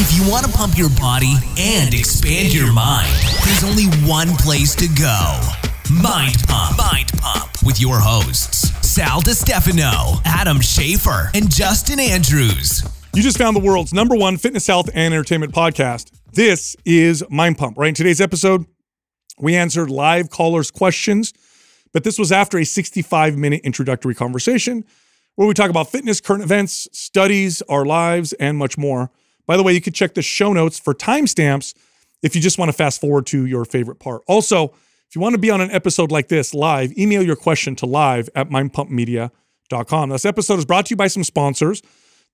If you want to pump your body and expand your mind, there's only one place to go. Mind Pump. Mind Pump with your hosts, Sal DiStefano, Adam Schafer, and Justin Andrews. You just found the world's number one fitness, health, and entertainment podcast. This is Mind Pump, right? In today's episode, we answered live callers' questions, but this was after a 65 minute introductory conversation where we talk about fitness, current events, studies, our lives, and much more. By the way, you could check the show notes for timestamps if you just want to fast forward to your favorite part. Also, if you want to be on an episode like this live, email your question to live at mindpumpmedia.com. This episode is brought to you by some sponsors.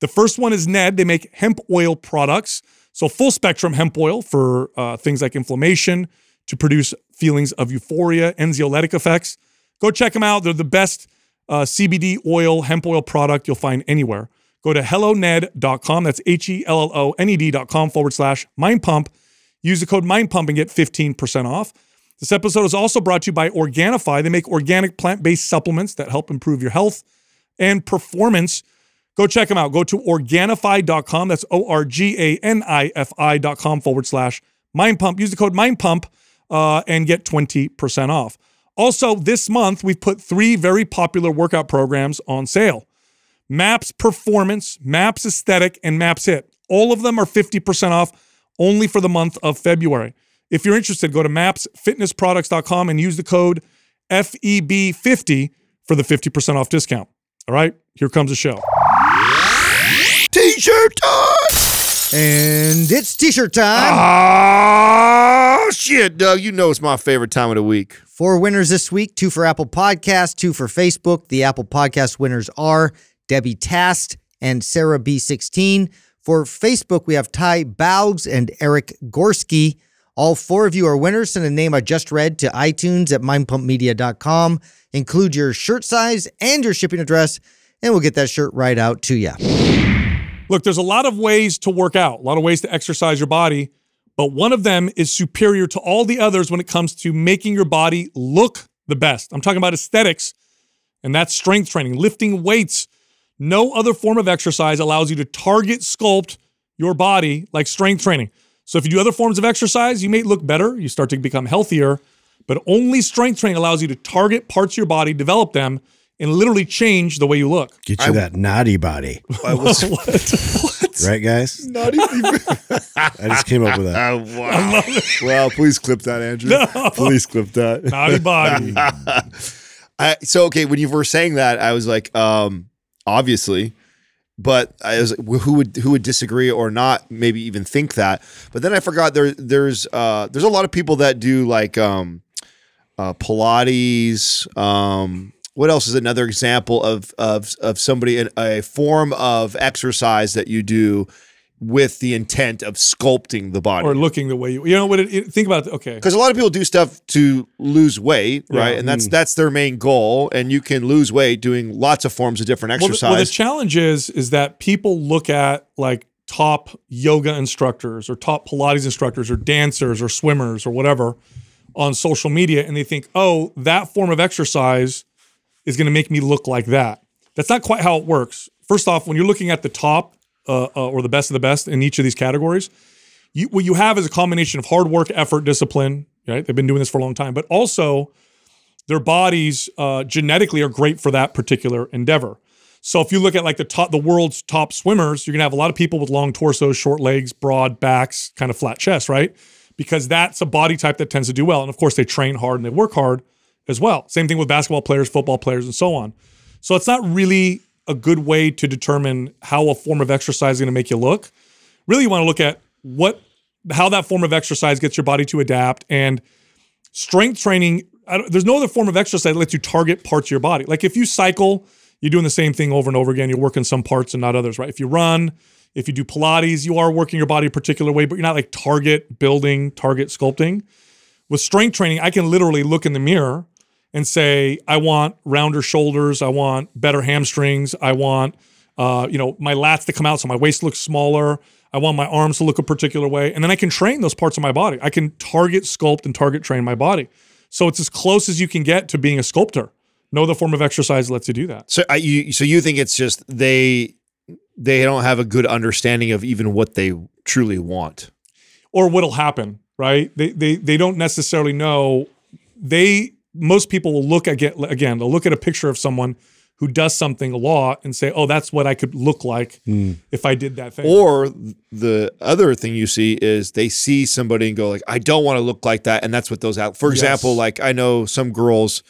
The first one is Ned. They make hemp oil products. So, full spectrum hemp oil for uh, things like inflammation to produce feelings of euphoria, anxiolytic effects. Go check them out. They're the best uh, CBD oil, hemp oil product you'll find anywhere. Go to helloned.com. That's H E L L O N E D.com forward slash mind pump. Use the code mind pump and get 15% off. This episode is also brought to you by Organifi. They make organic plant based supplements that help improve your health and performance. Go check them out. Go to Organifi.com. That's O R G A N I F I.com forward slash mind pump. Use the code mind pump uh, and get 20% off. Also, this month, we've put three very popular workout programs on sale. MAPS Performance, MAPS Aesthetic, and MAPS HIIT. All of them are 50% off only for the month of February. If you're interested, go to mapsfitnessproducts.com and use the code FEB50 for the 50% off discount. All right, here comes the show. T-shirt time. And it's t-shirt time. Oh shit, Doug! You know it's my favorite time of the week. Four winners this week, two for Apple Podcast, two for Facebook. The Apple Podcast winners are Debbie Tast and Sarah B16. For Facebook, we have Ty Baugs and Eric Gorski. All four of you are winners. Send a name I just read to iTunes at mindpumpmedia.com. Include your shirt size and your shipping address, and we'll get that shirt right out to you. Look, there's a lot of ways to work out, a lot of ways to exercise your body, but one of them is superior to all the others when it comes to making your body look the best. I'm talking about aesthetics, and that's strength training, lifting weights. No other form of exercise allows you to target sculpt your body like strength training. So if you do other forms of exercise, you may look better, you start to become healthier, but only strength training allows you to target parts of your body, develop them, and literally change the way you look. Get you that naughty body. I was, what? Right, guys? Not even. I just came up with that. Oh, wow. Well, please clip that, Andrew. No. Please clip that. Naughty body. I, so okay, when you were saying that, I was like, um, obviously, but I was who would who would disagree or not? Maybe even think that. But then I forgot there there's uh, there's a lot of people that do like um, uh, Pilates. Um, what else is another example of of of somebody a form of exercise that you do with the intent of sculpting the body? or looking the way you, you know what? It, it- think about it. Okay. because a lot of people do stuff to lose weight, right? Yeah. And that's mm. that's their main goal. And you can lose weight doing lots of forms of different Well, the- exercise. Well, the challenge is is that people look at like top yoga instructors or top Pilates instructors or dancers or swimmers or whatever on social media, and they think, oh, that form of exercise is going to make me look like that. That's not quite how it works. First off, when you're looking at the top uh, uh, or the best of the best in each of these categories, you, what you have is a combination of hard work, effort, discipline. Right? They've been doing this for a long time, but also their bodies uh, genetically are great for that particular endeavor. So if you look at like the top, the world's top swimmers, you're gonna have a lot of people with long torsos, short legs, broad backs, kind of flat chests, right? Because that's a body type that tends to do well. And of course, they train hard and they work hard as well. Same thing with basketball players, football players, and so on. So it's not really a good way to determine how a form of exercise is going to make you look. Really, you want to look at what how that form of exercise gets your body to adapt and strength training. There's no other form of exercise that lets you target parts of your body. Like if you cycle, you're doing the same thing over and over again. You're working some parts and not others, right? If you run, if you do Pilates, you are working your body a particular way, but you're not like target building, target sculpting. With strength training, I can literally look in the mirror and say, I want rounder shoulders, I want better hamstrings, I want uh, you know, my lats to come out so my waist looks smaller. I want my arms to look a particular way. And then I can train those parts of my body. I can target sculpt and target train my body. So it's as close as you can get to being a sculptor. No other form of exercise lets you do that. so I, you so you think it's just they they don't have a good understanding of even what they truly want. or what'll happen, right? They they they don't necessarily know. They most people will look at get again. They'll look at a picture of someone who does something a lot and say, "Oh, that's what I could look like if I did that thing." Or the other thing you see is they see somebody and go like, I don't want to look like that, and that's what those out. For Yes. example, like I know some girls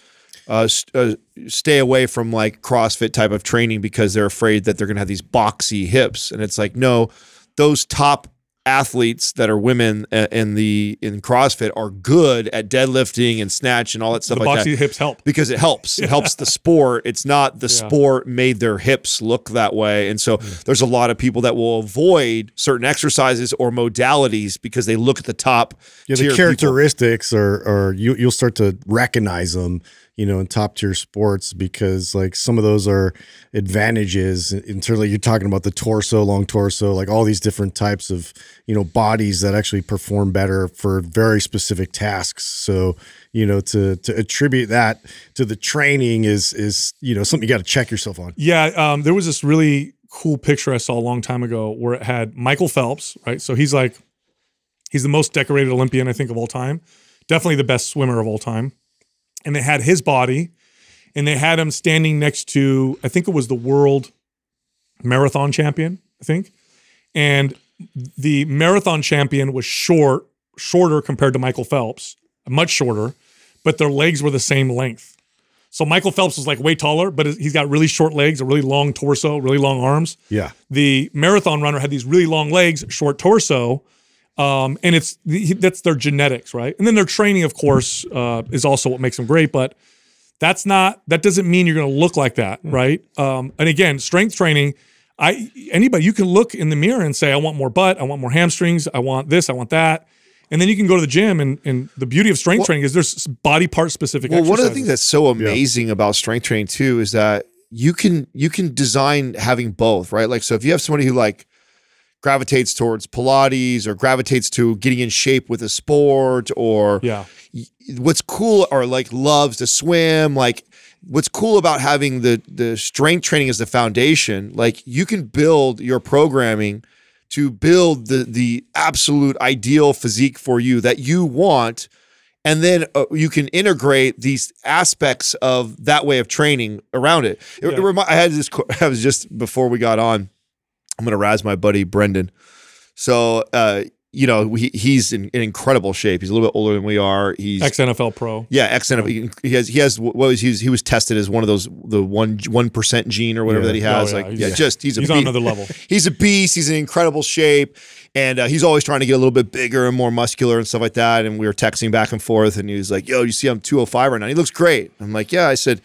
uh, st- uh, stay away from like CrossFit type of training because they're afraid that they're going to have these boxy hips, and it's like no, those top athletes that are women uh, in the in CrossFit are good at deadlifting and snatch and all that the stuff like boxy that hips help. because it helps. It helps the sport. It's not the Yeah. sport made their hips look that way. And so there's a lot of people that will avoid certain exercises or modalities because they look at the top. Yeah, tier the people. characteristics are, are you you'll start to recognize them, you know, in top tier sports because like some of those are advantages in terms of you're talking about the torso, long torso, like all these different types of you know bodies that actually perform better for very specific tasks. So you know to to attribute that to the training is is you know something you got to check yourself on. Yeah, um, there was this really cool picture I saw a long time ago where it had Michael Phelps, right? So he's like, he's the most decorated Olympian I think of all time, definitely the best swimmer of all time, and they had his body, and they had him standing next to I think it was the world marathon champion, I think, and the marathon champion was short, shorter compared to Michael Phelps, much shorter, but their legs were the same length. So Michael Phelps was like way taller, but he's got really short legs, a really long torso, really long arms. Yeah, The marathon runner had these really long legs, short torso, um, and it's that's their genetics, right? And then their training, of course, uh, is also what makes them great. But that's not that doesn't mean you're going to look like that, right? Um, and again, strength training. I anybody you can look in the mirror and say, I want more butt, I want more hamstrings, I want this, I want that. And then you can go to the gym, and, and the beauty of strength training is there's body part specific. Well, one of the things that's so amazing about strength training too is that you can you can design having both, right? Like so if you have somebody who like gravitates towards Pilates or gravitates to getting in shape with a sport or yeah, what's cool or like loves to swim like what's cool about having the the strength training as the foundation like you can build your programming to build the the absolute ideal physique for you that you want and then uh, you can integrate these aspects of that way of training around it. It- it remi- I had this. I was just before we got on. I'm gonna razz my buddy Brendan. So uh, you know he, he's in, in incredible shape. He's a little bit older than we are. He's ex NFL pro. yeah, ex NFL. he has he has what was he was, he was tested as one of those the one one percent gene or whatever Yeah. that he has. Oh, yeah. Like He's- yeah, just he's a He's on beast. another level. He's a beast. He's in incredible shape, and uh, he's always trying to get a little bit bigger and more muscular and stuff like that. And we were texting back and forth, and he was like, "Yo, you see, I'm 205 right now. He looks great." I'm like, "Yeah." I said.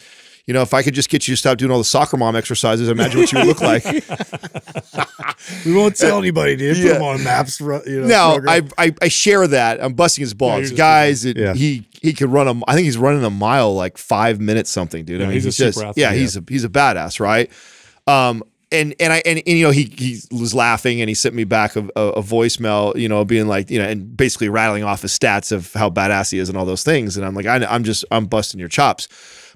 You know, if I could just get you to stop doing all the soccer mom exercises, imagine what you would look like. we won't tell anybody, dude. Put Yeah. them on maps. You know, No. I, I I share that. I'm busting his balls, guys. It, Yeah. He he could run a. I think he's running a mile like five minutes something, dude. I mean, he's a he's, just super athlete. yeah, he's a he's a badass, right? Um, and and I and, and you know he he was laughing and he sent me back a, a, a voicemail, you know, being like you know, and basically rattling off his stats of how badass he is and all those things. And I'm like, I, I'm just I'm busting your chops.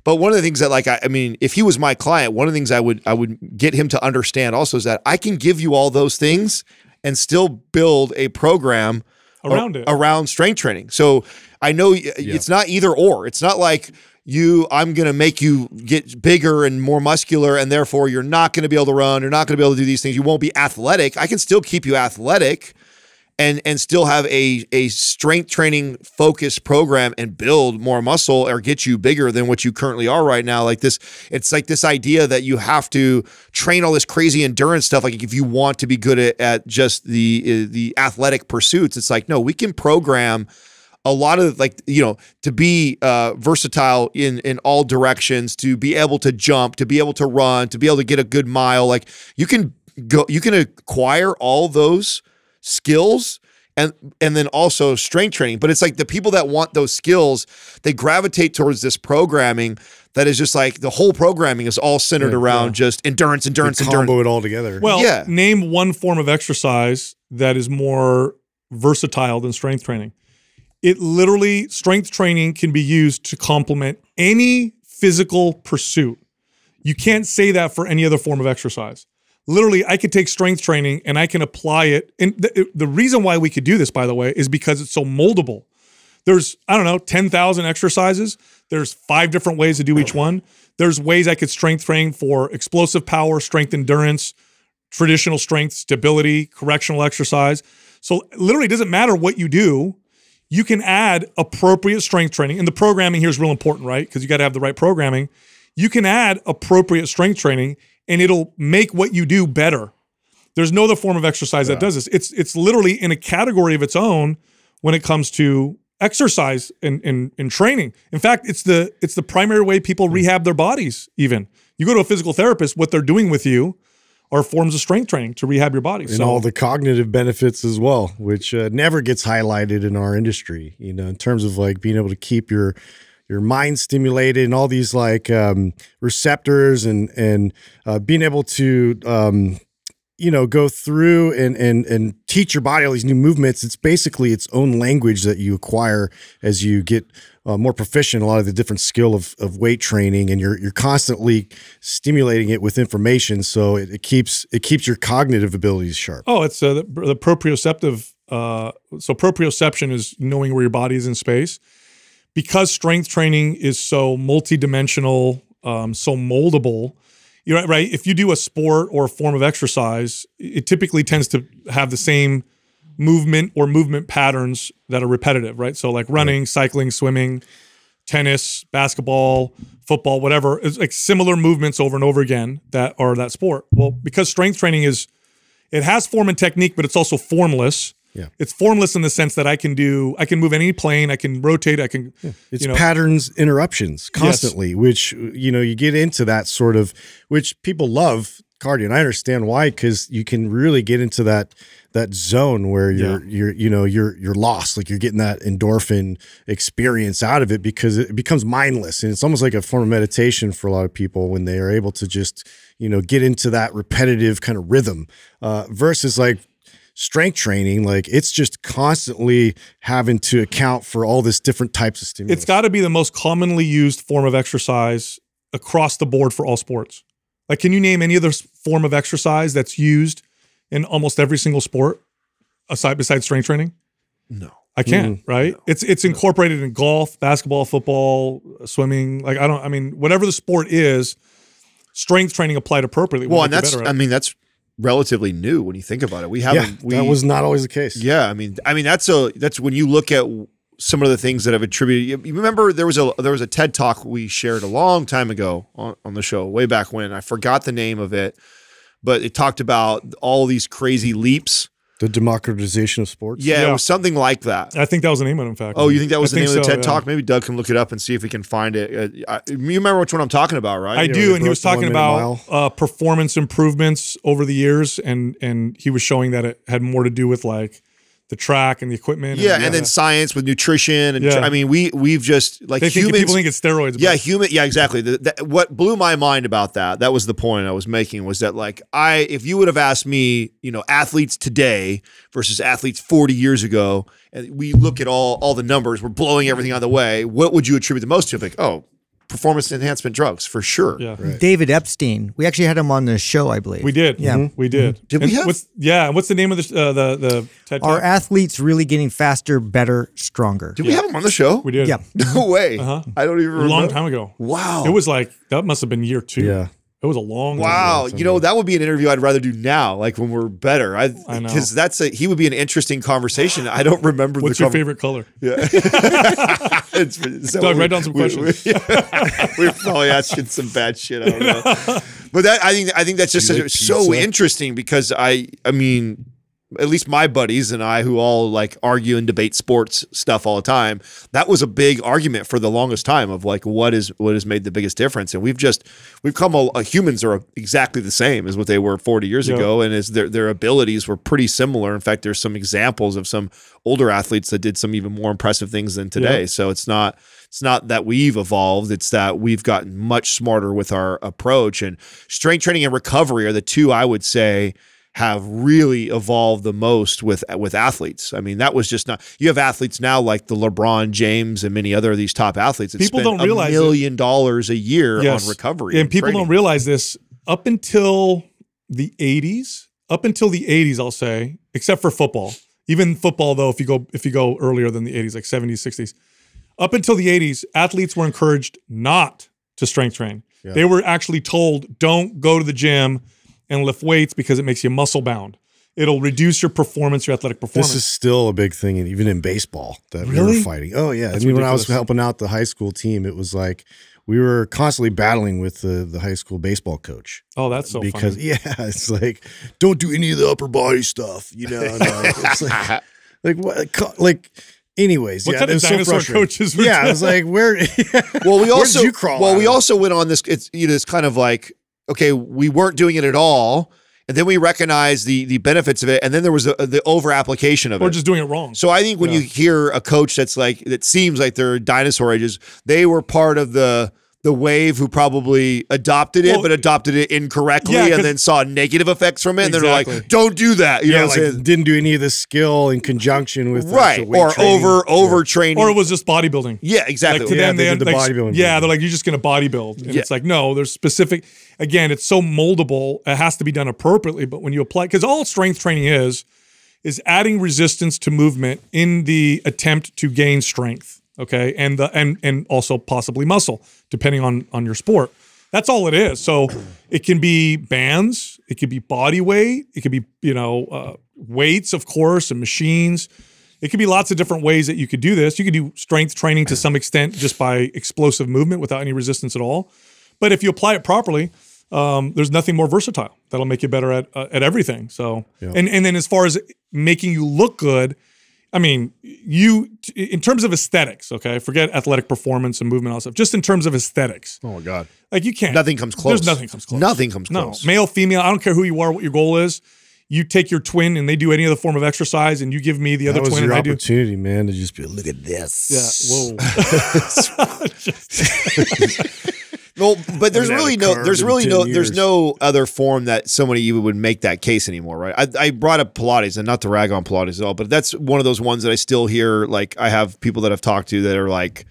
But one of the things that like I, I mean, if he was my client, one of the things I would I would get him to understand also is that I can give you all those things and still build a program Around a- it. around strength training. So I know y- it's not either or. It's not like you I'm going to make you get bigger and more muscular and therefore you're not going to be able to run, you're not going to be able to do these things. You won't be athletic. I can still keep you athletic and and still have a a strength training focused program and build more muscle or get you bigger than what you currently are right now. Like this it's like this idea that you have to train all this crazy endurance stuff. Like if you want to be good at, at just the uh, the athletic pursuits it's like no we can program a lot of like you know to be uh, versatile in in all directions to be able to jump to be able to run to be able to get a good mile. Like you can go you can acquire all those skills and and then also strength training but it's like the people that want those skills they gravitate towards this programming that is just like the whole programming is all centered around just endurance endurance endurance combo it all together. Well, Yeah. name one form of exercise that is more versatile than strength training. It literally, strength training can be used to complement any physical pursuit. You can't say that for any other form of exercise. Literally I could take strength training and I can apply it. And the, reason why we could do this, by the way, is because it's so moldable. There's, I don't know, 10,000 exercises. There's five different ways to do each one. There's ways I could strength train for explosive power, strength endurance, traditional strength, stability, correctional exercise. So literally it doesn't matter what you do. You can add appropriate strength training. And the programming here is real important, right? Because you got to have the right programming. You can add appropriate strength training and it'll make what you do better. There's no other form of exercise that does this. It's it's literally in a category of its own when it comes to exercise and, and, and training. In fact, it's the it's the primary way people rehab their bodies. Even you go to a physical therapist, what they're doing with you are forms of strength training to rehab your body. and all the cognitive benefits as well, which uh, never gets highlighted in our industry. You know, in terms of like being able to keep your your mind stimulated and all these like um, receptors and and uh, being able to um, you know go through and and and teach your body all these new movements. It's basically its own language that you acquire as you get. Uh, more proficient a lot of the different skill of, of weight training and you're you're constantly stimulating it with information so it, it keeps it keeps your cognitive abilities sharp Oh, it's uh, the, the proprioceptive. Uh, so proprioception is knowing where your body is in space. Because strength training is so multidimensional, um, so moldable. You're right, right. If you do a sport or a form of exercise, it typically tends to have the same movement or movement patterns that are repetitive, right? So like running, cycling, swimming, tennis, basketball, football, whatever. It's like similar movements over and over again that are that sport. Well, because strength training is it has form and technique, but it's also formless. Yeah. It's formless in the sense that I can do I can move any plane, I can rotate, I can It's you know. patterns interruptions constantly, which you know you get into that sort of which people love cardio, and I understand why because you can really get into that that zone where you're you're you know you're you're lost, like you're getting that endorphin experience out of it because it becomes mindless, and it's almost like a form of meditation for a lot of people when they are able to just you know get into that repetitive kind of rhythm uh, versus like strength training like it's just constantly having to account for all this different types of stimulus it's got to be the most commonly used form of exercise across the board for all sports. Like can you name any other form of exercise that's used in almost every single sport aside besides strength training? No. I can't, right? It's it's incorporated in golf, basketball, football, swimming. Like I don't I mean whatever the sport is, strength training applied appropriately. Well, and that's better at I mean that's relatively new when you think about it. We haven't we that was not always the case Yeah, I mean, I mean that's a that's when you look at some of the things that have attributed. You you remember there was a there was a TED talk we shared a long time ago on, on the show, way back when. I forgot the name of it, but it talked about all these crazy leaps. The democratization of sports Yeah, Yeah. it was something like that. I think that was the name of it, in fact. Oh, you think that was I the name think of the TED yeah. talk? Maybe Doug can look it up and see if we can find it. Uh, I, you remember which one I'm talking about, right? I Yeah, do, they and he was talking about uh, performance improvements over the years, and and he was showing that it had more to do with like the track and the equipment. yeah, and then science with nutrition and Yeah. I mean, we we've just like they think humans. people think it's steroids. Yeah, human. Yeah, exactly. The, that, what blew my mind about that, that was the point I was making, was that like I, if you would have asked me, you know, athletes today versus athletes 40 years ago, and we look at all all the numbers, we're blowing everything out of the way. What would you attribute the most to? Like, oh, performance enhancement drugs for sure. yeah, David Epstein. We actually had him on the show, I believe. we did. Yeah. we did. Did we And have- What's, yeah, and what's the name of the uh, the the TED Are athletes really getting faster, better, stronger? Did we have him on the show? we did. Yeah. No way. Uh-huh. I don't even remember. a long time ago. Wow. It was like that must have been year two. Yeah. It was a long. Wow, you know that would be an interview I'd rather do now, like when we're better. I I know. because that's a he would be an interesting conversation. I don't remember. What's the your conver- favorite color? Yeah. It's- is that Doug, we- write down some we- questions. we- we're probably asking some bad shit. I don't know. But that I think I think that's just Do you such- like so interesting because I I mean at least my buddies and I who all like argue and debate sports stuff all the time that was a big argument for the longest time of like what is what has made the biggest difference. And we've just we've come a, humans are exactly the same as what they were 40 years Yeah. ago. And as their their abilities were pretty similar. In fact there's some examples of some older athletes that did some even more impressive things than today. Yeah. so it's not it's not that we've evolved. It's that we've gotten much smarter with our approach. And strength training and recovery are the two i would say have really evolved the most with with athletes. I mean, that was just not. You have athletes now like the LeBron James and many other of these top athletes. that People spend don't realize a it. million dollars a year Yes. on recovery. and people training. don't realize this. Up until the 80s, up until the 80s, I'll say, except for football. Even football, though, if you go if you go earlier than the 80s, like 70s, 60s, up until the 80s, athletes were encouraged not to strength train. Yeah. They were actually told, don't go to the gym and lift weights because it makes you muscle bound. It'll reduce your performance, your athletic performance. This is still a big thing, even in baseball that we Really? were fighting. Oh yeah, That's I mean, when I was helping out the high school team, it was like we were constantly battling with the the high school baseball coach oh, that's so because funny. yeah, it's like don't do any of the upper body stuff, you know. and, like, it's like, like what? Like, anyways, What yeah, kind it of was so dinosaur frustrating. coaches were Yeah, I was like, where? Well, we Where also did you crawl well out we also went on this. It's you know it's kind of like okay, we weren't doing it at all, and then we recognized the the benefits of it, and then there was a, the over application of or it. Or just doing it wrong. So I think when Yeah. you hear a coach that's like that seems like they're dinosaur ages, they were part of the the wave who probably adopted it, Well, but adopted it incorrectly, yeah, and then saw negative effects from it, and they're like, "Don't do that." You yeah, know, like saying? didn't do any of the skill in conjunction with right? Or training. over over training. or it was just bodybuilding. yeah, exactly. Like to Yeah, them, they they, did the like, bodybuilding Yeah, they're like, you're just going to bodybuild, and it's like, no, there's specific. Again, it's so moldable. It has to be done appropriately. But when you apply, because all strength training is, is adding resistance to movement in the attempt to gain strength. Okay, and the and and also possibly muscle, depending on on your sport. That's all it is. So it can be bands, it could be body weight, it could be you know uh, weights, of course, and machines. It could be lots of different ways that you could do this. You could do strength training to some extent just by explosive movement without any resistance at all. But if you apply it properly, um, there's nothing more versatile that'll make you better at uh, at everything. So, and and then as far as making you look good, I mean, you in terms of aesthetics, okay, forget athletic performance and movement, and all that stuff. Just in terms of aesthetics, Oh my god. like you can't. Nothing comes close. There's nothing comes close. Nothing comes No, close. male, female. I don't care who you are, what your goal is. You take your twin and they do any other form of exercise, and you give me the That other was twin your and I do. opportunity, man, to just be look at this. Yeah. Whoa. Well, but there's really no, there's really 10 no, there's no other form that somebody even would make that case anymore, right? I, I brought up Pilates, and not to rag on Pilates at all, but that's one of those ones that I still hear. Like I have people that I've talked to that are like,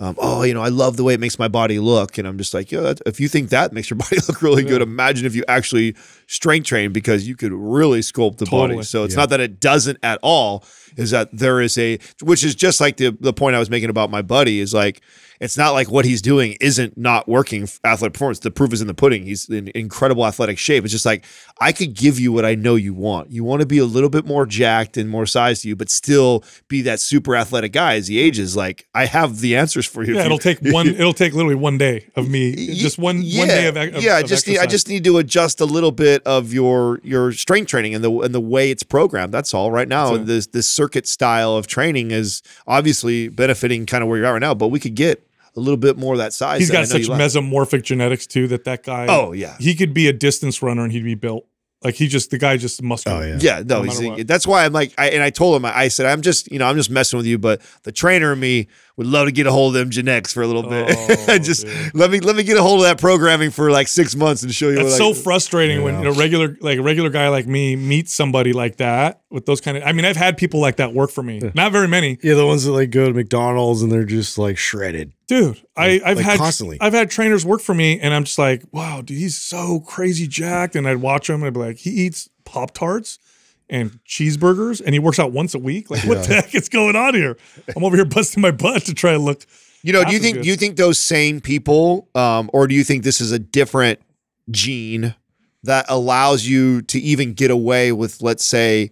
um, "Oh, you know, I love the way it makes my body look," and I'm just like, "Yeah, if you think that makes your body look really good, imagine if you actually strength train because you could really sculpt the body." So it's not that it doesn't at all. Is that there is a, which is just like the the point I was making about my buddy is like it's not like what he's doing isn't not working athletic performance. The proof is in the pudding. He's in incredible athletic shape. It's just like I could give you what I know you want. You want to be a little bit more jacked and more size to you, but still be that super athletic guy as he ages. Like I have the answers for you. Yeah, it'll you- take one. It'll take literally one day of me, just one yeah, one day of, of yeah. I just need, I just need to adjust a little bit of your your strength training and the and the way it's programmed. That's all. Right now, this this circuit style of training is obviously benefiting kind of where you're at right now. But we could get a little bit more of that size. He's got such you like. mesomorphic genetics too that that guy. Oh, yeah. he could be a distance runner and he'd be built like he just the guy just muscular. Oh, yeah. Yeah, no, No he's, that's why I'm like, I, and I told him, I said, I'm just, you know, I'm just messing with you, but the trainer in me would love to get a hold of them genetics for a little bit. Oh, just dude. let me let me get a hold of that programming for like six months and show you. That's what so I, frustrating when a regular like a regular guy like me meets somebody like that with those kind of. I mean, I've had people like that work for me. Not very many, Yeah, the ones that like go to McDonald's and they're just like shredded. dude. I I've like had constantly. I've had trainers work for me, and I'm just like, wow, dude, he's so crazy jacked. And I'd watch him, and I'd be like, he eats pop tarts and cheeseburgers, and he works out once a week. Like, what the heck is going on here? I'm over here busting my butt to try to look. you know, do you think good. do you think those same people, um, or do you think this is a different gene that allows you to even get away with, let's say,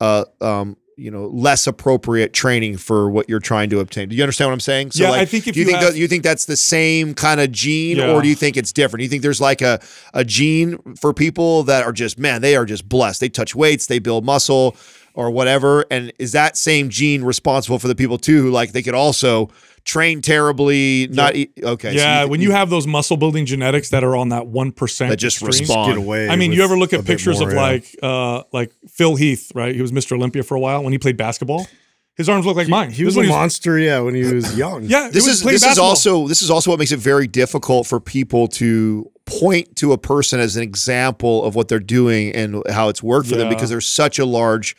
uh, um, you know, less appropriate training for what you're trying to obtain. Do you understand what I'm saying? Yeah, I think if do you, you think have- that, you think that's the same kind of gene, Yeah. or do you think it's different? Do you think there's like a a gene for people that are just man, they are just blessed. They touch weights, they build muscle, or whatever. And is that same gene responsible for the people too who like they could also train terribly, not eat? Okay, so yeah, you- when you have those muscle building genetics that are on that one percent that just extreme, respond. Get away. I mean, you ever look at pictures more, of yeah. like uh like Phil Heath, right? He was Mr. Olympia for a while when he played basketball. His arms look like mine. He This was a monster, yeah, when he was young. Yeah, this is playing this is also this is also what makes it very difficult for people to point to a person as an example of what they're doing and how it's worked for them Yeah. because there's such a large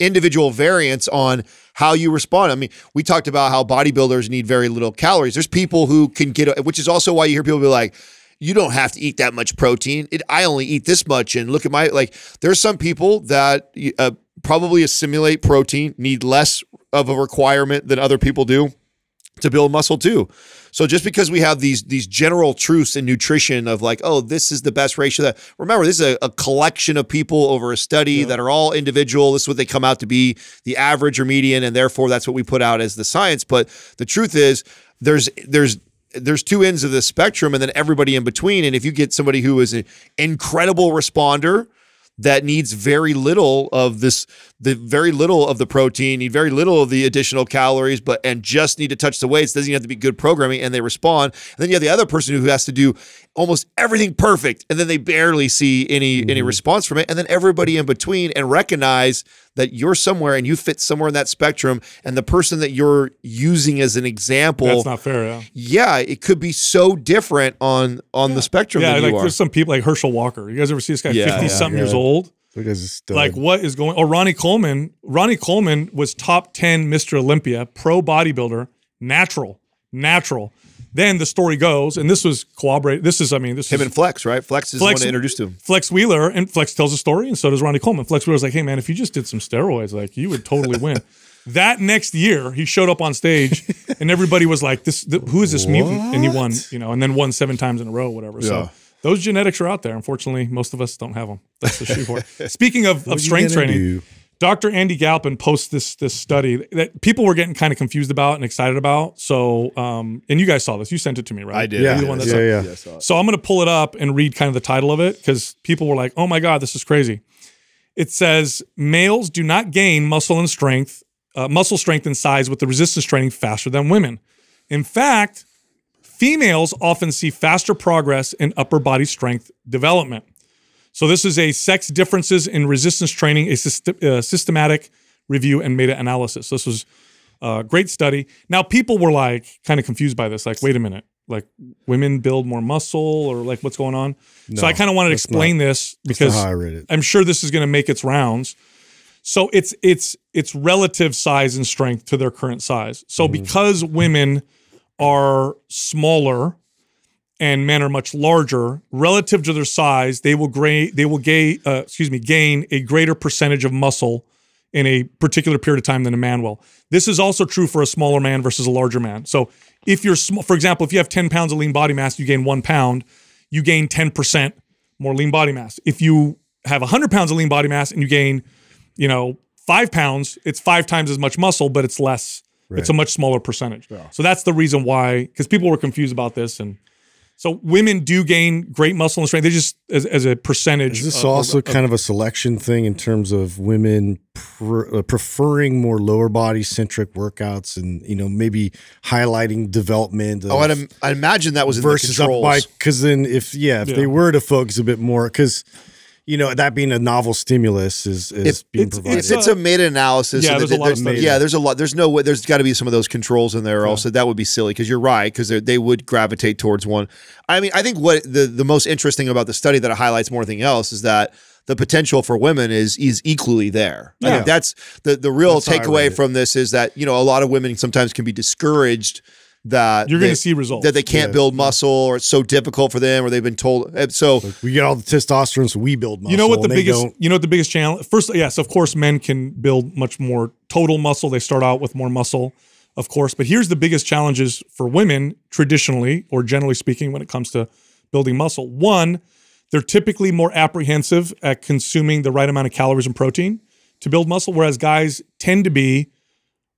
individual variance on how you respond. I mean, we talked about how bodybuilders need very little calories. There's people who can get, which is also why you hear people be like, you don't have to eat that much protein. It, I only eat this much, and look at my like. There's some people that uh, probably assimilate protein, need less of a requirement than other people do to build muscle too. So just because we have these these general truths in nutrition of like, oh, this is the best ratio that remember, this is a, a collection of people over a study that are all individual. This is what they come out to be, the average or median, and therefore that's what we put out as the science. But the truth is there's there's there's two ends of the spectrum and then everybody in between. And if you get somebody who is an incredible responder that needs very little of this the very little of the protein need very little of the additional calories but and just need to touch the weights doesn't even have to be good programming and they respond. And then you have the other person who has to do almost everything perfect and then they barely see any any mm-hmm. response from it and then everybody in between and recognize that you're somewhere and you fit somewhere in that spectrum and the person that you're using as an example That's not fair. Yeah. yeah it could be so different on on the spectrum Yeah, than like you are there's some people like Herschel Walker. You guys ever see this guy, Yeah, fifty yeah, something years old? That guy's a stud. Like what is going? Or Ronnie Coleman. Ronnie Coleman was top ten Mr. Olympia, pro bodybuilder, natural, natural. Then the story goes, and this was corroborated. This is, I mean, this him is and flex right flex is Flex- the one introduced him Flex Wheeler, and Flex tells a story, and so does Ronnie Coleman. Flex Wheeler's like, "Hey man, if you just did some steroids, like you would totally win." that next year, he showed up on stage, and everybody was like, "This, th- who is this mutant?" And he won, you know, and then won seven times in a row, whatever. Yeah. So those genetics are out there. Unfortunately, most of us don't have them. That's the shoehorn. Speaking of, of strength training, do? Dr. Andy Galpin posts this this study that people were getting kind of confused about and excited about. So, um, and you guys saw this. You sent it to me, right? I did. yeah, You're the one that saw- yeah, yeah. Saw it. so I'm going to pull it up and read kind of the title of it because people were like, oh my God, this is crazy. It says males do not gain muscle and strength, uh, muscle strength and size with the resistance training faster than women. In fact, females often see faster progress in upper body strength development. So this is a sex differences in resistance training, a syst- uh, systematic review and meta analysis. This was a great study. Now people were like kind of confused by this, like, wait a minute, like women build more muscle or like what's going on? so I kind of wanted to explain this because I read it. I'm sure this is going to make its rounds. So it's it's it's relative size and strength to their current size. So because women are smaller and men are much larger relative to their size, they will gra- they will gain uh, excuse me gain a greater percentage of muscle in a particular period of time than a man will. This is also true for a smaller man versus a larger man. So if you're small, for example, if you have 10 pounds of lean body mass, you gain one pound, you gain 10% more lean body mass. If you have 100 pounds of lean body mass and you gain, you know, five pounds, it's five times as much muscle, but it's less. It's a much smaller percentage. So that's the reason why, because people were confused about this, and so women do gain great muscle and strength. They just as, as a percentage. Is this of- also of- kind of a selection thing in terms of women pr- uh, preferring more lower body centric workouts and you know maybe highlighting development of oh I'd, im- I'd imagine that was in versus the up by because then if yeah if Yeah. they were to focus a bit more because you know that being a novel stimulus is is being it's- provided. It's, it's a meta analysis. Yeah, and there's a there- lot of there- Yeah, there's a lot. There's no way. There's got to be some of those controls in there. Also, that would be silly because you're right because they would gravitate towards one. I mean, I think what the the most interesting about the study that it highlights more than anything else is that the potential for women is is equally there. Yeah. I think that's the the real That's how I read takeaway from this is that you know a lot of women sometimes can be discouraged that You're gonna see results. that they can't Yeah. build muscle or it's so difficult for them or they've been told and so we get all the testosterone, so we build muscle. you know what the biggest you know what the biggest challenge first yes of course men can build much more total muscle they start out with more muscle of course but here's the biggest challenges for women traditionally or generally speaking when it comes to building muscle one they're typically more apprehensive at consuming the right amount of calories and protein to build muscle whereas guys tend to be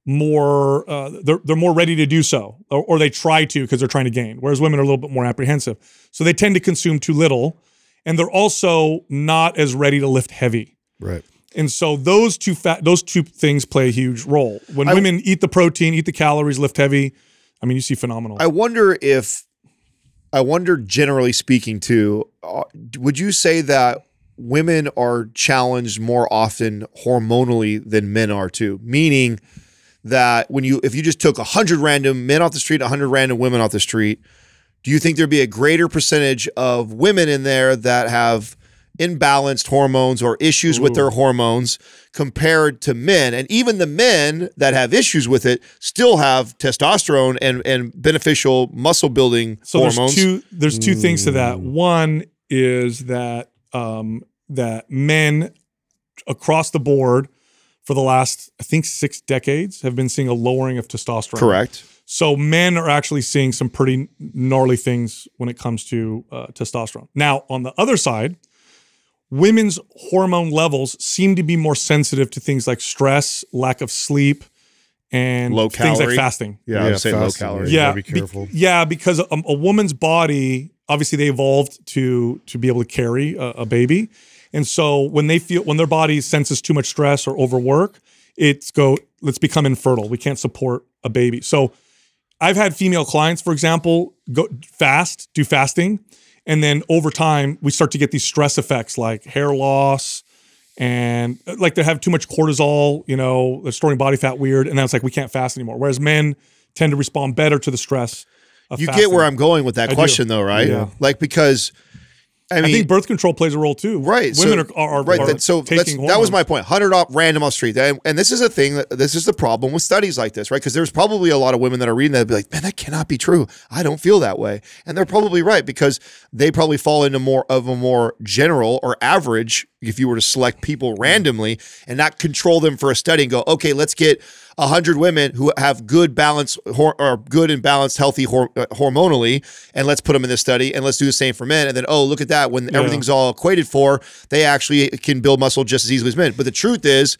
more uh, they're, they're more ready to do so or, or they try to because they're trying to gain whereas women are a little bit more apprehensive so they tend to consume too little and they're also not as ready to lift heavy right. and so those two fat those two things play a huge role when I- women eat the protein eat the calories lift heavy i mean you see phenomenal I wonder if, I wonder generally speaking too, uh, would you say that women are challenged more often hormonally than men are too? Meaning that when you, if you just took 100 random men off the street, 100 random women off the street, do you think there'd be a greater percentage of women in there that have imbalanced hormones or issues with their hormones compared to men. And even the men that have issues with it still have testosterone and, and beneficial muscle building So hormones. there's two there's two things to that. One is that um, that men across the board for the last I think six decades have been seeing a lowering of testosterone. Correct. So men are actually seeing some pretty gnarly things when it comes to uh, testosterone. Now, on the other side, women's hormone levels seem to be more sensitive to things like stress, lack of sleep, and Low things like fasting. Yeah, yeah I would say low fasting, calorie. Yeah, gotta be be- careful. yeah, because a, a woman's body obviously they evolved to to be able to carry a, a baby, and so when they feel when their body senses too much stress or overwork, it's go let's become infertile. We can't support a baby. So I've had female clients, for example, go fast, do fasting, and then over time we start to get these stress effects like hair loss and uh, like they have too much cortisol, you know, they're storing body fat weird, and then it's like we can't fast anymore. Whereas men tend to respond better to the stress. You fasting. get where I'm going with that I do. question, though, right? Yeah. Like because I mean, I think birth control plays a role too. Right. Women so, are, are, right. are that- so that was my point. Hundred off random off street, and, and this is a thing. That, this is the problem with studies like this, right? Because there's probably a lot of women that are reading that be like, man, that cannot be true. I don't feel that way, and they're probably right because they probably fall into more of a more general or average. If you were to select people randomly and not control them for a study and go, okay, let's get hundred women who have good balance or good and balanced, healthy hor- uh, hormonally, and let's put them in this study, and let's do the same for men. And then, oh, look at that! When everything's all equated for, they actually can build muscle just as easily as men. But the truth is,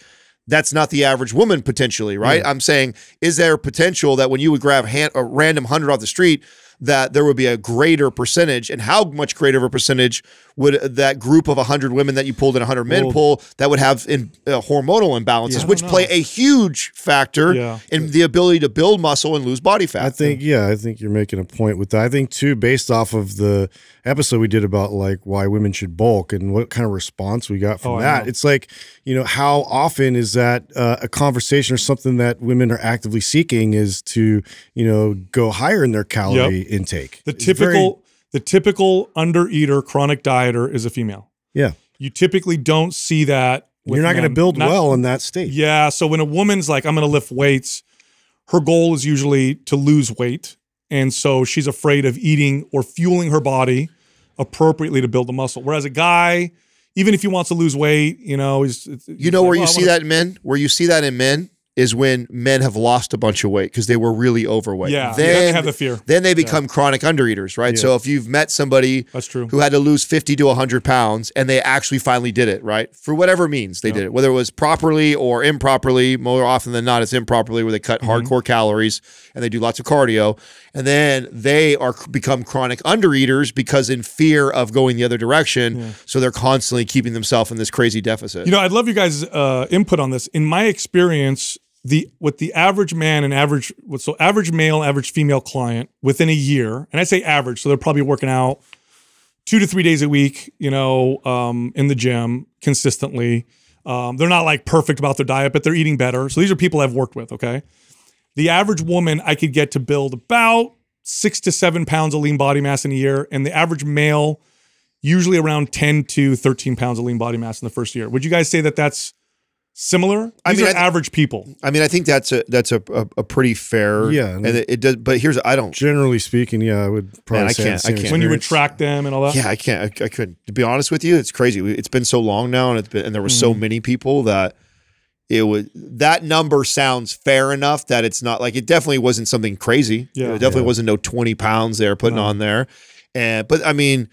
that's not the average woman potentially, right? I'm saying, is there potential that when you would grab hand, a random hundred off the street, that there would be a greater percentage, and how much greater of a percentage would that group of 100 women that you pulled and 100 men Well- pull that would have in uh, hormonal imbalances, Yeah. Which don't play a huge factor Yeah. in the ability to build muscle and lose body fat. I think, yeah, I think you're making a point with that. I think too, based off of the episode we did about like why women should bulk and what kind of response we got from Oh, that. It's like, you know, how often is that uh, a conversation or something that women are actively seeking is to, you know, go higher in their calorie intake. The It's very- typical the typical under eater, chronic dieter is a female. yeah, You typically don't see that. with you're not going to build Not- well in that state. Yeah. So when a woman's like, I'm going to lift weights, her goal is usually to lose weight. And so she's afraid of eating or fueling her body appropriately to build the muscle. Whereas a guy, even if he wants to lose weight, you know, he's, it's- you he's know like, where "Oh, you I see wanna-" that in men? Where you see that in men is when men have lost a bunch of weight because they were really overweight. Yeah. Then, Then they have the fear. Then they become chronic undereaters, right? So if you've met somebody That's true. who had to lose 50 to 100 pounds and they actually finally did it, right? For whatever means they did it, whether it was properly or improperly, more often than not, it's improperly where they cut Mm-hmm. hardcore calories and they do lots of cardio. And then they are become chronic undereaters because in fear of going the other direction. So they're constantly keeping themselves in this crazy deficit. You know, I'd love you guys' uh, input on this. In my experience, the with the average man and average so average male, average female client within a year, and I say average, so they're probably working out two to three days a week, you know, um, in the gym consistently. Um, they're not like perfect about their diet, but they're eating better. So these are people I've worked with. Okay, the average woman I could get to build about six to seven pounds of lean body mass in a year, and the average male usually around 10 to 13 pounds of lean body mass in the first year. Would you guys say that that's similar? These I mean, are I th- average people. I mean, I think that's a that's a a, a pretty fair Yeah, and and- it, it does. But here's I don't. Generally speaking, yeah, I would probably Man, I say can't- I can't. When you would track them and all that. Yeah, I can't. I, I couldn't. To be honest with you, it's crazy. It's been so long now, and it's been and there were Mm-hmm. so many people that it would that number sounds fair enough that it's not like it definitely wasn't something crazy. Yeah. it definitely wasn't no twenty pounds they were putting No. on there. And but I mean,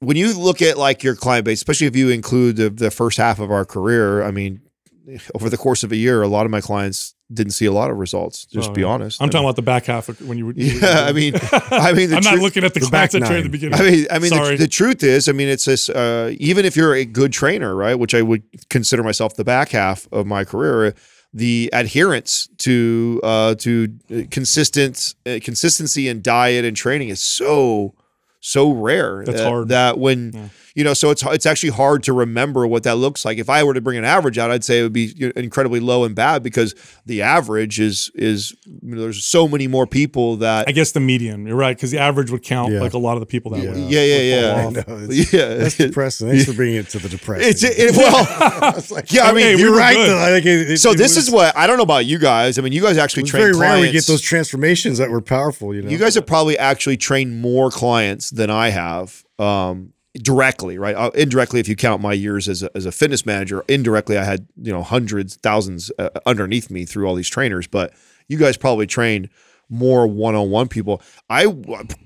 when you look at like your client base, especially if you include the the first half of our career, I mean, over the course of a year, a lot of my clients didn't see a lot of results. Just Oh, be honest, I'm I talking mean- about the back half of when you would- Yeah, I mean, I mean, the I'm not looking at the, the clients back that trained at the beginning. I mean, I mean, the, the truth is, I mean, it's this. Uh, even if you're a good trainer, right, which I would consider myself the back half of my career, the adherence to uh, to consistent uh, consistency in diet and training is so so rare. That's that, hard. That when you know, so it's it's actually hard to remember what that looks like. If I were to bring an average out, I'd say it would be incredibly low and bad because the average is is you know, there's so many more people that I guess the median. You're right because the average would count Yeah. like a lot of the people that Yeah. would. yeah yeah yeah would fall know, it's- yeah That's depressing. Thanks for bringing it to the depressing. It's it, well, It's like- yeah. I mean, Hey, you're were right. good. Though. Like, it- it- so it this was- is what I don't know about you guys. I mean, you guys actually It's train very clients. rare we get those transformations that were powerful. You know, You guys have probably actually trained more clients than I have um, directly, right? Uh, indirectly, if you count my years as a, as a fitness manager, indirectly, I had you know hundreds, thousands uh, underneath me through all these trainers. But you guys probably trained more one-on-one people. I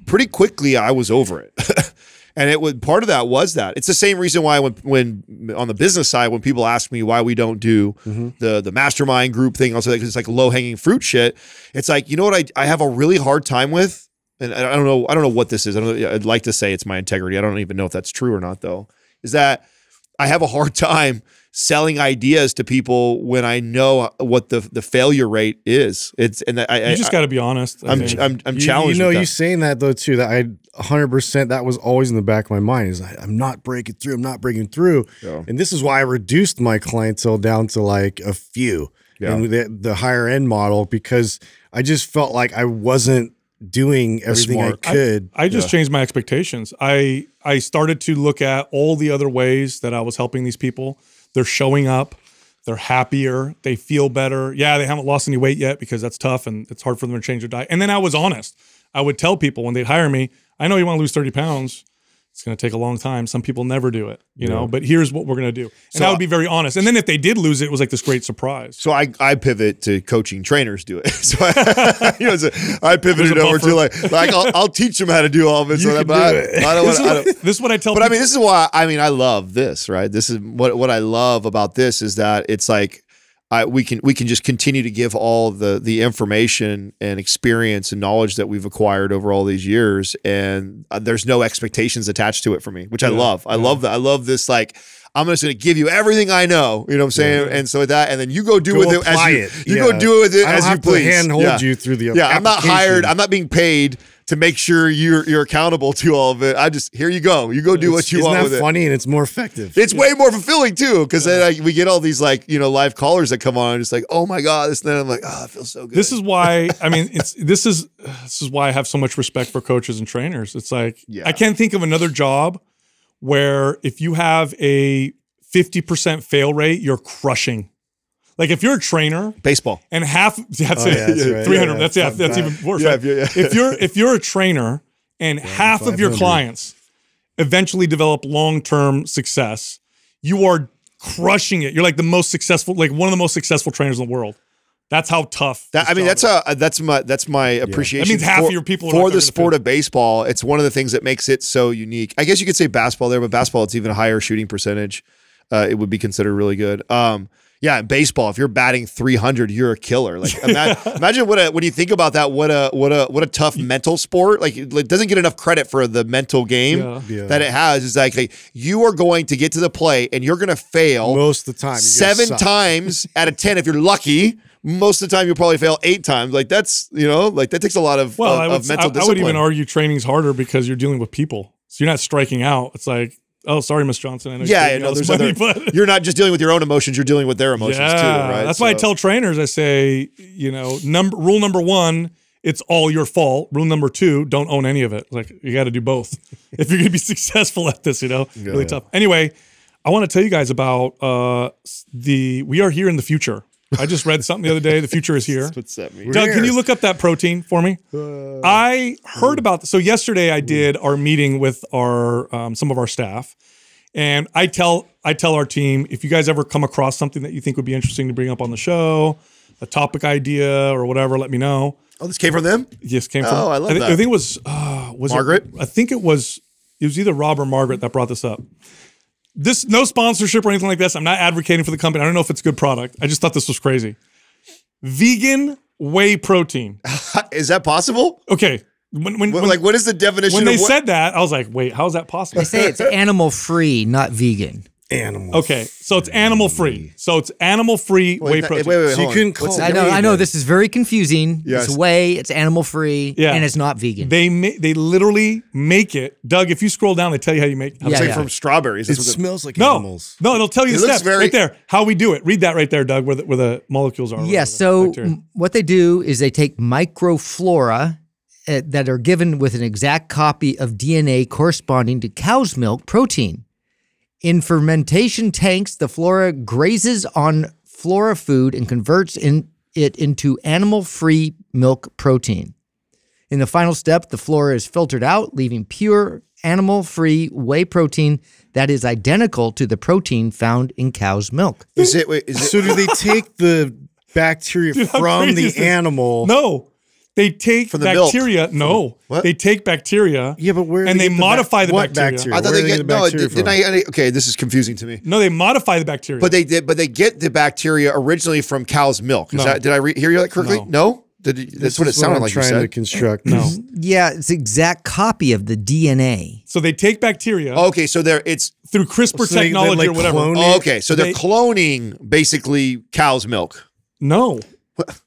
pretty quickly I was over it. And it was part of that was that it's the same reason why when when on the business side when people ask me why we don't do the the mastermind group thing also it's like low hanging fruit shit it's like you know what I I have a really hard time with and I don't know I don't know what this is I don't I'd like to say it's my integrity I don't even know if that's true or not though is that I have a hard time selling ideas to people when I know what the the failure rate is it's and I, I You just got to be honest. I I'm, think. I'm I'm You- challenged You know, with you that. saying that though too. That I 100 percent that was always in the back of my mind. Is I, I'm not breaking through. I'm not breaking through. Yeah. And this is why I reduced my clientele down to like a few Yeah. and the the higher end model because I just felt like I wasn't doing everything I could. I just changed my expectations. I I started to look at all the other ways that I was helping these people. They're showing up. They're happier. They feel better. Yeah, they haven't lost any weight yet because that's tough and it's hard for them to change their diet. And then I was honest. I would tell people when they'd hire me, I know you want to lose 30 pounds. It's going to take a long time. Some people never do it, you know, but here's what we're going to do. And So- I would be very honest. And then if they did lose it, it was like this great surprise. So I, I pivot to coaching trainers do it. So I, you know, so I pivoted over to like like I'll, I'll teach them how to do all of it. so that, but I, do it. I don't This want. I is, what, this is what I tell but I mean, this is why I mean I love this. Right. This is what what I love about this is that it's like. I, we can we can just continue to give all the the information and experience and knowledge that we've acquired over all these years, and uh, there's no expectations attached to it for me, which I love. I love that. I love this. Like I'm just going to give you everything I know. You know what I'm saying? And so that, and then you go do Go with it as you, it. you Yeah. go do it with it as you please. handhold yeah. you through the Yeah, I'm not hired. I'm not being paid to make sure you're you're accountable to all of it. I just here you go. You go do what you Isn't want that with it. funny and it's more effective. It's way more fulfilling too, because then like, we get all these like you know live callers that come on, and it's like, oh my god, this. And then I'm like, oh, it feels so good. This is why I mean it's this is this is why I have so much respect for coaches and trainers. It's like Yeah. I can't think of another job where if you have a 50% fail rate, you're crushing. Like if you're a trainer baseball. and half that's Oh, it. yeah, that's right. 300 Yeah, that's yeah, fuck that's even worse. Yeah, right? if you're- yeah. if you're if you're a trainer and half of your clients eventually develop long-term success, you are crushing it. You're like the most successful like one of the most successful trainers in the world. That's how tough. That, I mean, that's is. a that's my that's my appreciation. That means half for, of your people for not the sport of baseball. It's one of the things that makes it so unique. I guess you could say basketball there, but basketball it's even a higher shooting percentage. Uh, it would be considered really good. Um, yeah, in baseball, if you're batting 300, you're a killer. Like imagine, imagine what a when you think about that, what a what a what a tough mental sport. Like it doesn't get enough credit for the mental game Yeah. Yeah. that it has. Is like, like, you are going to get to the play and you're going to fail Most of the time, seven times out of ten if you're lucky. Most of the time, you'll probably fail eight times. Like that's you know, like that takes a lot of, Well, of, I of would, mental I, I would even argue training's harder because you're dealing with people. So you're not striking out. It's like, oh, sorry, Miss Johnson. I know yeah, you're yeah, taking no, there's money, other. but You're not just dealing with your own emotions; you're dealing with their emotions yeah, too, right? That's why I tell trainers, I say, you know, number rule number one, it's all your fault. Rule number two, don't own any of it. Like you got to do both if you're going to be successful at this. You know, really tough. Anyway, I want to tell you guys about uh the. We are here in the future. I just read something the other day. The future is here. What's that mean? Doug, can you look up that protein for me? I heard about so yesterday I did our meeting with our um, some of our staff, and I tell I tell our team if you guys ever come across something that you think would be interesting to bring up on the show, a topic idea or whatever, let me know. Oh, this came from them. Yes, came from. Oh, I love thi- that. I think it was uh, was it- Margaret? I think it was it was either Rob or Margaret that brought this up. This no sponsorship or anything like this. I'm not advocating for the company. I don't know if it's a good product. I just thought this was crazy. Vegan whey protein. Is that possible? Okay. When, when, when, like, what is the definition when they of what? said that, I was like, wait, how's that possible? They say it's animal free, not vegan. Animal. Okay, so it's animal free. So it's animal free whey Wait, that- protein. wait, wait, So you hold on. couldn't call the- I know, I know. This is very confusing. Yes. It's whey. It's animal free. Yeah. and it's not vegan. They ma- they literally make it. Doug, if you scroll down, they tell you how you make. How Yeah, It's to like make from strawberries. It That's what the- smells like No, animals. no, it'll tell you It the looks steps very- right there. How we do it. Read that right there, Doug, where the, where the molecules are. Yeah. the So bacteria. m- what they do is they take microflora uh, that are given with an exact copy of DNA corresponding to cow's milk protein. In fermentation tanks, the flora grazes on flora food and converts in, it into animal-free milk protein. In the final step, the flora is filtered out, leaving pure animal-free whey protein that is identical to the protein found in cow's milk. Is it? Wait, is it? So do they take the bacteria Dude, from the animal? no, they take From the milk. bacteria. No, What? they take bacteria. Yeah, but where? are and they get the ba- modify the what bacteria. I thought Where they do get the no. bacteria Did, did? I, I- Okay, this is confusing to me. No, they modify the bacteria. But they did. But they get the bacteria originally from cow's milk. Is No. that? Did I re- hear you that correctly? No. Did you- that's This what it is sounded I'm like. You trying to said. construct. no. Yeah, it's the exact copy of the DNA. So they take bacteria oh, Okay, so they're it's. through CRISPR So they- they, technology like, or whatever. clone Oh, okay, so they're They- cloning basically cow's milk. No.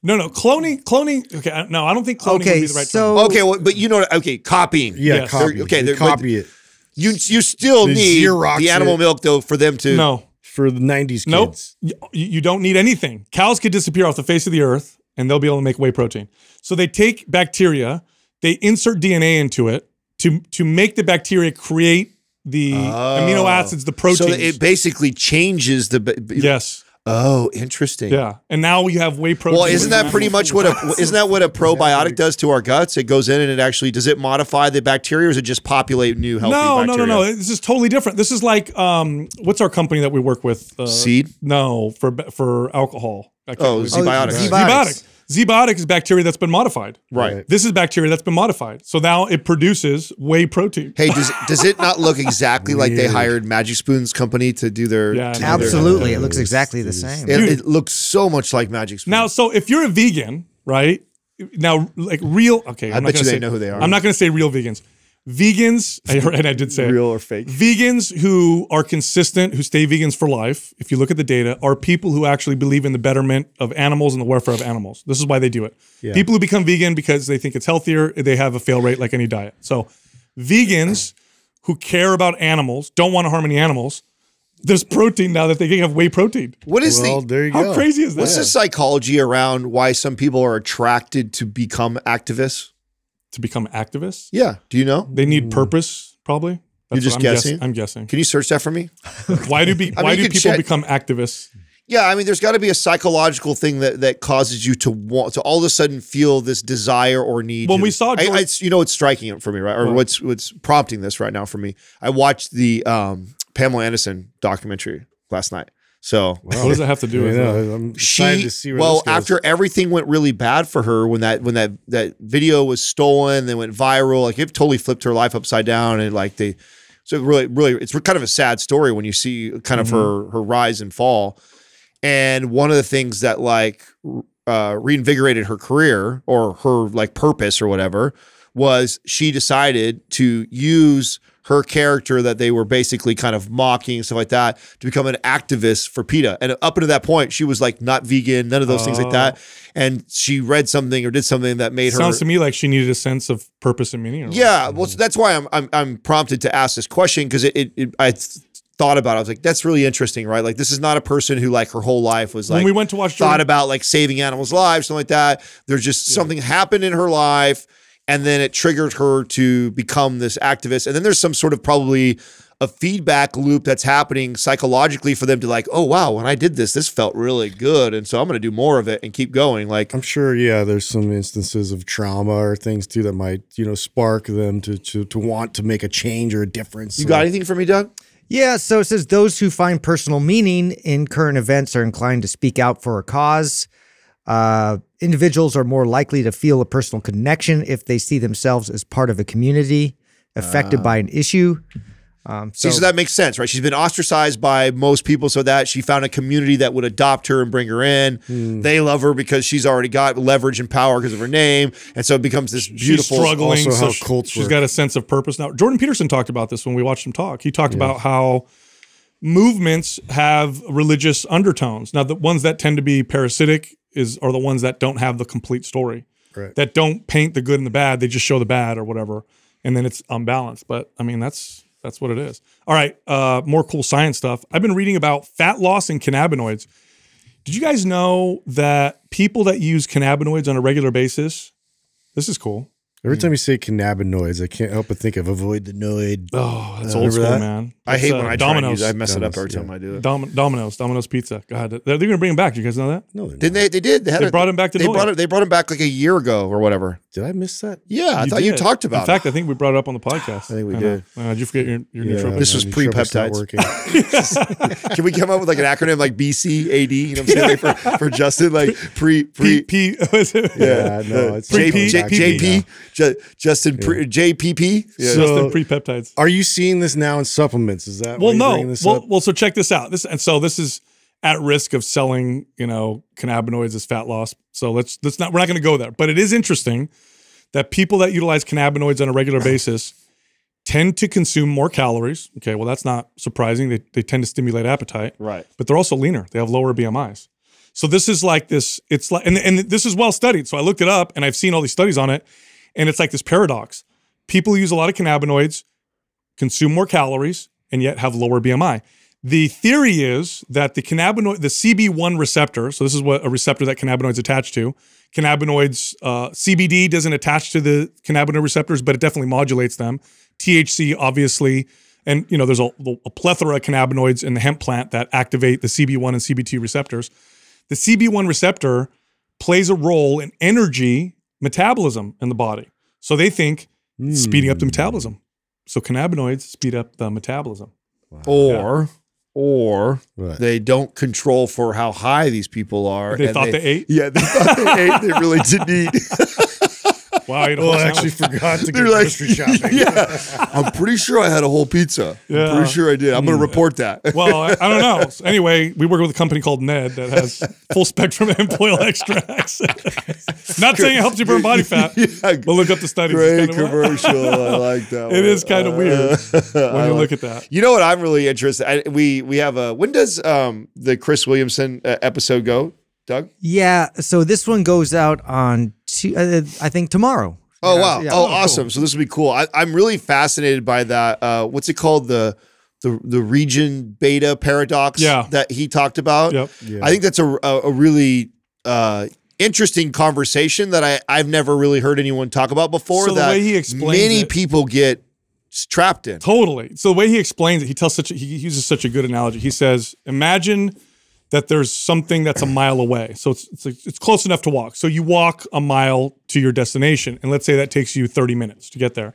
No, no. Cloning, cloning. Okay, no, I don't think cloning would Okay, be the right so term. Okay, well, but you know, okay, copying. Yeah, Yes. copy. They're- okay, They they're- but- copy it You you still They need Xerox the animal it. milk though for them to. No, for the '90s nope. kids. You, you don't need anything. Cows could disappear off the face of the earth and they'll be able to make whey protein. So they take bacteria, they insert DNA into it to to make the bacteria create the amino oh. acids, the proteins. Oh. So it basically changes the. b- b- yes. Oh, interesting. Yeah. And now you have whey protein. Well, isn't that pretty much what a isn't that what a probiotic does to our guts? It goes in and it actually does it modify the bacteria or does it just populate new healthy bacteria? no, no, no, no. This is totally different. This is like um, what's our company that we work with? Uh, Seed? No, for for alcohol. I can't Oh, believe- Zbiotics. Zbiotics. Zbiotic. Zbiotic is bacteria that's been modified. Right. This is bacteria that's been modified. So now it produces whey protein. Hey, does does it not look exactly like they hired Magic Spoon's company to do their? Yeah, to no, do their- Absolutely, it looks exactly the same. It, it looks so much like Magic Spoon. Now, so if you're a vegan, right? Now, like real, okay. I I'm not bet you gonna they say, know who they are. I'm not going to say real vegans. Vegans, and I did say it. real or fake? Vegans who are consistent, who stay vegans for life, if you look at the data, are people who actually believe in the betterment of animals and the welfare of animals. This is why they do it. People who become vegan because they think it's healthier, they have a fail rate like any diet. So, vegans who care about animals, don't want to harm any animals, there's protein now that they can have whey protein. What is Well, the there you How go. crazy is that? what's the psychology around why some people are attracted to become activists? To become activists? Yeah, do you know? They need purpose, probably. You're just I'm guess- guessing? I'm guessing. Can you search that for me? Why do be, I why mean, you do could people check- become activists? Yeah, I mean, there's got to be a psychological thing that that causes you to want to all of a sudden feel this desire or need. When to- we saw I, George- I- it's, you know, what's striking it for me, right? Or What? what's what's prompting this right now for me? I watched the um, Pamela Anderson documentary last night. So What does it have to do with know, that? I'm excited she to see where well this after everything went really bad for her when that when that that video was stolen then went viral like it totally flipped her life upside down and like they so really really it's kind of a sad story when you see kind of her her rise and fall. And one of the things that like uh reinvigorated her career or her like purpose or whatever was she decided to use her character that they were basically kind of mocking and stuff like that to become an activist for PETA. And up until that point, she was like not vegan, none of those things like that. Oh. And she read something or did something that made her Sounds to me like she needed a sense of purpose and meaning. Yeah, well, so that's why I'm I'm I'm prompted to ask this question because it, it, it I th- thought about it. I was like, that's really interesting, right? Like, this is not a person who like her whole life was When like we went to watch thought Jordan- about like saving animals' lives, something like that. There's just something happened in her life, and then it triggered her to become this activist. And then there's some sort of probably a feedback loop that's happening psychologically for them to like, oh wow, when I did this, this felt really good, and so I'm going to do more of it and keep going. Like, I'm sure, yeah, there's some instances of trauma or things too that might, you know, spark them to to, to want to make a change or a difference. you got anything for me, Doug? Yeah, so it says those who find personal meaning in current events are inclined to speak out for a cause. Uh, individuals are more likely to feel a personal connection if they see themselves as part of a community affected by an issue. Um, See, so, so that makes sense, right? She's been ostracized by most people, so that she found a community that would adopt her and bring her in. Hmm. They love her because she's already got leverage and power because of her name, and so it becomes this beautiful. She's struggling. also so how she- cults she's work. got a sense of purpose now. Jordan Peterson talked about this when we watched him talk. He talked about how movements have religious undertones. Now, the ones that tend to be parasitic is are the ones that don't have the complete story. Right. That don't paint the good and the bad. They just show the bad or whatever, and then it's unbalanced. But I mean, that's that's what it is. All right, uh, more cool science stuff. I've been reading about fat loss and cannabinoids. Did you guys know that people that use cannabinoids on a regular basis? This is cool. Every time you say cannabinoids, I can't help but think of avoid the noid. Oh, that's Uh, old school, that? man. I That's, hate uh, when I try Domino's. use. I mess it up every Domino's, time yeah. I do it. Dom- Domino's, Domino's Pizza. God, they're, they're gonna bring him back. You guys know that? No, they're Didn't they? They did. They, had They it- brought him back to They Noid. brought it. They brought him back like a year ago or whatever. Did I miss that? Yeah, I thought you talked about. It. In fact, I think we brought it up on the podcast. I think we know. did. Uh, did you forget your, your Yeah, nootropics? This was my nootropics not pre-peptides. working. Can we come up with like an acronym like BCAD? You know what I'm saying? Like for, for Justin, like pre pre. P, P. Yeah, no, it's J, Pre-P- J, P- JP, Ju- Justin pre, JPP. Yeah. So- Justin pre-peptides. Are you seeing this now in supplements? Is that Well, no. Well, up? well, so check this out. This and so this is at risk of selling, you know, cannabinoids as fat loss. So let's let's not we're not going to go there. But it is interesting that people that utilize cannabinoids on a regular basis tend to consume more calories. Okay, well that's not surprising. They they tend to stimulate appetite. Right. but they're also leaner. They have lower BMIs. So this is like this. It's like, and, and this is well studied. So I looked it up, and I've seen all these studies on it, and it's like this paradox. People who use a lot of cannabinoids, consume more calories, and yet have lower BMI. The theory is that the cannabinoid, the CB1 receptor, so this is what a receptor that cannabinoids attach to. Cannabinoids, uh, CBD doesn't attach to the cannabinoid receptors, but it definitely modulates them. THC, obviously, and you know, there's a, a plethora of cannabinoids in the hemp plant that activate the CB1 and CB2 receptors. The CB1 receptor plays a role in energy metabolism in the body. So they think speeding up the metabolism. So cannabinoids speed up the metabolism. Or or What? they don't control for how high these people are. They and thought they ate? Yeah, they thought they ate. They really didn't eat. Wow, I ate a Oh, I actually forgot to go They're like, grocery shopping. yeah, I'm pretty sure I had a whole pizza. Yeah. I'm pretty sure I did. I'm going to report that. Well, I, I don't know. So anyway, we work with a company called Ned that has full spectrum hemp oil extracts. Not saying it helps you burn body fat, Yeah, but look up the studies. Great kinda- commercial. I like that. It one. is kind of weird when you look at that. You know what I'm really interested. I, we we have a when does um the Chris Williamson uh, episode go, Doug? Yeah. So this one goes out on, Tu- uh, I think tomorrow. Oh Yeah, wow! yeah. oh, awesome! So this will be cool. I, I'm really fascinated by that. Uh, what's it called? The the the region beta paradox. Yeah. that he talked about. Yep. Yeah. I think that's a a, a really uh, interesting conversation that I I've never really heard anyone talk about before. So the that way he explains many it- people get trapped in. Totally. So the way he explains it, he tells such a, he uses such a good analogy. He says, imagine that there's something that's a mile away. So it's, it's it's close enough to walk. So you walk a mile to your destination, and let's say that takes you 30 minutes to get there.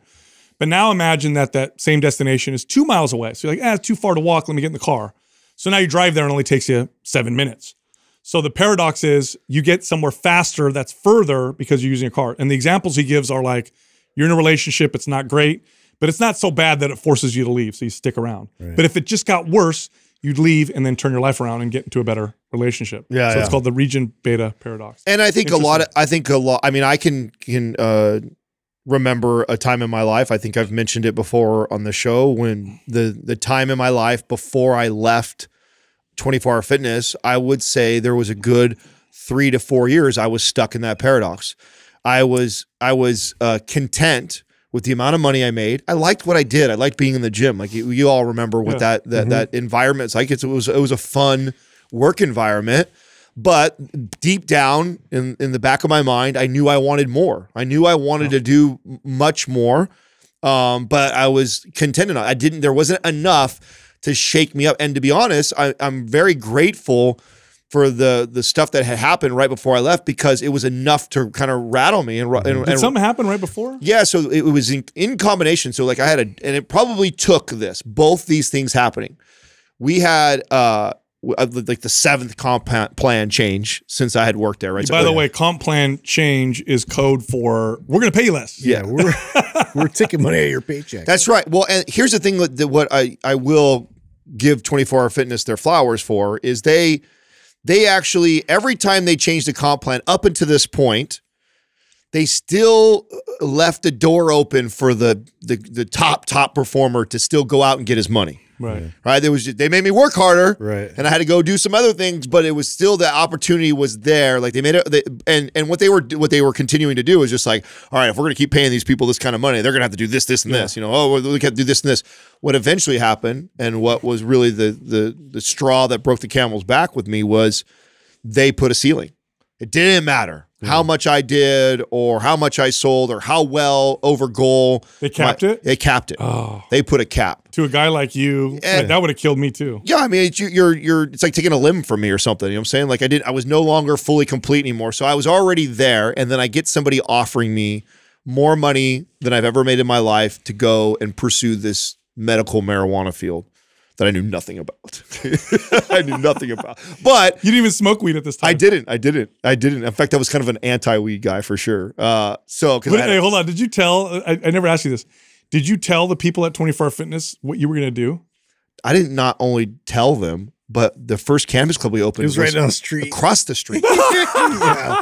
But now imagine that that same destination is two miles away. So you're like, ah, it's too far to walk. Let me get in the car. So now you drive there and it only takes you seven minutes. So the paradox is you get somewhere faster that's further because you're using a car. And the examples he gives are like you're in a relationship, it's not great, but it's not so bad that it forces you to leave. So you stick around. But if it just got worse, you'd leave and then turn your life around and get into a better relationship. Yeah, So it's called the region beta paradox. And I think a lot of I think a lot I mean I can can uh remember a time in my life. I think I've mentioned it before on the show when the the time in my life before I left 24 hour fitness, I would say there was a good 3 to 4 years I was stuck in that paradox. I was I was uh content with the amount of money I made. I liked what I did. I liked being in the gym. Like you, you all remember what Yeah. that that that environment's like. It's, it was it was a fun work environment. But deep down in, in the back of my mind, I knew I wanted more. I knew I wanted to do much more. Um, but I was content enough. I didn't, there wasn't enough to shake me up. And to be honest, I, I'm very grateful for the the stuff that had happened right before I left because it was enough to kind of rattle me and, and, Did and something happen right before? yeah, so it was in, in combination. So like I had a, and it probably took this, both these things happening. We had uh uh, like the seventh comp plan change since I had worked there, right? So- By the way, comp plan change is code for we're going to pay you less. yeah, we're we're taking money out of your paycheck. that's right. Well, and here's the thing that, that what I I will give 24 Hour Fitness their flowers for is they they actually every time they changed the comp plan up until this point, they still left the door open for the the the top top performer to still go out and get his money. Right. right? There was just, they made me work harder, Right. And I had to go do some other things, but it was still the opportunity was there. Like they made it, they, and and what they were what they were continuing to do is just like, all right, if we're gonna keep paying these people this kind of money, they're gonna have to do this, this, and this. You know, oh, we have to do this and this. What eventually happened, and what was really the the the straw that broke the camel's back with me was they put a ceiling. It didn't matter how much I did or how much I sold or how well over goal. They capped my- it? They capped it. Oh, They put a cap. To a guy like you, Yeah. like, that would have killed me too. Yeah, I mean, it's, you- you're you're it's like taking a limb from me or something. You know what I'm saying? Like I did, I was no longer fully complete anymore. So I was already there, and then I get somebody offering me more money than I've ever made in my life to go and pursue this medical marijuana field that I knew nothing about. I knew nothing about, but You didn't even smoke weed at this time. I didn't. I didn't. I didn't. In fact, I was kind of an anti-weed guy for sure. Uh, so hey, hold on. Did you tell? I, I never asked you this. Did you tell the people at 24 Hour Fitness what you were going to do? I didn't not only tell them, but the first cannabis club we opened It was right down the street. across the street.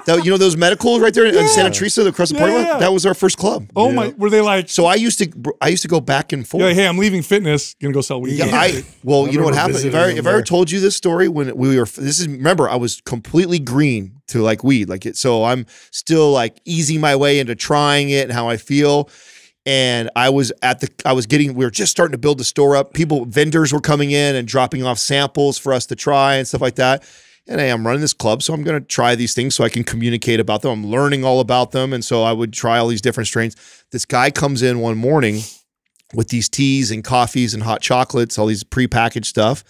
That- you know those medicals right there in Santa Teresa across the Yeah, parking lot? That was our first club. Oh my! Were they like, So I used to I used to go back and forth. you're like, hey, I'm leaving fitness, gonna go sell weed? Yeah, Yeah. I well, I you know what remember happened? If I if I ever told you this story when we were this is remember I was completely green to like weed, like it. So I'm still like easing my way into trying it and how I feel. And I was at the I was getting we were just starting to build the store up. People vendors were coming in and dropping off samples for us to try and stuff like that. And hey, I'm running this club, so I'm going to try these things so I can communicate about them. I'm learning all about them, and so I would try all these different strains. This guy comes in one morning with these teas and coffees and hot chocolates, all these prepackaged stuff,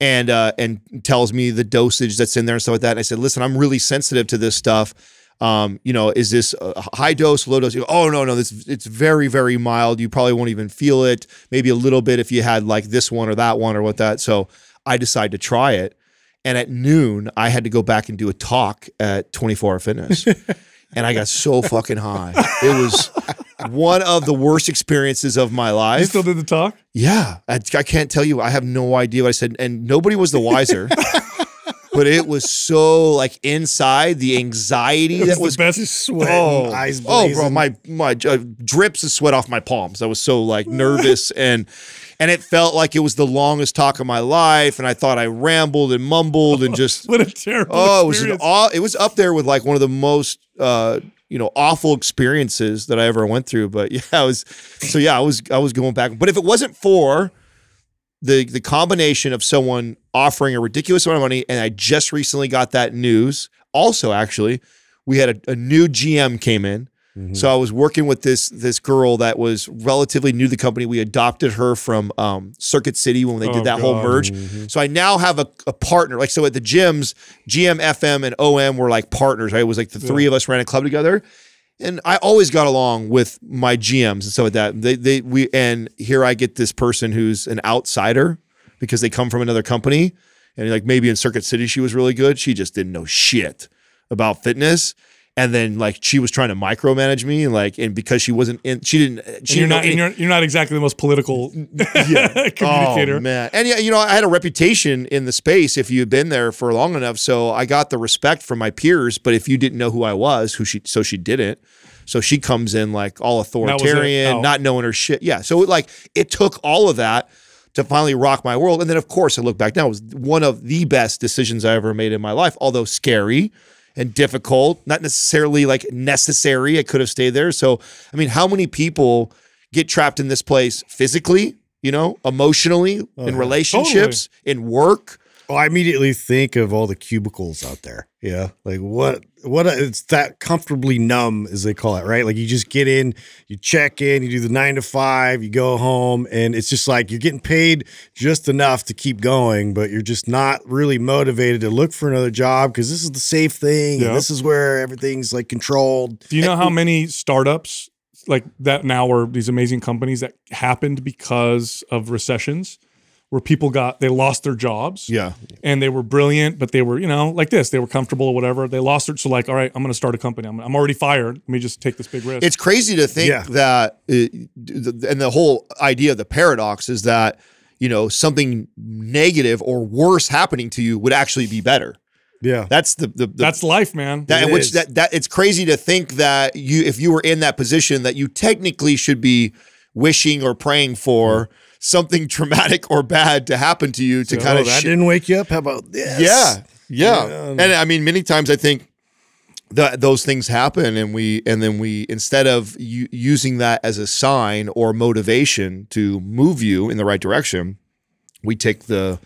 and uh, and tells me the dosage that's in there and stuff like that. And I said, listen, I'm really sensitive to this stuff. Um, you know, is this a high dose, low dose? Go, oh no, no, this it's very, very mild. You probably won't even feel it. Maybe a little bit if you had like this one or that one or what that. So I decided to try it. And at noon, I had to go back and do a talk at 24 Hour Fitness. and I got so fucking high. It was one of the worst experiences of my life. You still did the talk? Yeah, I, I can't tell you. I have no idea what I said, and nobody was the wiser. but it was so like inside the anxiety It that was was. the best. Sweating, Oh, eyes oh, bro, my my uh, drips of sweat off my palms. I was so like nervous and and it felt like it was the longest talk of my life. And I thought I rambled and mumbled and just What a terrible Oh, it was an aw- it was up there with like one of the most uh, you know awful experiences that I ever went through. But yeah, I was so yeah, I was I was going back. But if it wasn't for the the combination of someone offering a ridiculous amount of money, and I just recently got that news. Also, actually, we had a, a new GM came in. Mm-hmm. So I was working with this this girl that was relatively new to the company. We adopted her from um, Circuit City when they Oh, did that whole God. merge. So I now have a, a partner. Like so at the gyms, GM, FM, and OM were like partners. Right? It was like the three of us ran a club together. And I always got along with my GMs and stuff like that. They they we and here I get this person who's an outsider because they come from another company. And like maybe in Circuit City she was really good. She just didn't know shit about fitness. And then like she was trying to micromanage me, and like and because she wasn't in, she didn't. And She you're didn't not. any- you're, you're not exactly the most political communicator. Oh man, and yeah, you know, I had a reputation in the space if you had been there for long enough, so I got the respect from my peers. But if you didn't know who I was, who she, so she didn't. So she comes in like all oh. authoritarian, Oh. not knowing her shit. Yeah. So it, like it took all of that to finally rock my world. And then of course I look back now, it was one of the best decisions I ever made in my life, although scary and difficult, not necessarily like necessary. I could have stayed there. So I mean, how many people get trapped in this place physically, you know, emotionally, in uh-huh. relationships, in work? Well, I immediately think of all the cubicles out there. Yeah. Like what, what, it's that comfortably numb, as they call it, right? Like you just get in, you check in, you do the nine to five, you go home, and it's just like you're getting paid just enough to keep going, but you're just not really motivated to look for another job because this is the safe thing. Yeah. And this is where everything's like controlled. Do you know how many startups like that now are these amazing companies that happened because of recessions, where people got they lost their jobs, Yeah. and they were brilliant, but they were you know like this, they were comfortable or whatever. They lost it, so like, all right, I'm going to start a company. I'm, I'm already fired. Let me just take this big risk. It's crazy to think Yeah. that, uh, and the whole idea of the paradox is that, you know, something negative or worse happening to you would actually be better. Yeah. That's the, the, the That's life, man. that, It which is. that, that it's crazy to think that you, if you were in that position, that you technically should be wishing or praying for something traumatic or bad to happen to you to Oh, kind of that didn't wake you up. How about this? yeah, yeah. Yeah. And I mean, many times I think that those things happen, and we and then we instead of u- using that as a sign or motivation to move you in the right direction, we take the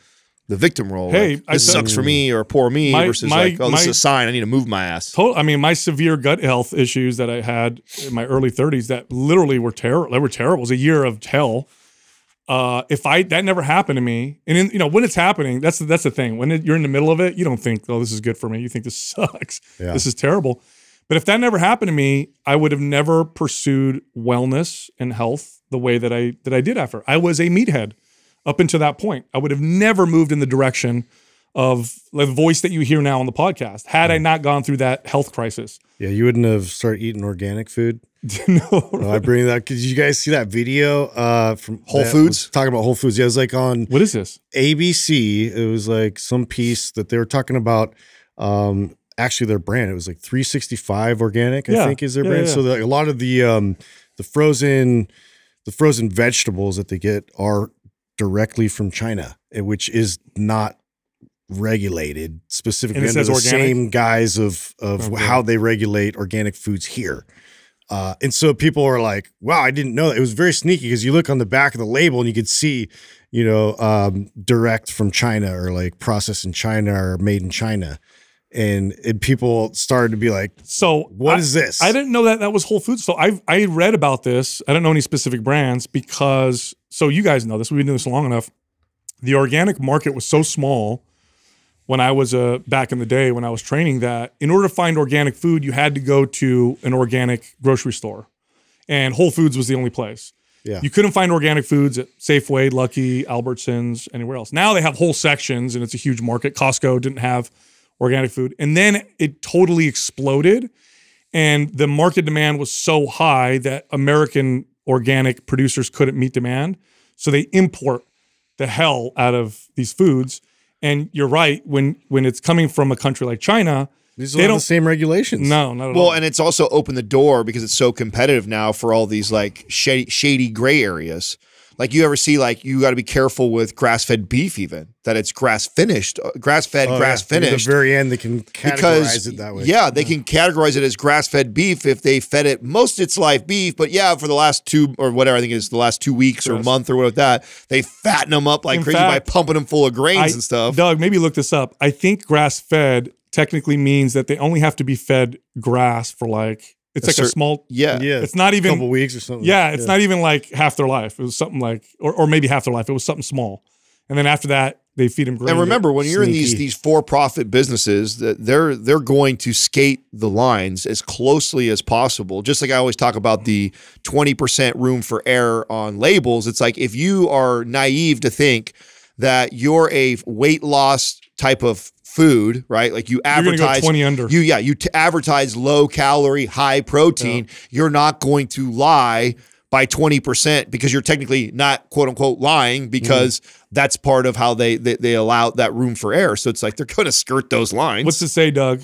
the victim role. Hey, like, this said- sucks for me or poor me My- versus my- like, oh, this is a sign. I need to move my ass. Total, I mean, my severe gut health issues that I had in my early 30s that literally were terrible. They were terrible. It was a year of hell. Uh, if I that never happened to me, and in, you know when it's happening, that's that's the thing. When it, you're in the middle of it, you don't think, "Oh, this is good for me." You think this sucks. Yeah. This is terrible. But if that never happened to me, I would have never pursued wellness and health the way that I that I did after. I was a meathead up until that point. I would have never moved in the direction of the voice that you hear now on the podcast had I not gone through that health crisis. Yeah, you wouldn't have started eating organic food. no, I bring that because you guys see that video uh, from Whole Foods? talking about Whole Foods. Yeah, it was like on what is this? ABC. It was like some piece that they were talking about. Um, actually, their brand. It was like 365 Organic. I think is their yeah, brand. yeah. So a lot of the um, the frozen the frozen vegetables that they get are directly from China, eh, which is not regulated specifically under the organic? same guise of of Okay. how they regulate organic foods here. Uh, and so people are like, "Wow, I didn't know that." It was very sneaky because you look on the back of the label and you could see, you know, um, direct from China or like processed in China or made in China, and, and people started to be like, So "What I- is this?" I didn't know that that was Whole Foods. So I I read about this. I don't know any specific brands because so you guys know this. We've been doing this long enough. The organic market was so small when I was uh, back in the day when I was training that in order to find organic food, you had to go to an organic grocery store, and Whole Foods was the only place. Yeah. You couldn't find organic foods at Safeway, Lucky, Albertsons, anywhere else. Now they have whole sections and it's a huge market. Costco didn't have organic food. And then it totally exploded. And the market demand was so high that American organic producers couldn't meet demand. So they import the hell out of these foods. And you're right, when when it's coming from a country like China, These They don't- the same regulations. no, not at all. Well, all. and it's also opened the door because it's so competitive now for all these like shady, shady gray areas. Like you ever see, like you got to be careful with grass-fed beef, even that it's grass finished, uh, grass-fed, Oh, yeah. grass At finished. the very end, they can categorize because it that way. yeah, they can categorize it as grass-fed beef if they fed it most of its life beef, but yeah, for the last two or whatever I think it's the last two weeks or month or whatever that they fatten them up like In crazy fact, by pumping them full of grains I- and stuff. Doug, maybe look this up. I think grass fed technically means that they only have to be fed grass for like it's A like a small. yeah, yeah, It's not even a even. couple weeks or something. Yeah, it's not even like half their life. It was something like, or, or maybe half their life. It was something small, and then after that, they feed them grain. And remember, when you're in these these for-profit businesses, that they're they're going to skate the lines as closely as possible. Just like I always talk about the 20% room for error on labels. It's like if you are naive to think that you're a weight loss type of food, right? Like you you're advertise go twenty under. you yeah, you t- advertise low calorie, high protein. You're not going to lie by 20% because you're technically not quote unquote lying because mm-hmm. that's part of how they, they they allow that room for error. So it's like they're going to skirt those lines. What's to say, Doug?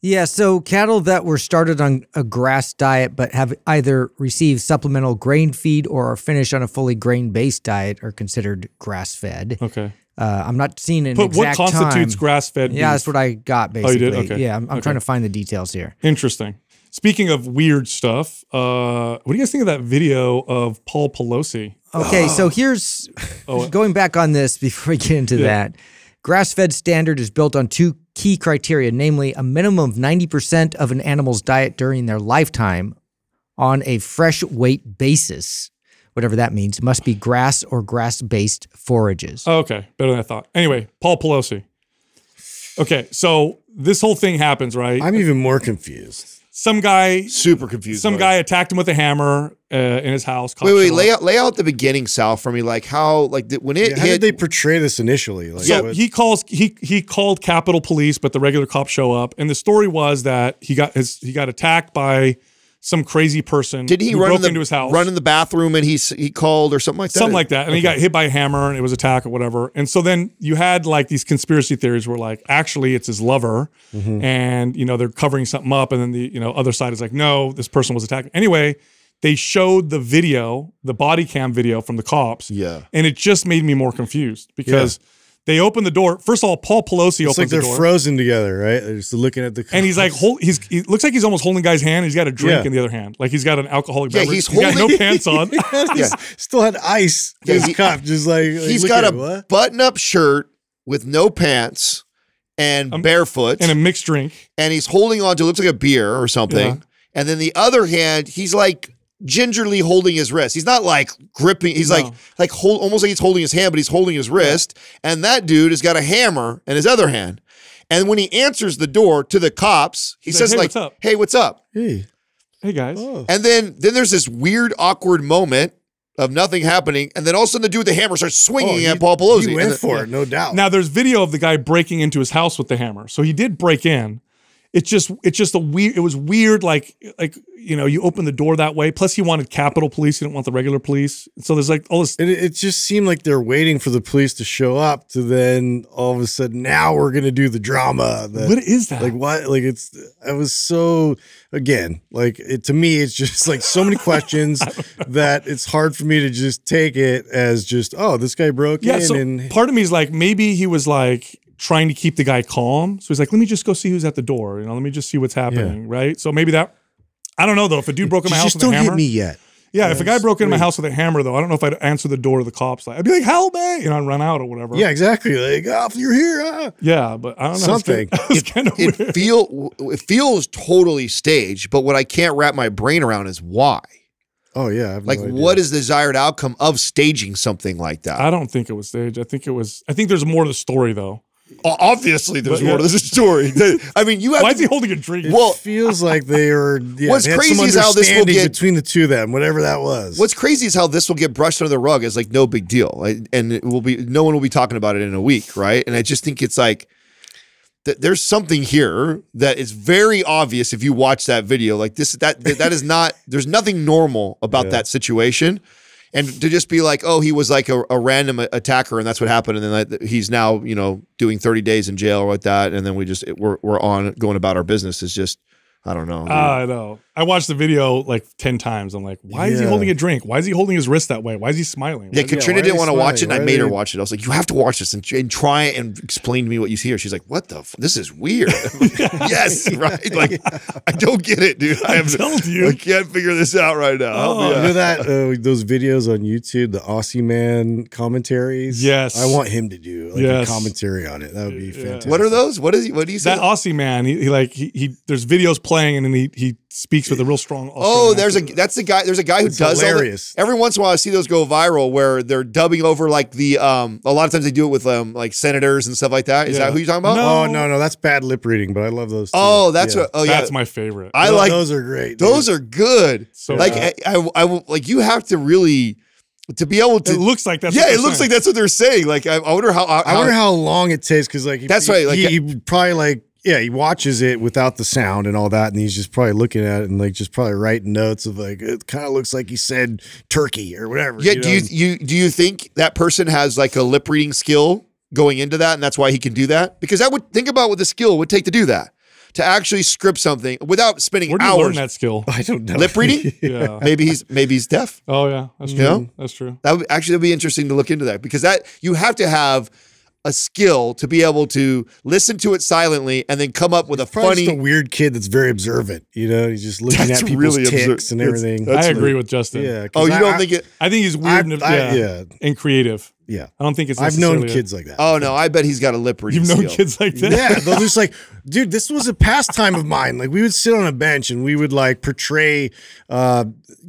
Yeah, so cattle that were started on a grass diet but have either received supplemental grain feed or are finished on a fully grain based diet are considered grass fed. Okay, Uh, I'm not seeing an but what constitutes time. grass fed? Yeah, that's what I got Oh, you basically. did? Okay. Yeah, I'm, I'm Okay. trying to find the details here. Interesting. Speaking of weird stuff, uh, what do you guys think of that video of Paul Pelosi? Okay, so here's Oh. going back on this before we get into Yeah. that. Grass fed standard is built on two key criteria, namely a minimum of 90% of an animal's diet during their lifetime on a fresh weight basis, whatever that means, must be grass or grass based forages. Oh, okay, better than I thought. Anyway, Paul Pelosi. Okay, so this whole thing happens, right? I'm even more confused. Some guy, Super confused. some by guy attacked him with a hammer uh, in his house. Wait, wait, lay out lay out the beginning, Sal, for me. Like how, like the, when it Yeah, how hit. did they portray this initially? Like, So what- he calls he he called Capitol Police, but the regular cops show up, and the story was that he got his he got attacked by some crazy person. did he run broke in the, into his house? run in the bathroom and he he called or something like that? something like that. And he got hit by a hammer and it was attack or whatever. And so then you had like these conspiracy theories where like actually it's his lover mm-hmm. and you know they're covering something up and then the you know other side is like no this person was attacked. Anyway, they showed the video, the body cam video from the cops. Yeah. And it just made me more confused because they open the door. First of all, Paul Pelosi opens the door. It's like opens the they're door. frozen together, right? They're just looking at the and he's like, hold, he's, he looks like he's almost holding guy's hand. He's got a drink Yeah. in the other hand. Like he's got an alcoholic Yeah, beverage. he's got no pants on. Yeah. still had ice Yeah, his he- cup, just like, like, He's look got at a what? button-up shirt with no pants and Um, barefoot, and a mixed drink. and he's holding on to looks like a beer or something. Yeah. And then the other hand, he's like gingerly holding his wrist. He's not like gripping. He's No. like like hold, almost like he's holding his hand, but he's holding his wrist. And that dude has got a hammer in his other hand. And when he answers the door to the cops, he He's says like, like, "Hey, what's up?" "Hey, what's up?" Hey, Hey guys. oh. And then then there's this weird awkward moment of nothing happening, and then all of a sudden the dude with the hammer starts swinging Oh, he- at Paul Pelosi. He And went then- for it, no doubt. Now there's video of the guy breaking into his house with the hammer. So he did break in. It's just it's just a weird it was weird like like you know you open the door that way. Plus he wanted Capitol Police, he didn't want the regular police. So there's like all this And it, it just seemed like they're waiting for the police to show up to then all of a sudden now we're gonna do the drama. That, what is that? like what? Like it's I was so again like it to me it's just like so many questions that it's hard for me to just take it as just oh this guy broke yeah, in so and part of me is like maybe he was like trying to keep the guy calm. So he's like, let me just go see who's at the door. You know, let me just see what's happening. Right. So maybe that I don't know though. If a dude broke in my house just with a don't hammer, hit me yet. yeah. If a guy broke into my house with a hammer, though, I don't know if I'd answer the door to the cops. Like, I'd be like, "Help me!" You know, I'd run out or whatever. Yeah, exactly. Like oh, you're here. Ah. Yeah, but I don't know. Something. It's kind of weird. it feel it feels totally staged, but what I can't wrap my brain around is why. Oh yeah. Like, no what is the desired outcome of staging something like that? I don't think it was staged. I think it was. I think there's more to the story though. O- Obviously, there's But, more yeah. to this story. I mean, you have Why to is he holding a drink? Well, It Well- feels like they are. Yeah, What's they crazy is how this will get- between the two of them, whatever that was. What's crazy is how this will get brushed under the rug as like no big deal, and it will be no one will be talking about it in a week, right? And I just think it's like That there's something here that is very obvious if you watch that video. Like this, that that, that is not. There's nothing normal about that situation. And to just be like, oh, he was like a, a random attacker, and that's what happened, and then he's now, you know, doing 30 days in jail or like that, and then we just we're we're on going about our business is just, I don't know. I know. I watched the video like ten times. I'm like, why is he Yeah. holding a drink? Why is he holding his wrist that way? Why is he smiling? Yeah, Why- Katrina why didn't are want to they watch it, and smiling? I Why made are her they- watch it. I was like, "You have to watch this and, and try and explain to me what you see here." She's like, "What the? F- this is weird." I'm like, yes, right. Like, I don't get it, dude. I, I have, told you. I can't figure this out right now. Help me Oh, You know that uh, those videos on YouTube, the Aussie man commentaries. Yes. I want him to do like Yes. a commentary on it. That would be Yeah. fantastic. What are those? What is he? What do you say? that Aussie man, he, he like he, he there's videos playing and then he he speaks with a real strong. Oh, Australian there's a accent. that's the guy. There's a guy who It's does all the- every once in a while, I see those go viral where they're dubbing over like the um. A lot of times they do it with um like senators and stuff like that. Is Yeah. that who you're talking about? No. Oh no, no, that's bad lip reading, but I love those. Too. Oh, that's Yeah. what. Oh yeah, That's my favorite. I Tho- like those are great. those dude. are good. So like. I, I, I will- like you have to really to be able to. it looks like that's yeah, what it looks saying. like that's what they're saying. Like I, I wonder how. how I wonder how long it takes because like he, That's right, like- he, he probably like yeah he watches it without the sound and all that, and he's just probably looking at it and like just probably writing notes of like it kind of looks like he said turkey or whatever. Yeah, you do you you do you think that person has like a lip reading skill going into that, and that's why he can do that? Because that would think about what the skill would take to do that, to actually script something without spending Where do you hours learn that skill? I don't know. lip reading. Yeah. maybe he's maybe he's deaf. Oh yeah, that's true. You know? That's true. That would actually that'd be interesting to look into that because that you have to have a skill to be able to listen to it silently and then come up with a Probably funny. just a weird kid that's very observant. You know, he's just looking That's at people's really ticks obser- and that's- everything. that's I agree right. with Justin. yeah. 'cause oh, you I- don't I- think it? I think he's weird and, I- yeah, yeah. and creative. Yeah. I don't think it's. I've known kids like that. Oh no, I bet he's got a lip reading. You've known skill. kids like that. Yeah, they'll just like, dude, this was a pastime of mine. Like, we would sit on a bench and we would like portray, uh,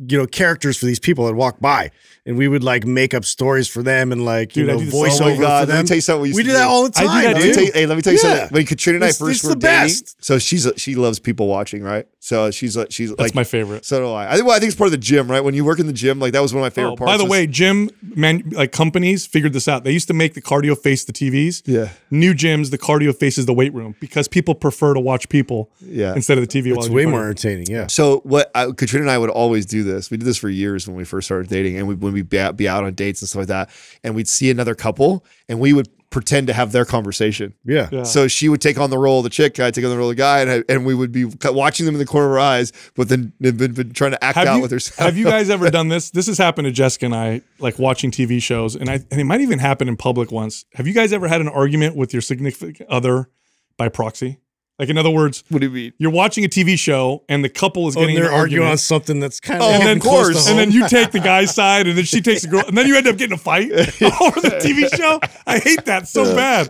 you know, characters for these people that walk by, and we would like make up stories for them and like, you Dude, know, do this voice Oh my over God, for let me them. tell you something we used we to do that all the I do time. that Let too. tell you, hey, let me tell you Yeah. something. When Katrina and I It's- first it's were the dating, best. so she's she loves people watching, right? So she's uh, she's That's like my favorite. So do I. I think well, I think it's part of the gym, right? When you work in the gym, like that was one of my favorite Oh, parts. by the way, gym man, like companies figured this out. They used to make the cardio face the TVs. Yeah. New gyms, the cardio faces the weight room because people prefer to watch people. Yeah. Instead of the TV. while It's way more entertaining. Yeah. So what I, Katrina and I would always do this. We did this for years when we first started dating, and we, when we'd be out, be out on dates and stuff like that, and we'd see another couple, and we would pretend to have their conversation. Yeah. Yeah. So she would take on the role of the chick, I'd take on the role of the guy, and, I, and we would be watching them in the corner of our eyes, but then they've been, been trying to act have out you, with herself. have you guys ever done this? This has happened to Jessica and I, like watching TV shows, and I and it might even happen in public once. Have you guys ever had an argument with your significant other by proxy? Like in other words, What do you mean? you're watching a TV show and the couple is Oh, getting and they're arguing on something that's kind Oh, of and then of course. and then you take the guy's side, and then she takes the girl, and then you end up getting a fight over the TV show. I hate that so bad.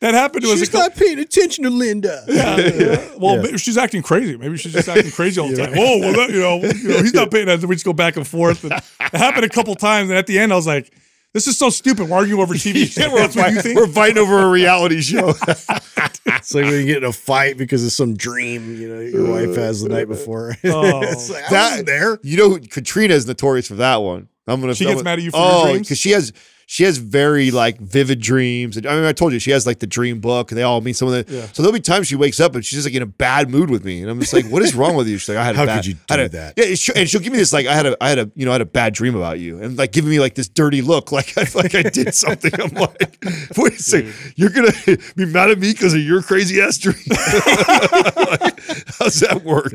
That happened to us. a cou- paying attention to Linda. Yeah, yeah. Well, Yeah. she's acting crazy. Maybe she's just acting crazy all the time. Whoa, well, that, you know, you know, he's not paying attention. We just go back and forth. And it happened a couple times, and at the end, I was like, "This is so stupid. We're arguing over TV. show. we're, That's what you fight- think." we're fighting over a reality show. It's like when you get in a fight because of some dream, you know, your wife has the night before. Oh. like, That- there. You know, Katrina is notorious for that one. I'm gonna. She I'm gets gonna- mad at you for oh, your dreams? because she has she has very like vivid dreams. And, I mean, I told you she has like the dream book, and they all mean some of the. Yeah. So there'll be times she wakes up and she's just like in a bad mood with me, and I'm just like, "What is wrong with you?" She's like, "I had a How bad, could you I do a- that? Yeah, she- and she'll give me this like, "I had a, I had a, you know, I had a bad dream about you," and like giving me like this dirty look, like I like I did something. I'm like, "Wait a second, you're gonna be mad at me because of your crazy ass dream?" Like, how's that work?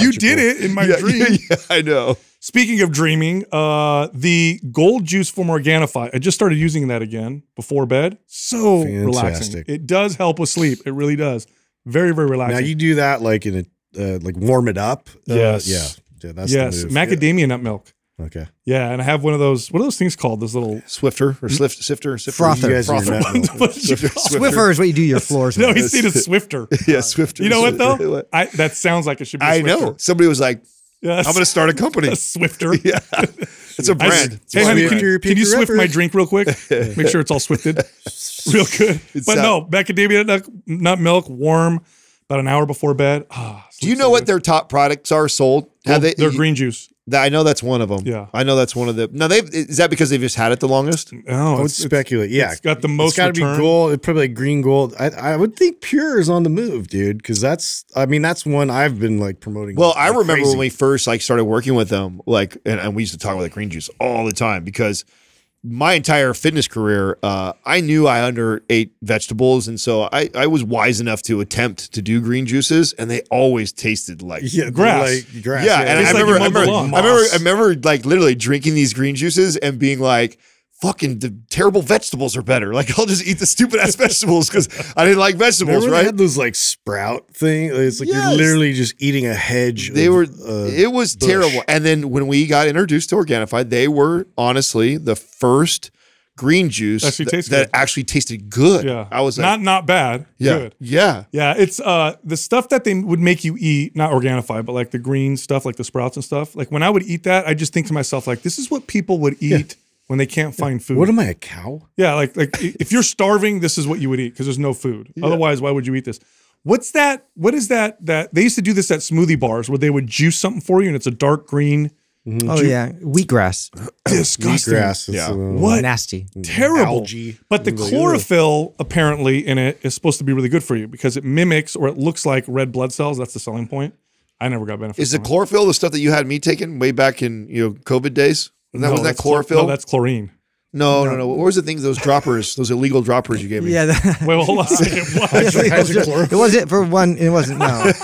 you did it in my yeah, dream. yeah, I know. Speaking of dreaming, uh, the gold juice from Organifi. I just started using that again before bed. So relaxing. It does help with sleep. It really does. Very, very relaxing. Now you do that like in a uh, like warm it up. Uh, Yes. yeah. Yeah. That's yes, the move. macadamia nut milk. Okay. Yeah, and I have one of those. What are those things called? Those little. Swifter or Slift, Sifter, Sifter. Frother. You guys are Frother. nut. What did you Swifter. Swiffer is what you do your floors No, with. he's seen a Swifter. Yeah, Swifter. You know what though? I that sounds like it should be. a I Swifter. know. Somebody was like, Yeah, "I'm going to start a company." a Swifter. yeah, it's a brand. hey, honey, can, Swifter can you Peter swift my drink real quick? Make sure it's all swifted, real good. It's, but uh, no, macadamia nut, nut milk, warm, about an hour before bed. Ah, Do you know so what good. their top products are sold? Well, Have they? They're green juice. That- I know that's one of them. Yeah. I know that's one of the. Now they is that because they've just had it the longest? No, I would it's, it's, speculate. Yeah. it's got the most It's got to be gold. It's probably like green gold. I, I would think Pure is on the move, dude, because that's. I mean, that's one I've been like promoting. Well, I remember crazy. when we first like started working with them, like, and, and we used to talk about the green juice all the time because my entire fitness career, uh, I knew I under ate vegetables, and so I, I was wise enough to attempt to do green juices, and they always tasted like yeah, grass. Like, grass. yeah, and I like remember, I remember. I remember, I remember, like literally drinking these green juices and being like, "Fucking the terrible vegetables are better." Like I'll just eat the stupid ass vegetables because I didn't like vegetables, Remember they right? had those like sprout thing. It's like Yes. you're literally just eating a hedge. They of, were. uh, it was bush. terrible. And then when we got introduced to Organifi, they were honestly the first green juice Actually that, that good. actually tasted good. Yeah, I was like, not not bad. yeah, Good. yeah. Yeah, it's uh the stuff that they would make you eat, not Organifi, but like the green stuff, like the sprouts and stuff. Like when I would eat that, I just think to myself, like, this is what people would eat when they can't find food. What am I, a cow? yeah, like like if you're starving, this is what you would eat because there's no food. Otherwise, why would you eat this? What's that? What is that? That they used to do this at smoothie bars where they would juice something for you and it's a dark green. Oh yeah, wheatgrass, Disgusting. Wheatgrass. it's, Yeah. uh, What? nasty. terrible. Algae. But the chlorophyll apparently in it is supposed to be really good for you because it mimics or it looks like red blood cells. That's the selling point. I never got benefit. Is the from it. chlorophyll the stuff that you had me taking way back in you know COVID days? That No, was that that's chlor- chlorophyll? no, that's chlorine. no, no, no. What was the things? Those droppers, those illegal droppers you gave me. Yeah, that, Wait, well, hold on a second. What? it wasn't for one. It wasn't no.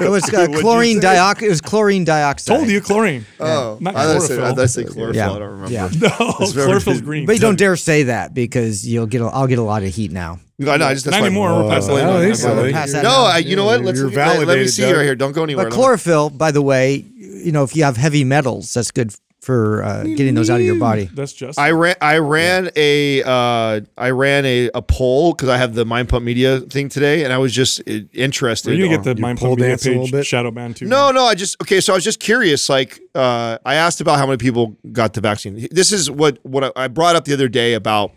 It was uh, chlorine dioxide. It was chlorine dioxide. Told you chlorine. Oh, Not I thought I said, I chlorophyll. thought I said chlorophyll. Yeah. I don't remember. Yeah. No, It's very- chlorophyll's green. But you don't dare say that because you'll get. A, I'll get a lot of heat now. I know. I just that's Not why- anymore. We're past Uh, that. I don't think That's so. Pass that No. I, you know what? Let's You're let, let me validated, see Doug. right here. Don't go anywhere. But chlorophyll, by the way, you know, if you have heavy metals, that's good for uh, getting those out of your body. That's just. I ran I ran a uh, I ran a, a poll because I have the Mind Pump Media thing today, and I was just uh, interested. Are you gonna get the you mind pump media dance a little page bit? shadow banned too? No, no, I just okay. So I was just curious. Like, uh, I asked about how many people got the vaccine. This is what what I, I brought up the other day about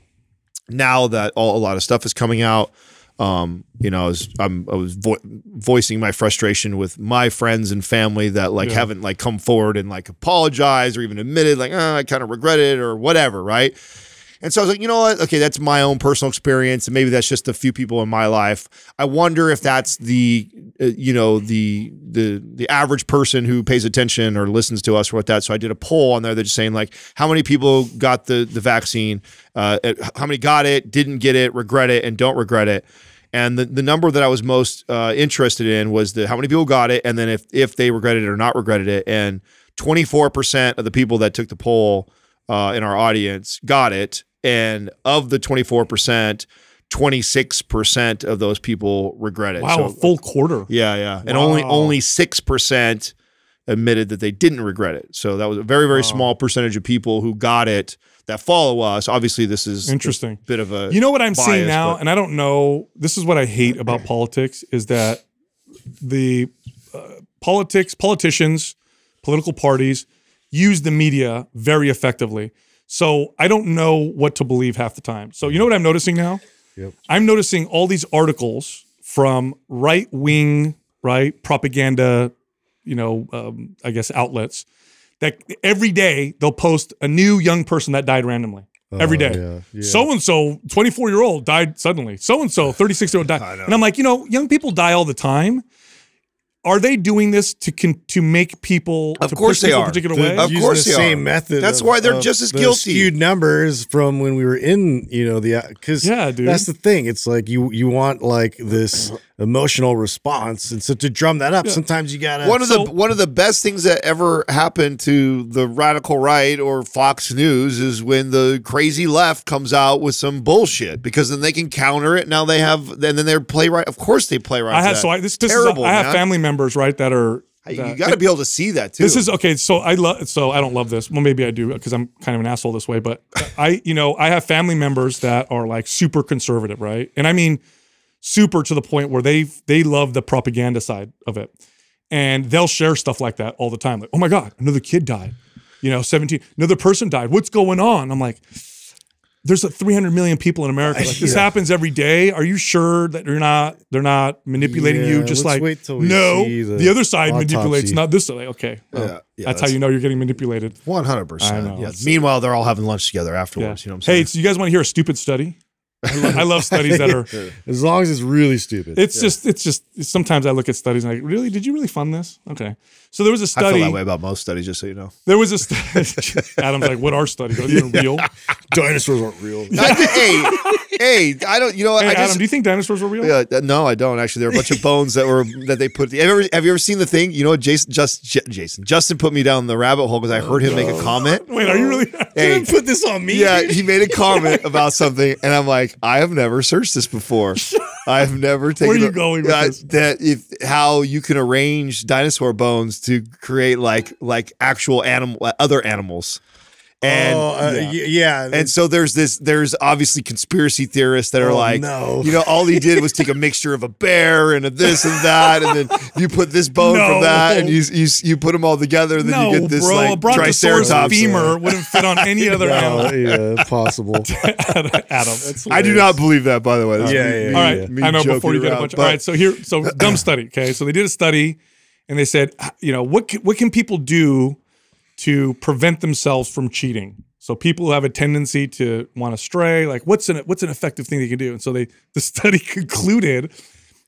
now that all, a lot of stuff is coming out. Um, you know, I was I'm, I was vo- voicing my frustration with my friends and family that like Yeah. haven't like come forward and like apologized or even admitted like oh, I kind of regret it or whatever, right? And so I was like, you know what? Okay, that's my own personal experience, and maybe that's just a few people in my life. I wonder if that's the, uh, you know, the the the average person who pays attention or listens to us or what that. So I did a poll on there that's just saying like, how many people got the the vaccine? Uh, how many got it? Didn't get it? Regret it? And don't regret it? And the, the number that I was most uh, interested in was the how many people got it, and then if if they regretted it or not regretted it. And 24% of the people that took the poll uh, in our audience got it, and of the 24%, 26% of those people regret it. Wow, So- a full quarter. yeah, yeah, and only only six percent admitted that they didn't regret it. So that was a very very small percentage of people who got it that follow us. Obviously, this is Interesting. a bit of a You know what I'm seeing now, but- and I don't know. This is what I hate about politics: is that the uh, politics, politicians, political parties use the media very effectively. So I don't know what to believe half the time. So you know what I'm noticing now? Yep. I'm noticing all these articles from right wing, right propaganda, you know, um, I guess outlets that every day they'll post a new young person that died randomly. Every Oh, day. So and so, 24 year old died suddenly. So and so, 36 year old died. And I'm like, you know, young people die all the time. Are they doing this to con- to make people Of to course push they people are. a particular The- way? of using course the they same are. method. That's of- why they're of just as the guilty. Skewed numbers from when we were in, you know, the uh, because Yeah, dude. that's the thing. It's like you you want like this emotional response, and so to drum that up, sometimes you gotta. one of So- the one of the best things that ever happened to the radical right or Fox News is when the crazy left comes out with some bullshit because then they can counter it. Now they have and then they're playwright. Of course they playwright. I have so I this, this terrible. is, I have man. family members right that are You got to be able to see that too. This is okay. So I love. So I don't love this. Well, maybe I do because I'm kind of an asshole this way. But I, you know, I have family members that are like super conservative, right? And I mean, super to the point where they they love the propaganda side of it, and they'll share stuff like that all the time. Like, oh my god, another kid died. You know, 17. Another person died. What's going on? I'm like. There's a 300 million people in America. Like this happens every day. Are you sure that you're not? They're not manipulating you. Just like wait till we no, the the other side manipulates, not this side. Okay, well, Yeah, yeah, that's, how you know you're getting manipulated. 100. percent Meanwhile, they're all having lunch together Yeah. afterwards. You know what I'm saying? hey, so you guys want to hear a stupid study? I love, I love studies that are. as long as it's really stupid. It's just. It's just. Sometimes I look at studies and like, really? Did you really fund this? Okay. So there was a I feel study. that way about most studies, just so you know. There was a study. Adam's like, what are studies? Are they even real? dinosaurs aren't real. I- hey, hey, I don't. You know what? Hey, I Adam, do you think dinosaurs were real? Yeah, th- no, I don't actually. There are a bunch of bones that were that they put. Have you ever have you ever seen the thing? You know, Jason just J- Jason Justin put me down the rabbit hole because I heard him make a oh, comment. Wait, are you really? Hey, put this on me. yeah, he made a comment about something, and I'm like, I have never searched this before. I have never taken. Where are you a- going with uh, this? That if how you can arrange dinosaur bones to create like like actual animal other animals, and oh, uh, yeah. yeah. and so there's this there's obviously conspiracy theorists that are Oh, like no. you know all he did was take a mixture of a bear and a this and that and then you put this bone No. from that and you you you put them all together and then no, you get this bro. like a triceratops. femur wouldn't fit on any other animal. yeah, possible. Adam. I do not believe that by the way. That's Yeah, me- yeah, All right, me I know before you get a bunch. but- all right, so here, so dumb study. Okay, so they did a study, and they said, you know, what can, what can people do to prevent themselves from cheating? So people who have a tendency to want to stray, like what's an what's an effective thing they can do? And so they the study concluded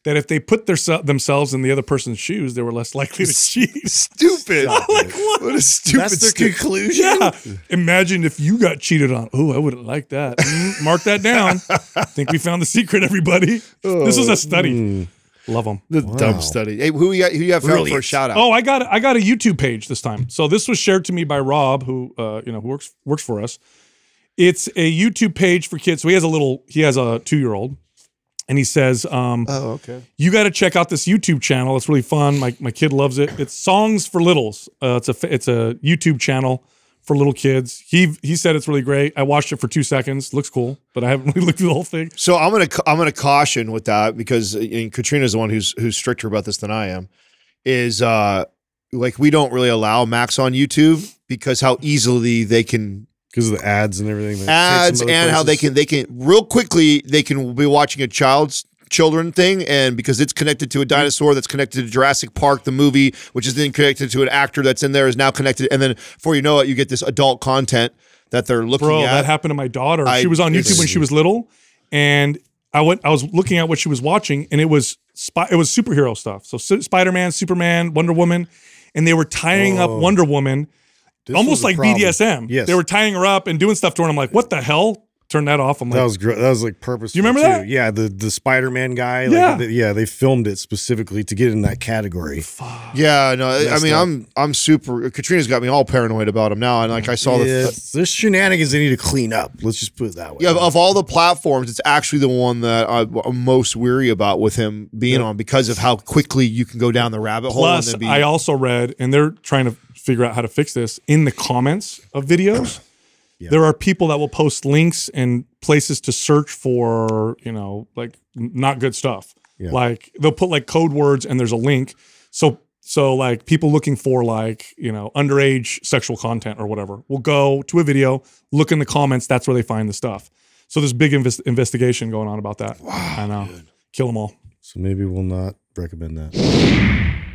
that if they put their, themselves in the other person's shoes, they were less likely to cheat. stupid. like what? What a stupid That's their stu- conclusion. Yeah. Imagine if you got cheated on. Oh, I wouldn't like that. Mm, mark that down. I think we found the secret, everybody. This is a study. Love them. The dumb study. Hey, who you got? Who you got found for a shout out? Oh, I got I got a YouTube page this time. So this was shared to me by Rob, who uh, you know who works works for us. It's a YouTube page for kids. So he has a little. He has a two year old, and he says, um, Oh, okay. "You got to check out this YouTube channel. It's really fun. My my kid loves it. It's Songs for Littles. Uh, it's a it's a YouTube channel for little kids. He he said it's really great. I watched it for two seconds. Looks cool, but I haven't really looked through the whole thing. So I'm gonna I'm gonna caution with that because and Katrina's the one who's who's stricter about this than I am. Is uh like we don't really allow Max on YouTube because how easily they can because of the ads and everything. ads and other how they can they can real quickly they can be watching a child's children thing and because it's connected to a mm-hmm. dinosaur that's connected to Jurassic Park the movie which is then connected to an actor that's in there is now connected and then before you know it you get this adult content that they're looking Bro, at. that happened to my daughter. I- she was on YouTube when she was little, and I went. I was looking at what she was watching, and it was spy, it was superhero stuff. So Spider Man, Superman, Wonder Woman, and they were tying up Oh. Wonder Woman This almost like problem. BDSM. Yes. they were tying her up and doing stuff to her. And I'm like, what the hell? Turn that off. I'm like, That was great. That was like purposeful. You remember too. that? Yeah, the the Spider Man guy. Like, Yeah. the- yeah. They filmed it specifically to get in that category. Fuck. yeah, no, I Messed mean, up. I'm I'm super. Katrina's got me all paranoid about him now, and like I saw the. Yeah, there's shenanigans they need to clean up. Let's just put it that way. Yeah, of all the platforms, it's actually the one that I- I'm most weary about with him being Yeah. on because of how quickly you can go down the rabbit hole. Plus, and then be, I also read, and they're trying to figure out how to fix this in the comments of videos. Yeah. There are people that will post links and places to search for, you know, like not good stuff. Yeah. Like they'll put like code words and there's a link. So, so like people looking for like, you know, underage sexual content or whatever will go to a video, look in the comments. That's where they find the stuff. So there's big invest- investigation going on about that. Wow, I know. Kill them all. So maybe we'll not recommend that.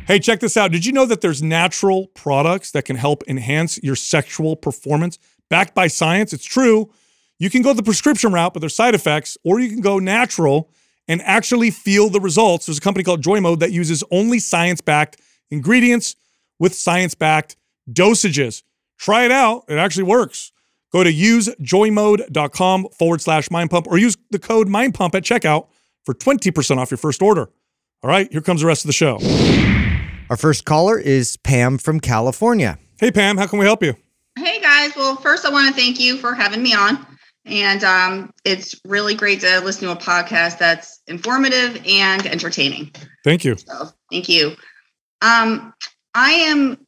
Hey, check this out. Did you know that there's natural products that can help enhance your sexual performance? Backed by science, it's true. You can go the prescription route, but there's side effects, or you can go natural and actually feel the results. There's a company called Joy Mode that uses only science backed ingredients with science backed dosages. Try it out, it actually works. Go to usejoymode.com forward slash mind pump or use the code mind pump at checkout for 20% off your first order. All right, here comes the rest of the show. Our first caller is Pam from California. Hey, Pam, how can we help you? Guys, well, first I want to thank you for having me on. And um, it's really great to listen to a podcast that's informative and entertaining. Thank you. So thank you. Um, I am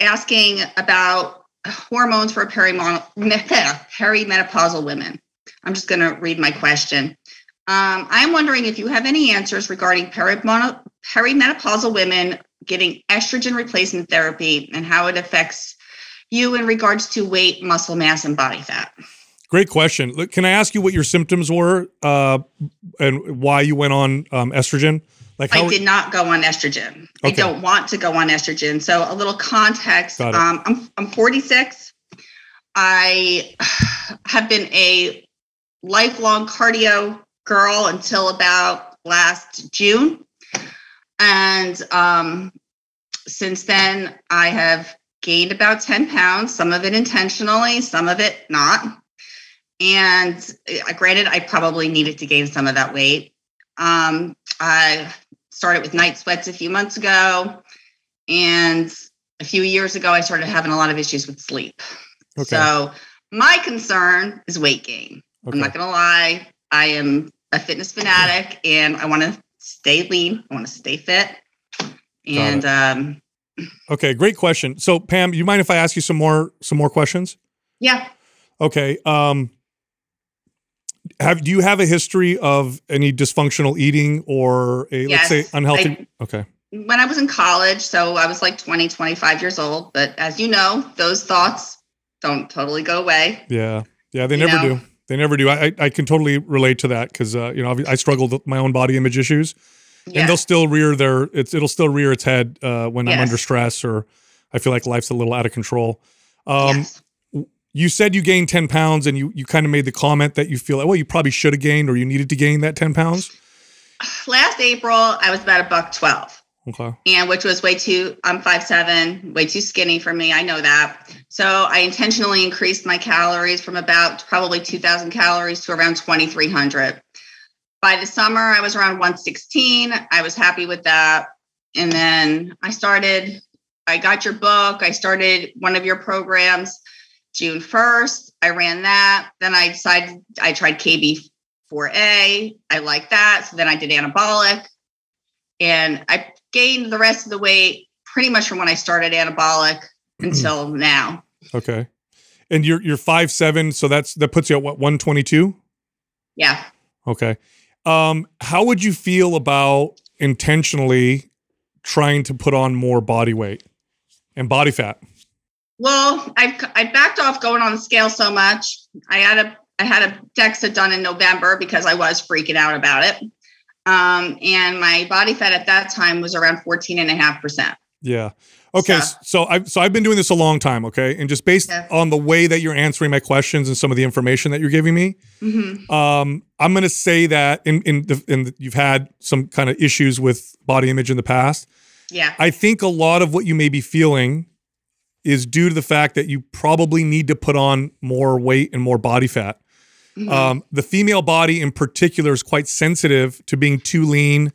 asking about hormones for perimon- perimenopausal women. I'm just going to read my question. Um, I'm wondering if you have any answers regarding perimon- perimenopausal women getting estrogen replacement therapy and how it affects you in regards to weight, muscle mass, and body fat. Great question. Look, can I ask you what your symptoms were uh, and why you went on um, estrogen? Like I did not go on estrogen. I don't want to go on estrogen. So a little context. Um, I'm I'm 46. I have been a lifelong cardio girl until about last June, and um, since then I have gained about 10 pounds. Some of it intentionally, some of it not. And uh, granted, I probably needed to gain some of that weight. Um, I started with night sweats a few months ago. And a few years ago, I started having a lot of issues with sleep. Okay. So my concern is weight gain. Okay. I'm not going to lie. I am a fitness fanatic and I want to stay lean. I want to stay fit. And um, Okay, great question. So, Pam, you mind if I ask you some more some more questions? yeah, Okay. Um, have do you have a history of any dysfunctional eating or a let's say Yes, unhealthy? okay. when I was in college, so I was like 20, 25 years old. But as you know, those thoughts don't totally go away. Yeah. Yeah. They You never know? do. They never do. I I, I can totally relate to that because uh, you know I struggled with my own body image issues. And they'll still rear their it's it'll still rear its head uh, when I'm under stress or I feel like life's a little out of control. Um, yes. You said you gained ten pounds, and you you kind of made the comment that you feel like well you probably should have gained or you needed to gain that ten pounds. Last April, I was about a buck 12. Okay. and which was way too i'm five seven way too skinny for me i know that so i intentionally increased my calories from about probably 2000 calories to around 2300 by the summer i was around 116 i was happy with that and then i started i got your book i started one of your programs june 1st i ran that then i decided i tried kb4a i like that so then i did anabolic and I gained the rest of the weight pretty much from when I started anabolic mm-hmm. until now. Okay. And you're you're five seven, so that's that puts you at what one twenty two. Yeah. Okay. Um, how would you feel about intentionally trying to put on more body weight and body fat? Well, I've I backed off going on the scale so much. I had a I had a DEXA done in November because I was freaking out about it. Um, and my body fat at that time was around 14 and a half percent. Yeah. Okay. So- So I've so I've been doing this a long time. Okay, and just based Yeah. on the way that you're answering my questions and some of the information that you're giving me, hmm um, I'm going to say that in in the in the, you've had some kind of issues with body image in the past. Yeah. I think a lot of what you may be feeling is due to the fact that you probably need to put on more weight and more body fat. Mhm. Um, the female body in particular is quite sensitive to being too lean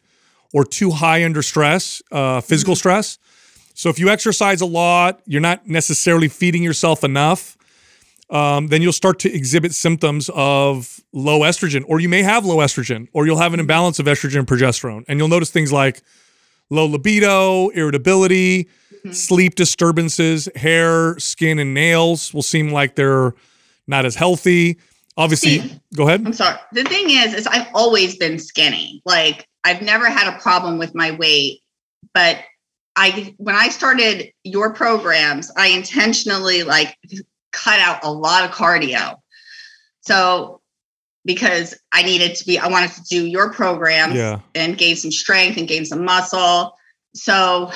or too high under stress, uh, physical stress. So if you exercise a lot, you're not necessarily feeding yourself enough. Um, then you'll start to exhibit symptoms of low estrogen, or you may have low estrogen, or you'll have an imbalance of estrogen and progesterone. And you'll notice things like low libido, irritability, sleep disturbances, hair, skin, and nails will seem like they're not as healthy. Obviously, Steve. go ahead. I'm sorry. The thing is, is I've always been skinny. Like I've never had a problem with my weight, but I when I started your programs, I intentionally like cut out a lot of cardio. So because I needed to be, I wanted to do your programs Yeah. and gain some strength and gain some muscle. So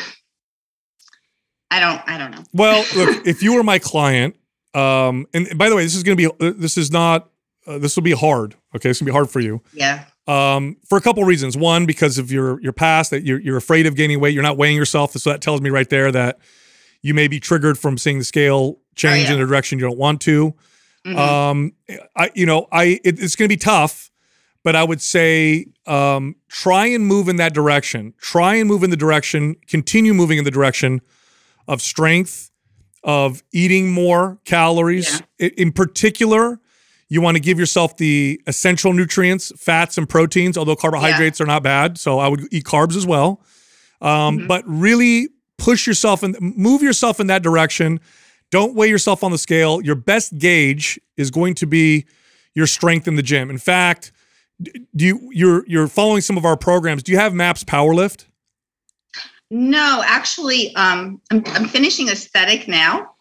I don't, I don't know. Well, look, if you were my client, um, and by the way, this is going to be, uh, this is not, uh, this will be hard. Okay, it's gonna be hard for you. Yeah. Um, for a couple reasons. One, because of your your past, that you're you're afraid of gaining weight, you're not weighing yourself. So that tells me right there that you may be triggered from seeing the scale change yeah. in a direction you don't want to. Mhm. Um, I you know I it, it's going to be tough, but I would say um, try and move in that direction. Try and move in the direction. Continue moving in the direction of strength, of eating more calories. I- In particular, you want to give yourself the essential nutrients, fats and proteins. Although carbohydrates are not bad, so I would eat carbs as well. Um, Mhm. But really push yourself and move yourself in that direction. Don't weigh yourself on the scale. Your best gauge is going to be your strength in the gym. In fact, do you you're you're following some of our programs? Do you have Maps Powerlift? No, actually, um, I'm, I'm finishing aesthetic now,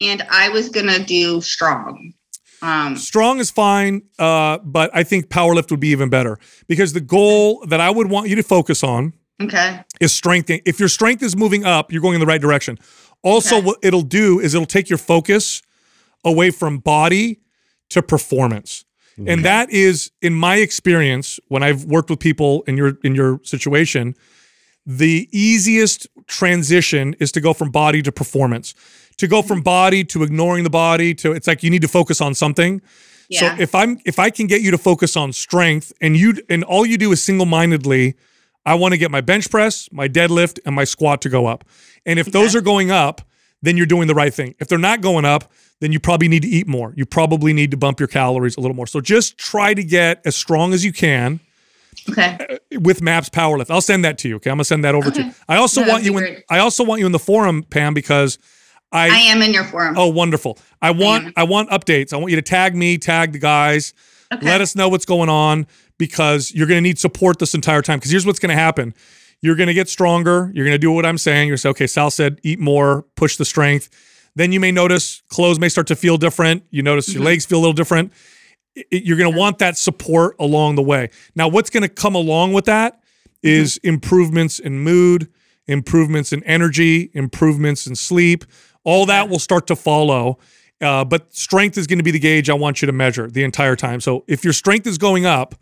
and I was gonna do strong. Um, Strong is fine, uh, but I think powerlift would be even better because the goal that I would want you to focus on okay. is strength. If your strength is moving up, you're going in the right direction. Also, Okay. what it'll do is it'll take your focus away from body to performance. And that is, in my experience, when I've worked with people in your in your situation, the easiest transition is to go from body to performance. To go from body to ignoring the body to it's like you need to focus on something. Yeah. So if I'm if I can get you to focus on strength and you and all you do is single-mindedly, I want to get my bench press, my deadlift, and my squat to go up. And if those are going up, then you're doing the right thing. If they're not going up, then you probably need to eat more. You probably need to bump your calories a little more. So just try to get as strong as you can okay. Uh, with Maps Powerlift. I'll send that to you. Okay, I'm gonna send that over to you. Okay. I also No, want you in. great. I also want you in the forum, Pam, because I. I am in your forum. oh, wonderful! I want. am. I want updates. I want you to tag me, tag the guys. okay. Let us know what's going on because you're going to need support this entire time. Because here's what's going to happen: you're going to get stronger. You're going to do what I'm saying. You're going to say, okay, Sal said, eat more, push the strength. Then you may notice clothes may start to feel different. You notice your Mhm. legs feel a little different. I- I- You're going to want that support along the way. Now, what's going to come along with that is improvements in mood, improvements in energy, improvements in sleep. All that will start to follow. Uh, but strength is going to be the gauge I want you to measure the entire time. So if your strength is going up,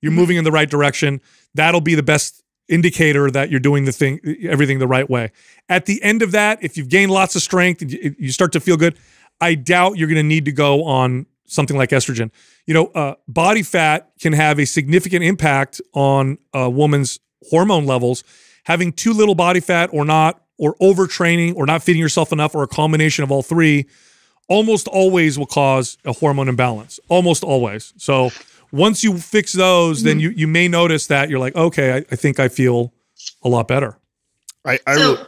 you're moving in the right direction. That'll be the best indicator that you're doing the thing, everything the right way. At the end of that, if you've gained lots of strength and you you start to feel good, I doubt you're going to need to go on something like estrogen. You know, uh, body fat can have a significant impact on a woman's hormone levels. Having too little body fat or not, or overtraining, or not feeding yourself enough, or a combination of all three, almost always will cause a hormone imbalance. Almost always. So once you fix those, then you you may notice that you're like, okay, I, I think I feel a lot better. I, I so, re-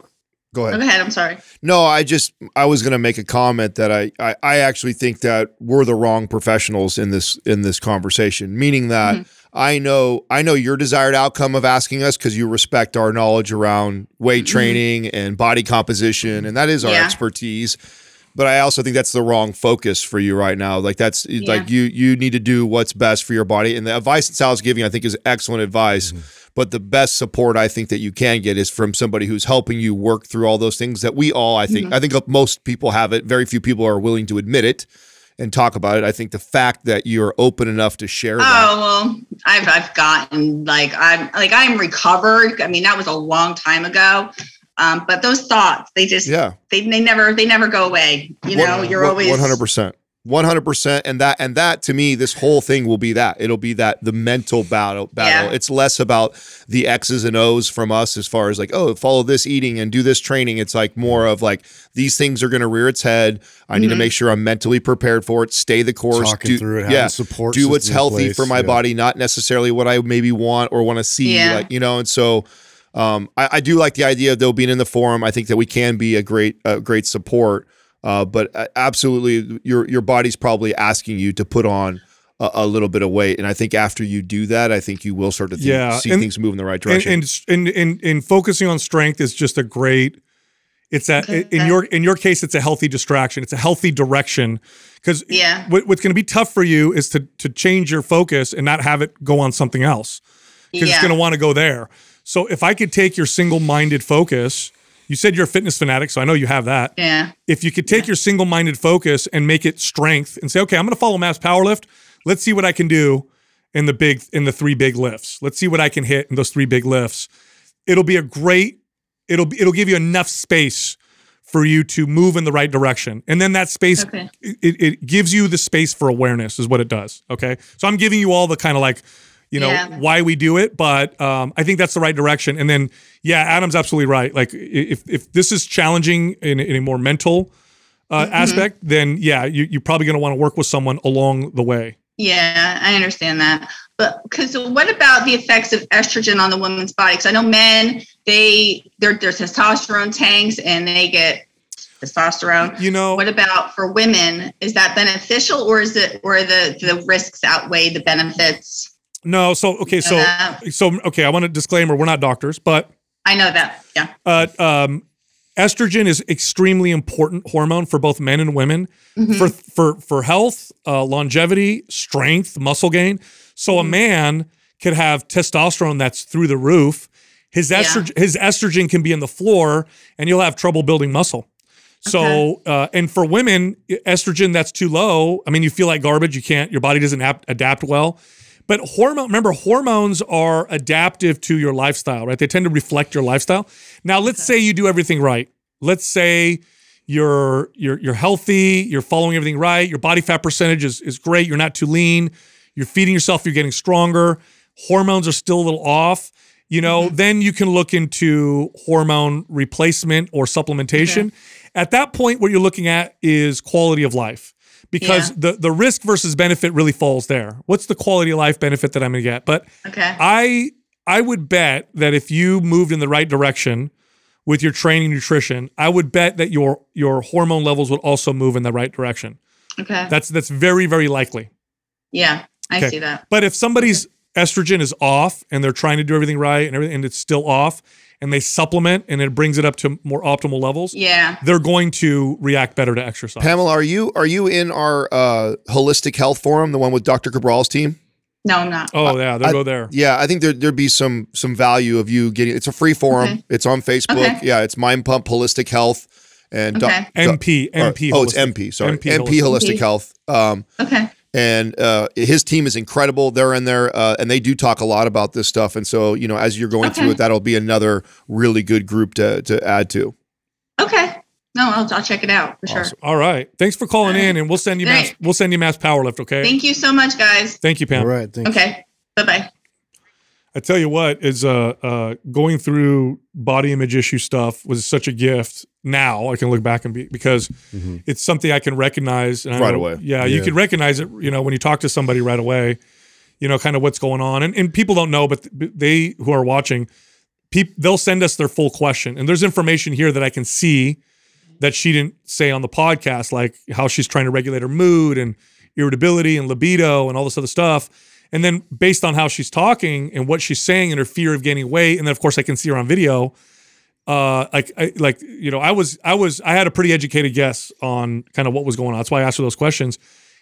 go ahead. go ahead. I'm sorry. No, I just I was going to make a comment that I, I I actually think that we're the wrong professionals in this in this conversation. Meaning that Mm-hmm. I know I know your desired outcome of asking us because you respect our knowledge around weight training and body composition, and that is our Mm-hmm. Yeah. expertise. But I also think that's the wrong focus for you right now. Like that's like you you need to do what's best for your body. And the advice that Sal's giving, I think, is excellent advice. but the best support I think that you can get is from somebody who's helping you work through all those things that we all I think Mm-hmm. I think most people have it. Very few people are willing to admit it and talk about it. I think the fact that you're open enough to share that. Oh well, I've I've gotten like I'm like I'm recovered. I mean, that was a long time ago. Um, but those thoughts, they just Yeah. they they never they never go away. You know, you're always one hundred percent. One hundred percent, and that and that to me, this whole thing will be that it'll be that the mental battle. Battle. Yeah. It's less about the X's and O's from us as far as like, oh, follow this eating and do this training. It's like more of like these things are going to rear its head. I need to Mhm. make sure I'm mentally prepared for it. Stay the course. Talking do, through it, yeah, support do what's healthy place, for my yeah. body, not necessarily what I maybe want or want to see. Yeah. Like you know, and so. Um, I, I do like the idea of though being in the forum. I think that we can be a great, a great support. Uh, but uh, absolutely, your your body's probably asking you to put on a, a little bit of weight, and I think after you do that, I think you will start to think, Yeah, see and- things move in the right direction. and, and and and focusing on strength is just a great it's a in your in your case it's a healthy distraction it's a healthy direction because Yeah. what, what's going to be tough for you is to to change your focus and not have it go on something else because yeah. it's going to want to go there so if i could take your single-minded focus you said you're a fitness fanatic so i know you have that. Yeah. if you could take your single-minded focus and make it strength and say okay i'm going to follow Maps Powerlift let's see what i can do in the big in the three big lifts. Let's see what i can hit in those three big lifts. It'll be a great it'll be it'll give you enough space for you to move in the right direction. And then that space Okay. it, it gives you the space for awareness is what it does okay? So i'm giving you all the kind of like you know Yeah. why we do it but um, i think that's the right direction and then yeah adam's absolutely right like if if this is challenging in, in a more mental uh, Mm-hmm. aspect then yeah you, you're probably going to want to work with someone along the way Yeah, I understand that. But because what about the effects of estrogen on the woman's body? Because I know men, they they're, they're testosterone tanks and they get testosterone. you know What about for women? Is that beneficial or is it or the the risks outweigh the benefits? No so okay so Uh, so okay i want to disclaimer we're not doctors but I know that. Yeah. uh, um, estrogen is extremely important hormone for both men and women Mm-hmm. for for for health, uh, longevity, strength, muscle gain. So Mm-hmm. a man could have testosterone that's through the roof. His Yeah. estrogen his estrogen can be in the floor, and you'll have trouble building muscle. So uh, and for women, estrogen that's too low. I mean, you feel like garbage. You can't. Your body doesn't ap- adapt well. But hormone, remember, hormones are adaptive to your lifestyle, right? They tend to reflect your lifestyle. Now, let's say you do everything right. Let's say you're you're you're healthy, you're following everything right, your body fat percentage is is great, you're not too lean, you're feeding yourself, you're getting stronger, hormones are still a little off, you know, mm-hmm. then you can look into hormone replacement or supplementation. At that point what you're looking at is quality of life. Because Yeah. the the risk versus benefit really falls there. What's the quality of life benefit that I'm going to get? But Okay. I I would bet that if you moved in the right direction with your training nutrition, I would bet that your your hormone levels would also move in the right direction. Okay. That's that's very very likely. yeah, I Okay. see that. But if somebody's estrogen is off and they're trying to do everything right and everything and it's still off and they supplement and it brings it up to more optimal levels, Yeah. they're going to react better to exercise. Pamela, are you are you in our uh, holistic health forum, the one with Dr. Cabral's team? No, I'm not. oh yeah, they'll I- go there. Yeah, I think there there'd be some some value of you getting. It's a free forum. Okay. It's on Facebook. Okay. Yeah, it's Mind Pump Holistic Health and Okay. doc- MP or- MP. oh, it's. MP. Sorry, MP MP, holistic. Holistic Health. Um, Okay. And uh, his team is incredible. They're in there, uh, and they do talk a lot about this stuff. And so, you know, as you're going through it, that'll be another really good group to to add to. Okay. No, I'll, I'll check it out for sure. All right. Thanks for calling in and we'll send you mass Great. we'll send you Maps Powerlift, okay? Thank you so much, guys. Thank you, Pam. All right. Thanks. Okay. Bye bye. I tell you what, is uh, uh, going through body image issue stuff was such a gift. Now I can look back and be because Mhm. it's something I can recognize and Right know- away. Yeah, you can recognize it. You know, when you talk to somebody right away, you know, kind of what's going on, and and people don't know, but they who are watching, people they'll send us their full question, and there's information here that I can see that she didn't say on the podcast, like how she's trying to regulate her mood and irritability and libido and all this other stuff. And then based on how she's talking and what she's saying and her fear of gaining weight, and then of course I can see her on video. Uh, like, I, like you know, I was, I was, I had a pretty educated guess on kind of what was going on. That's why I asked her those questions.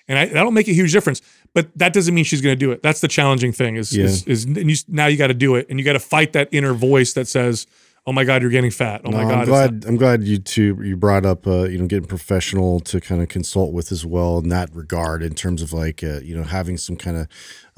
and I, that'll make a huge difference. But that doesn't mean she's going to do it. That's the challenging thing. Is Yeah. is, is and you, now you got to do it, and you got to fight that inner voice that says, "Oh my God, you're getting fat. Oh No, my God." I'm glad. I'm glad you two you brought up uh, you know getting professional to kind of consult with as well in that regard in terms of like uh, you know having some kind of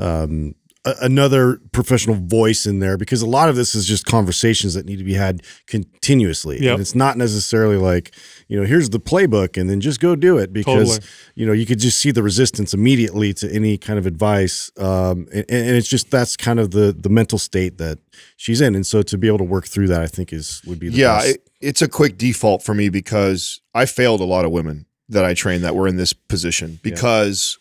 um, a- another professional voice in there because a lot of this is just conversations that need to be had continuously Yep. and it's not necessarily like you know here's the playbook and then just go do it because Totally. you know you could just see the resistance immediately to any kind of advice um, and, and it's just that's kind of the the mental state that she's in and so to be able to work through that i think is would be the yeah, best. it, it's a quick default for me because I failed a lot of women that I trained that were in this position because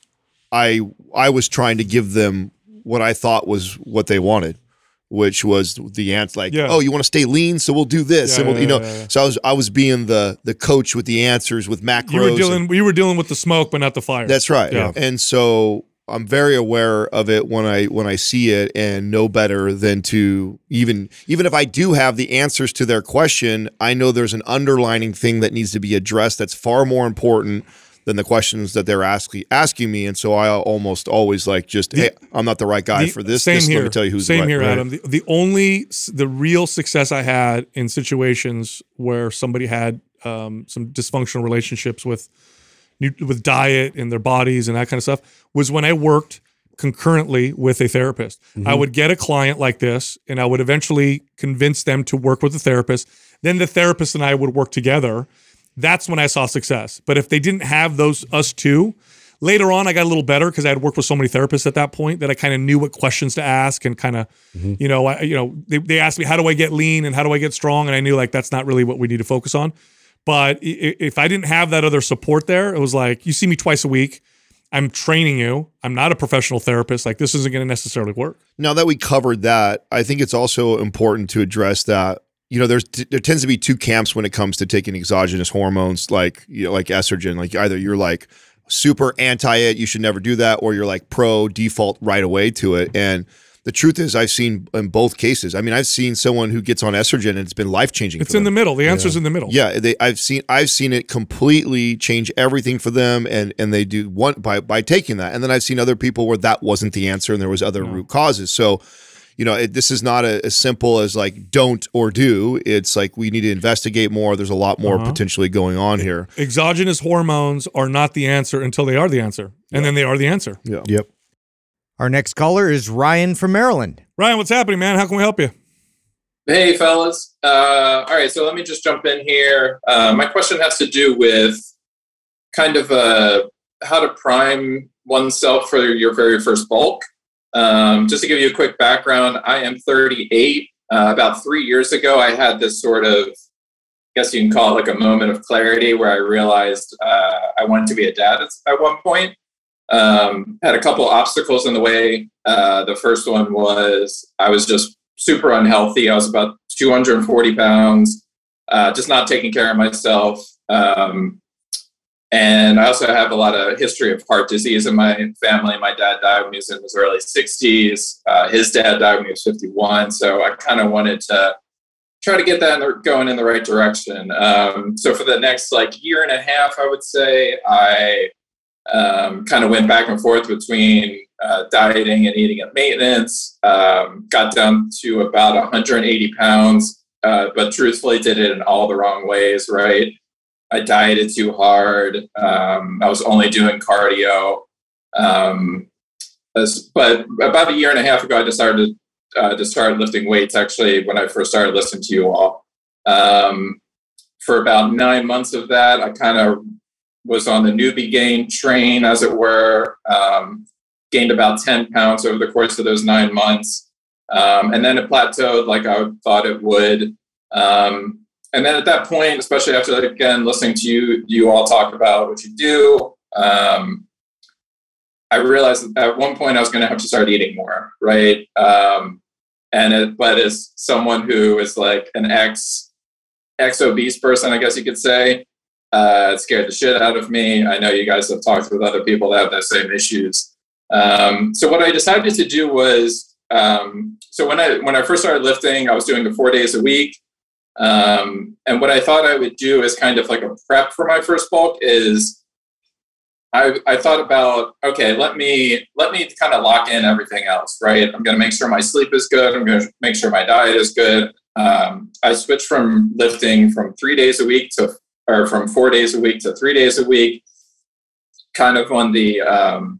I I was trying to give them what I thought was what they wanted, which was the answer like, Yeah. oh, you want to stay lean, so we'll do this, Yeah, and we'll, you know. So I was I was being the the coach with the answers with macros. You were and- dealing. You were dealing with the smoke, but not the fire. That's right. Yeah. And so I'm very aware of it when I when I see it and know better than to even even if I do have the answers to their question, I know there's an underlining thing that needs to be addressed that's far more important than the questions that they're asking asking me. And so I almost always like just hey, I'm not the right guy The- for this. Same This- here. Let me tell you who's same the right. here, right. Adam. The, the only the real success I had in situations where somebody had um, some dysfunctional relationships with with diet and their bodies and that kind of stuff was when I worked concurrently with a therapist. I would get a client like this, and I would eventually convince them to work with the therapist. Then the therapist and I would work together. That's when I saw success. But if they didn't have those us two, later on I got a little better because I had worked with so many therapists at that point that I kind of knew what questions to ask and kind of, mm-hmm. you know, I, you know, they, they asked me how do I get lean and how do I get strong, and I knew like that's not really what we need to focus on. But if I didn't have that other support there, it was like you see me twice a week. I'm training you. I'm not a professional therapist. Like this isn't going to necessarily work. Now that we covered that, I think it's also important to address that. You know, there's there tends to be two camps when it comes to taking exogenous hormones, like you know, like estrogen. Like either you're like super anti it, you should never do that, or you're like pro default right away to it. And the truth is, I've seen in both cases. I mean, I've seen someone who gets on estrogen and it's been life changing. It's in the middle. The answer's in the middle. Yeah, they, I've seen I've seen it completely change everything for them, and and they do one by by taking that, and then I've seen other people where that wasn't the answer, and there was other root causes. So, you know, it, this is not a, as simple as like don't or do. It's like we need to investigate more. There's a lot more Uh-huh. potentially going on here. Exogenous hormones are not the answer until they are the answer, and then they are the answer. Yeah. Yep. Our next caller is Ryan from Maryland. Ryan, what's happening, man? How can we help you? Hey, fellas. Uh, all right, so let me just jump in here. Uh, my question has to do with kind of uh, how to prime oneself for your very first bulk. Um, just to give you a quick background, I am 38. Uh, about three years ago, I had this sort of, I guess you can call it like a moment of clarity where I realized uh, I wanted to be a dad at, one point. Um, had a couple obstacles in the way. Uh, the first one was I was just super unhealthy. I was about 240 pounds, uh, just not taking care of myself. Um, and I also have a lot of history of heart disease in my family. My dad died when he was in his early 60s. Uh, his dad died when he was 51. So I kind of wanted to try to get that in the, going in the right direction. Um, so for the next like year and a half, I would say I um, kind of went back and forth between uh, dieting and eating at maintenance. Um, got down to about 180 pounds, uh, but truthfully did it in all the wrong ways. Right, I dieted too hard. Um, I was only doing cardio. Um, but about a year and a half ago, I decided uh, to start lifting weights. Actually, when I first started listening to you all, um, for about nine months of that, I kind of was on the newbie gain train, as it were. Um, gained about 10 pounds over the course of those nine months. Um, and then it plateaued like I thought it would. Um, and then at that point, especially after again listening to you, you all talk about what you do, um, I realized at one point I was going to have to start eating more, right? Um, and it, but as someone who is like an ex ex obese person, I guess you could say, uh, it scared the shit out of me. I know you guys have talked with other people that have those same issues. Um, so what I decided to do was, um, so when I when I first started lifting, I was doing the four days a week. Um, and what I thought I would do as kind of like a prep for my first bulk is I, I thought about okay let me let me kind of lock in everything else right? I'm going to make sure my sleep is good. I'm going to make sure my diet is good. Um, i switched from lifting from three days a week to or from four days a week to three days a week kind of on the um,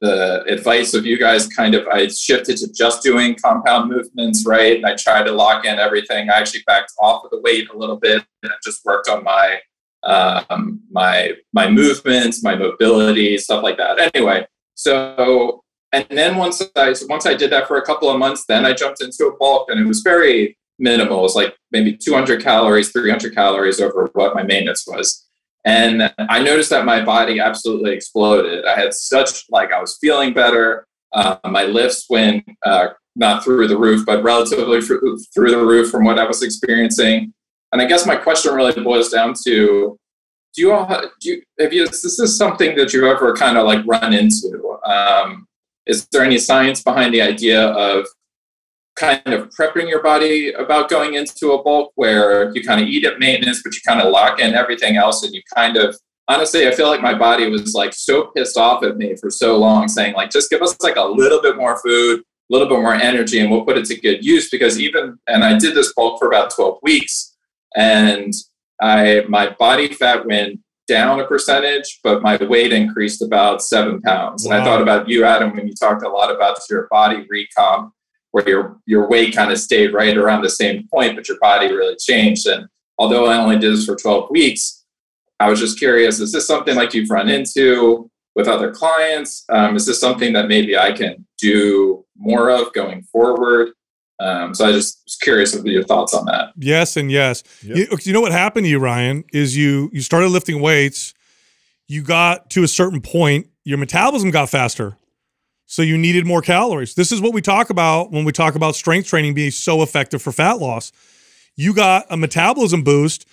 the advice of you guys kind of i shifted to just doing compound movements right and i tried to lock in everything i actually backed off of the weight a little bit and just worked on my um, my my movements, my mobility, stuff like that. Anyway, so and then once I once I did that for a couple of months, then I jumped into a bulk, and it was very minimal. It was like maybe 200 calories, 300 calories over what my maintenance was. And I noticed that my body absolutely exploded. I had such like I was feeling better. Uh, my lifts went uh, not through the roof, but relatively through the roof from what I was experiencing. And I guess my question really boils down to do you all do you have you this is something that you've ever kind of like run into um, is there any science behind the idea of kind of prepping your body about going into a bulk where you kind of eat at maintenance but you kind of lock in everything else and you kind of honestly i feel like my body was like so pissed off at me for so long saying like just give us like a little bit more food a little bit more energy and we'll put it to good use because even and i did this bulk for about 12 weeks and I my body fat went down a percentage, but my weight increased about seven pounds. Wow. And I thought about you, Adam, when you talked a lot about your body recomp, where your your weight kind of stayed right around the same point, but your body really changed. And although I only did this for 12 weeks, I was just curious: is this something like you've run into with other clients? Um, is this something that maybe I can do more of going forward? Um, so I just was curious of your thoughts on that. Yes, and yes. Yep. You, you know what happened to you, Ryan? Is you you started lifting weights. You got to a certain point, your metabolism got faster, so you needed more calories. This is what we talk about when we talk about strength training being so effective for fat loss. You got a metabolism boost.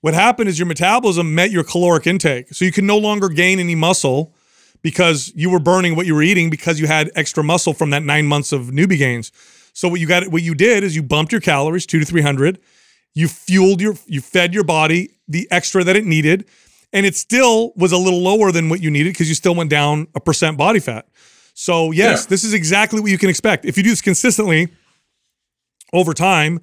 What happened is your metabolism met your caloric intake, so you can no longer gain any muscle because you were burning what you were eating because you had extra muscle from that nine months of newbie gains. So what you got, what you did is you bumped your calories two to three hundred. You fueled your, you fed your body the extra that it needed, and it still was a little lower than what you needed because you still went down a percent body fat. So yes, yeah. this is exactly what you can expect if you do this consistently over time.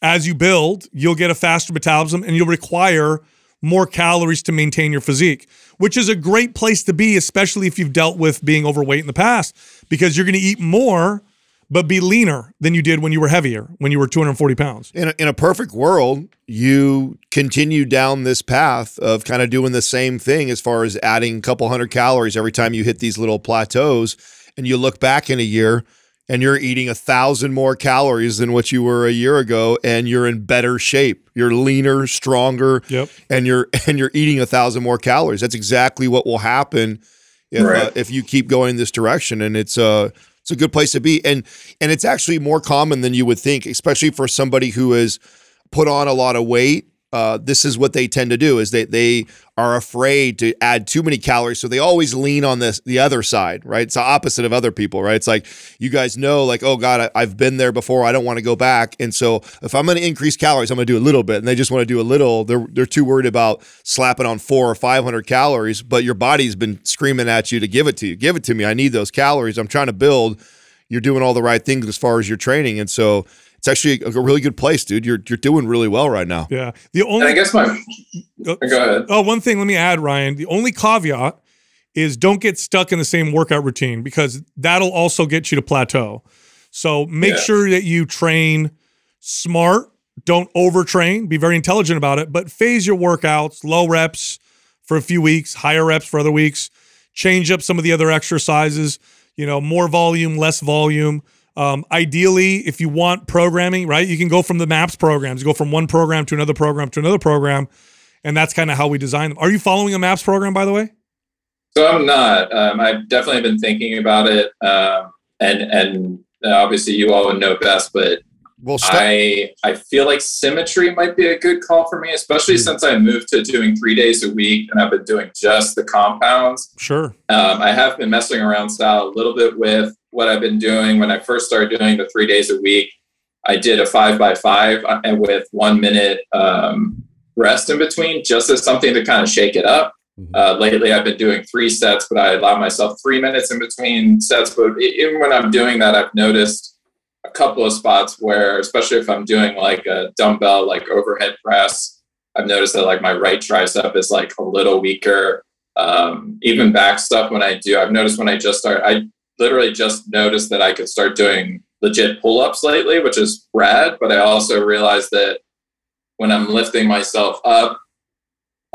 As you build, you'll get a faster metabolism, and you'll require more calories to maintain your physique, which is a great place to be, especially if you've dealt with being overweight in the past, because you're going to eat more but be leaner than you did when you were heavier, when you were 240 pounds. In a, in a perfect world, you continue down this path of kind of doing the same thing as far as adding a couple hundred calories every time you hit these little plateaus. And you look back in a year and you're eating a thousand more calories than what you were a year ago and you're in better shape you're leaner stronger yep. and you're and you're eating a thousand more calories that's exactly what will happen if, right. uh, if you keep going this direction and it's uh it's a good place to be, and and it's actually more common than you would think, especially for somebody who has put on a lot of weight. Uh, this is what they tend to do: is they they are afraid to add too many calories, so they always lean on this the other side, right? It's the opposite of other people, right? It's like you guys know, like, oh God, I, have been there before. I don't want to go back, and so if I'm going to increase calories, I'm going to do a little bit, and they just want to do a little. They're they're too worried about slapping on four or five hundred calories, but your body's been screaming at you to give it to you. Give it to me. I need those calories. I'm trying to build you're doing all the right things as far as your training. And so it's actually a, really good place, dude. You're you're doing really well right now. Yeah. The only and I guess my oh, go ahead. Oh, one thing let me add, Ryan. The only caveat is don't get stuck in the same workout routine because that'll also get you to plateau. So make yeah. sure that you train smart, don't overtrain, be very intelligent about it, but phase your workouts, low reps for a few weeks, higher reps for other weeks, change up some of the other exercises you know, more volume, less volume. Um, ideally, if you want programming, right, you can go from the MAPS programs, you go from one program to another program to another program. And that's kind of how we design them. Are you following a MAPS program, by the way? So I'm not. Um, I've definitely been thinking about it. Um, and, and obviously you all would know best, but well, I I feel like symmetry might be a good call for me, especially mm. since I moved to doing three days a week and I've been doing just the compounds. Sure. Um, I have been messing around style a little bit with what I've been doing. When I first started doing the three days a week, I did a five by five and uh, with one minute um, rest in between, just as something to kind of shake it up. Mhm. Uh, lately, I've been doing three sets, but I allow myself three minutes in between sets. But even when I'm doing that, I've noticed a couple of spots where, especially if I'm doing like a dumbbell, like overhead press, I've noticed that like my right tricep is like a little weaker. Um, even back stuff when I do, I've noticed when I just start, I literally just noticed that I could start doing legit pull ups lately, which is rad. But I also realized that when I'm lifting myself up,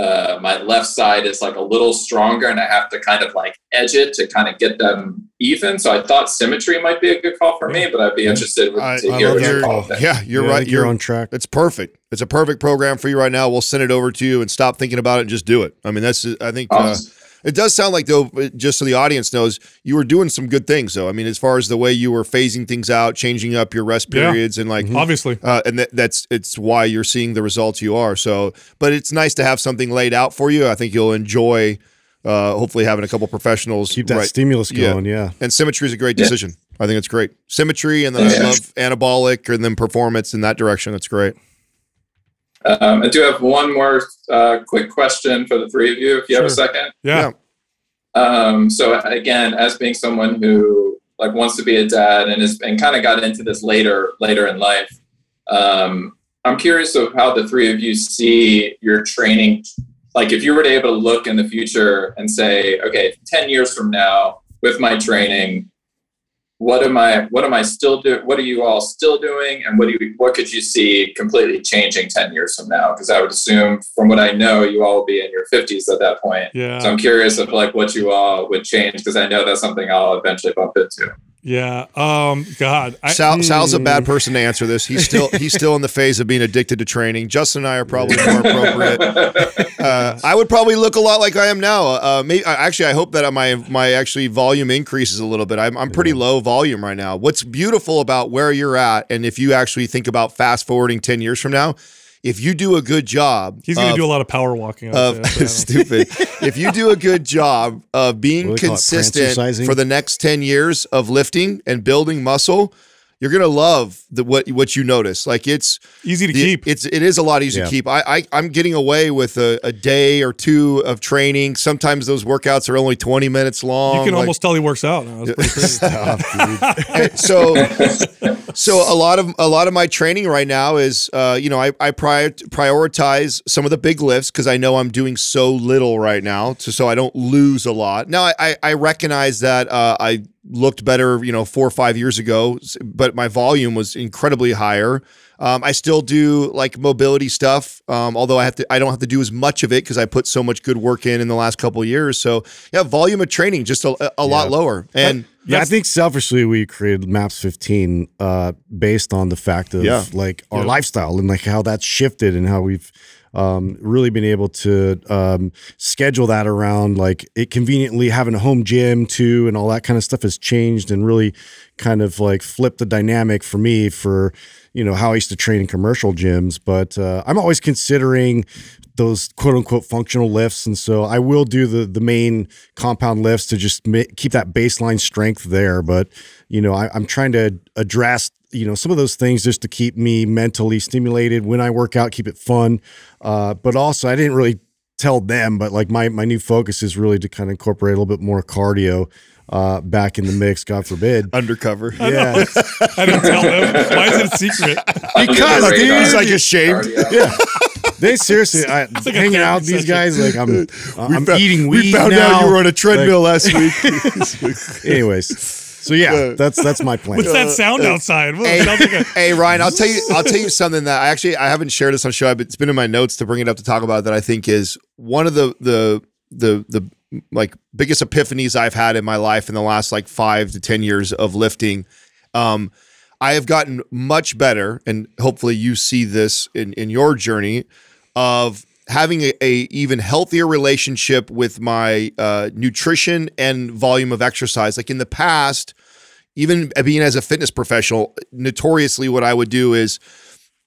uh, my left side is like a little stronger and I have to kind of like edge it to kind of get them even. So I thought symmetry might be a good call for me, but I'd be interested I, to I hear love what your your, call. yeah, you're Yeah, I right. think you're on track. It's perfect. It's a perfect program for you right now. We'll send it over to you and stop thinking about it and just do it. I mean, that's I think uh, Awesome. It does sound like though, just so the audience knows, you were doing some good things. though. I mean, as far as the way you were phasing things out, changing up your rest Yeah. periods, and like Obviously. uh, and that, that's it's why you're seeing the results you are. So, but it's nice to have something laid out for you. I think you'll enjoy. Uh, hopefully, having a couple professionals Keep that right- stimulus going. Yeah. And symmetry is a great Yeah. decision. I think it's great. Symmetry, and then I love anabolic, and then performance in that direction. That's great. Um, I do have one more uh, quick question for the three of you, if you have a second. Yeah. Um, so again, as being someone who like wants to be a dad and is and kind of got into this later later in life, um, I'm curious of how the three of you see your training. Like, if you were to able to look in the future and say, okay, ten years from now, with my training, what am I what am I still doing? What are you all still doing? And what do you what could you see completely changing ten years from now? Because I would assume, from what I know, you all will be in your fifties at that point. Yeah. So I'm curious of like what you all would change because I know that's something I'll eventually bump into. Yeah. Um. God. I, Sal, Sal's a mm, bad person to answer this. He's still he's still in the phase of being addicted to training. Justin and I are probably more appropriate. Uh, I would probably look a lot like I am now. Uh, maybe actually, I hope that my my actually volume increases a little bit. I'm I'm pretty low volume right now. What's beautiful about where you're at, and if you actually think about fast forwarding ten years from now, if you do a good job, He's gonna do a lot of power walking. Of would say. That's what I don't- stupid. if you do a good job of being What do they call it, consistent for the next 10 years of lifting and building muscle, you're gonna love the what what you notice. Like it's Easy to the- keep. It's it is a lot easier Yeah. to keep. I, I I'm getting away with a, a day or two of training. Sometimes those workouts are only 20 minutes long. You can Like- almost tell he works out. Now. It's pretty crazy. and so so a lot of a lot of my training right now is uh, you know I, I prior, prioritize some of the big lifts because I know I'm doing so little right now to, so I don't lose a lot. Now I, I, I recognize that uh, I looked better you know four or five years ago, but my volume was incredibly higher. Um, I still do like mobility stuff, um, although I have to. I don't have to do as much of it because I put so much good work in in the last couple of years. So yeah, volume of training just a, a lot lower. And Yeah, I think selfishly we created Maps 15 uh, based on the fact of Yeah. like our Yeah. lifestyle and like how that's shifted and how we've um, really been able to um, schedule that around like it conveniently having a home gym too and all that kind of stuff has changed and really kind of like flipped the dynamic for me for you know how I used to train in commercial gyms. But uh, I'm always considering those quote unquote functional lifts, and so I will do the the main compound lifts to just ma- keep that baseline strength there. But you know, I, I'm trying to address you know some of those things just to keep me mentally stimulated when I work out, keep it fun. Uh, but also, I didn't really tell them, but like my my new focus is really to kind of incorporate a little bit more cardio uh, back in the mix. God forbid. undercover. Yeah. I didn't tell them. Why is it a secret? Because, Under the dude, radar he's like ashamed. cardio. Yeah. They seriously, I, like hanging out with these guys, like I'm, I'm found- eating weed We found now. out you were on a treadmill last week. Anyways, so yeah, that's that's my plan. What's that sound outside? Whoa, hey, like a- hey, Ryan, I'll tell you. I'll tell you something that I actually I haven't shared this on the show. but It's been in my notes to bring it up to talk about that. I think is one of the the the the like biggest epiphanies I've had in my life in the last like five to ten years of lifting. Um, I have gotten much better, and hopefully you see this in in your journey of having a, a even healthier relationship with my uh, nutrition and volume of exercise. Like in the past, even being as a fitness professional, notoriously what I would do is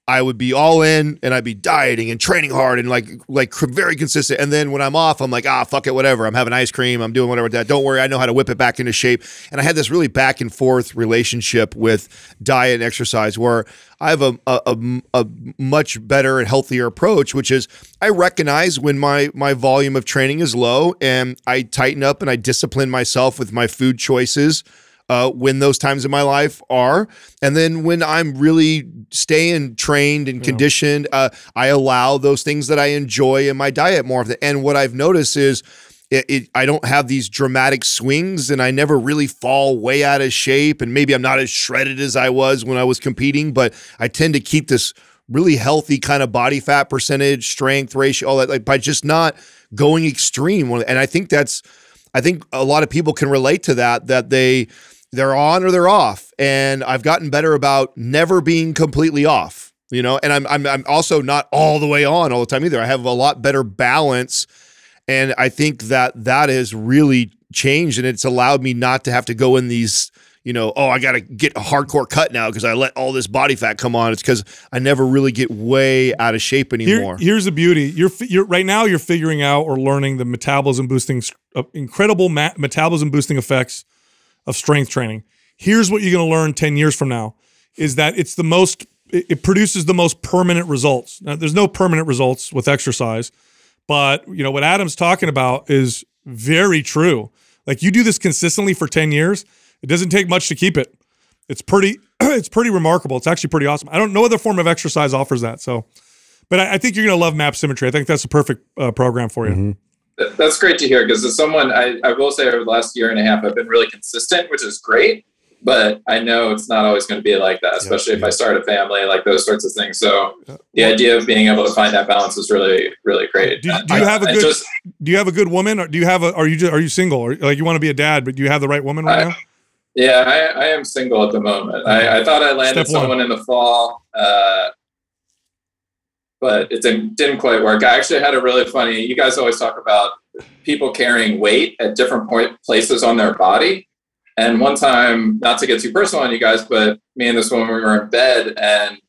I would be all in and I'd be dieting and training hard and like like very consistent. And then when I'm off, I'm like, ah, fuck it, whatever. I'm having ice cream. I'm doing whatever that. Don't worry, I know how to whip it back into shape. And I had this really back and forth relationship with diet and exercise where I have a, a, a, a much better and healthier approach, which is I recognize when my my volume of training is low and I tighten up and I discipline myself with my food choices uh, when those times in my life are. And then when I'm really staying trained and conditioned, uh, I allow those things that I enjoy in my diet more often. And what I've noticed is, it, it, I don't have these dramatic swings and I never really fall way out of shape. And maybe I'm not as shredded as I was when I was competing, but I tend to keep this really healthy kind of body fat percentage, strength ratio, all that, like by just not going extreme. And I think that's, I think a lot of people can relate to that, that they, they're on or they're off. And I've gotten better about never being completely off, you know, and I'm, I'm, I'm also not all the way on all the time either. I have a lot better balance. And I think that that has really changed and it's allowed me not to have to go in these, you know, oh, I got to get a hardcore cut now because I let all this body fat come on. It's because I never really get way out of shape Here- anymore. here's the beauty. You're, you're right now. You're figuring out or learning the metabolism boosting, uh, incredible ma- metabolism boosting effects of strength training. Here's what you're going to learn ten years from now: is that it's the most. It, produces the most permanent results. Now, there's no permanent results with exercise, but you know what Adam's talking about is very true. Like you do this consistently for ten years, it doesn't take much to keep it. It's pretty. it's pretty remarkable. It's actually pretty awesome. I don't. Know, no other form of exercise offers that. So. But I, think you're going to love Map Symmetry. I think that's a perfect uh, program for you. Th- That's great to hear because as someone, I, I will say over the last year and a half, I've been really consistent, which is great. But I know it's not always going to be like that, especially if I start a family, like those sorts of things. So the idea of being able to find that balance is really, really great. Do, do you have a good? just- do you have a good woman, or do you have a? Are you just, are you single, or like you want to be a dad, but do you have the right woman right I- now? Yeah, I, I am single at the moment. I, I thought I landed someone in the fall, uh, but it didn't didn't quite work. I actually had a really funny. You guys always talk about people carrying weight at different point places on their body. And one time, not to get too personal on you guys, but me and this woman we were in bed, and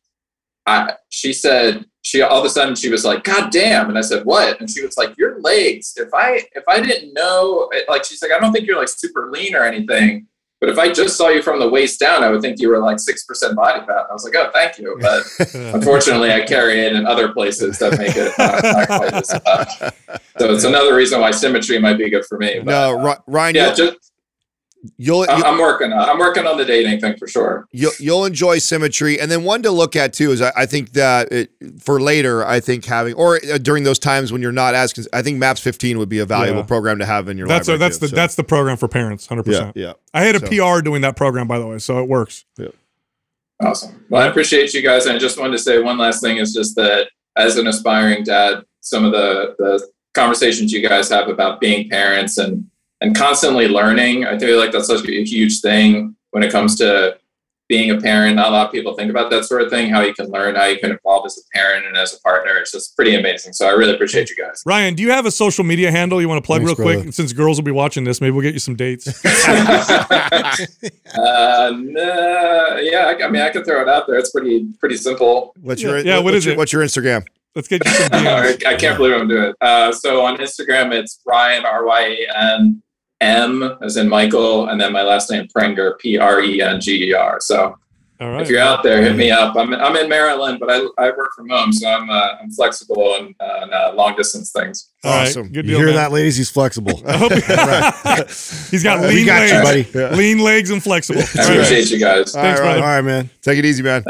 I she said she all of a sudden she was like, "God damn!" And I said, "What?" And she was like, "Your legs. If I if I didn't know, like she's like, I don't think you're like super lean or anything." But if I just saw you from the waist down, I would think you were like six percent body fat. And I was like, oh, thank you. But unfortunately, I carry it in other places that make it not, not quite as much. So it's another reason why symmetry might be good for me. But, no, Ryan, yeah, just you'll, I- I'm working. On, I'm working on the dating thing for sure. you'll you'll enjoy symmetry and then one to look at too is i, I think that it, for later i think having or uh, during those times when you're not as cons- i think maps 15 would be a valuable Yeah. program to have in your That's a, that's too, the so. that's the program for parents, hundred yeah percent. yeah I had a So- PR doing that program, by the way, so it works. Awesome. Well, I appreciate you guys. And I just wanted to say one last thing is just that as an aspiring dad, some of the, the conversations you guys have about being parents and, and constantly learning, I feel like that's such a huge thing when it comes to being a parent. Not a lot of people think about that sort of thing, how you can learn, how you can evolve as a parent and as a partner. It's just pretty amazing. So I really appreciate you guys. Ryan, do you have a social media handle you want to plug Thanks, real quick? Since girls will be watching this, maybe we'll get you some dates. uh, nah, yeah, I, I mean, I can throw it out there. It's pretty, pretty simple. what's your yeah, what what's is your, it? what's your instagram Let's get you some I DMs. I can't believe I'm doing it. Uh, so on Instagram, it's Ryan R Y A N M as in Michael, and then my last name Prenger P R E N G E R. So All right. if you're out there, hit me up. I'm I'm in Maryland, but I, I work from home, so I'm uh, I'm flexible on uh, uh, long distance things. All right, Awesome. Good You deal, hear man. that, ladies? He's flexible. He's got We lean got you, legs, buddy. lean legs and flexible. I All right. appreciate you guys. All Thanks, right, brother. All right, man. take it easy man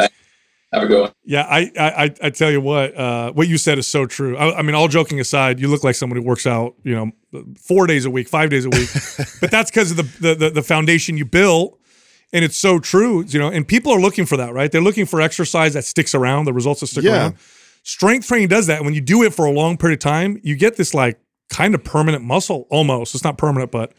Have a good one. Yeah, I, I, I- I tell you what, uh, what you said is so true. I, I mean, all joking aside, you look like someone who works out, you know, four days a week, five days a week. but that's because of the, the the the foundation you built, and it's so true. You know, and people are looking for that, right? They're looking for exercise that sticks around, the results that stick Yeah. around. Strength training does that. When you do it for a long period of time, you get this like kind of permanent muscle almost. It's not permanent, but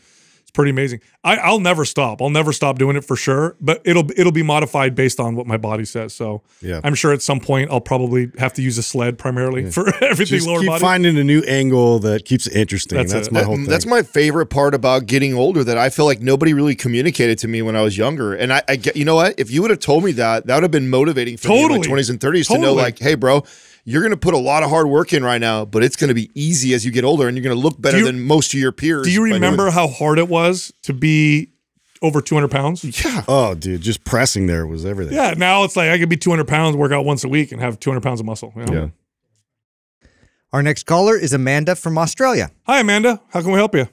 It's pretty amazing. I, I'll never stop. I'll never stop doing it for sure. But it'll it'll be modified based on what my body says. So Yeah. I'm sure at some point I'll probably have to use a sled primarily for everything Just lower keep body. finding a new angle that keeps it interesting. That's That's, it. my That- whole uh, thing. that's my favorite part about getting older that I feel like nobody really communicated to me when I was younger. And I, I get, you know what? If you would have told me that, that would have been motivating for me in my 20s and 30s to know, like, hey, bro, you're going to put a lot of hard work in right now, but it's going to be easy as you get older and you're going to look better you- than most of your peers. Do you remember how hard it was to be over 200 pounds? Yeah. oh, dude, just pressing there was everything. Yeah. Now it's like I could be 200 pounds, work out once a week, and have 200 pounds of muscle. you know? Yeah. Our next caller is Amanda from Australia. Hi, Amanda. How can we help you?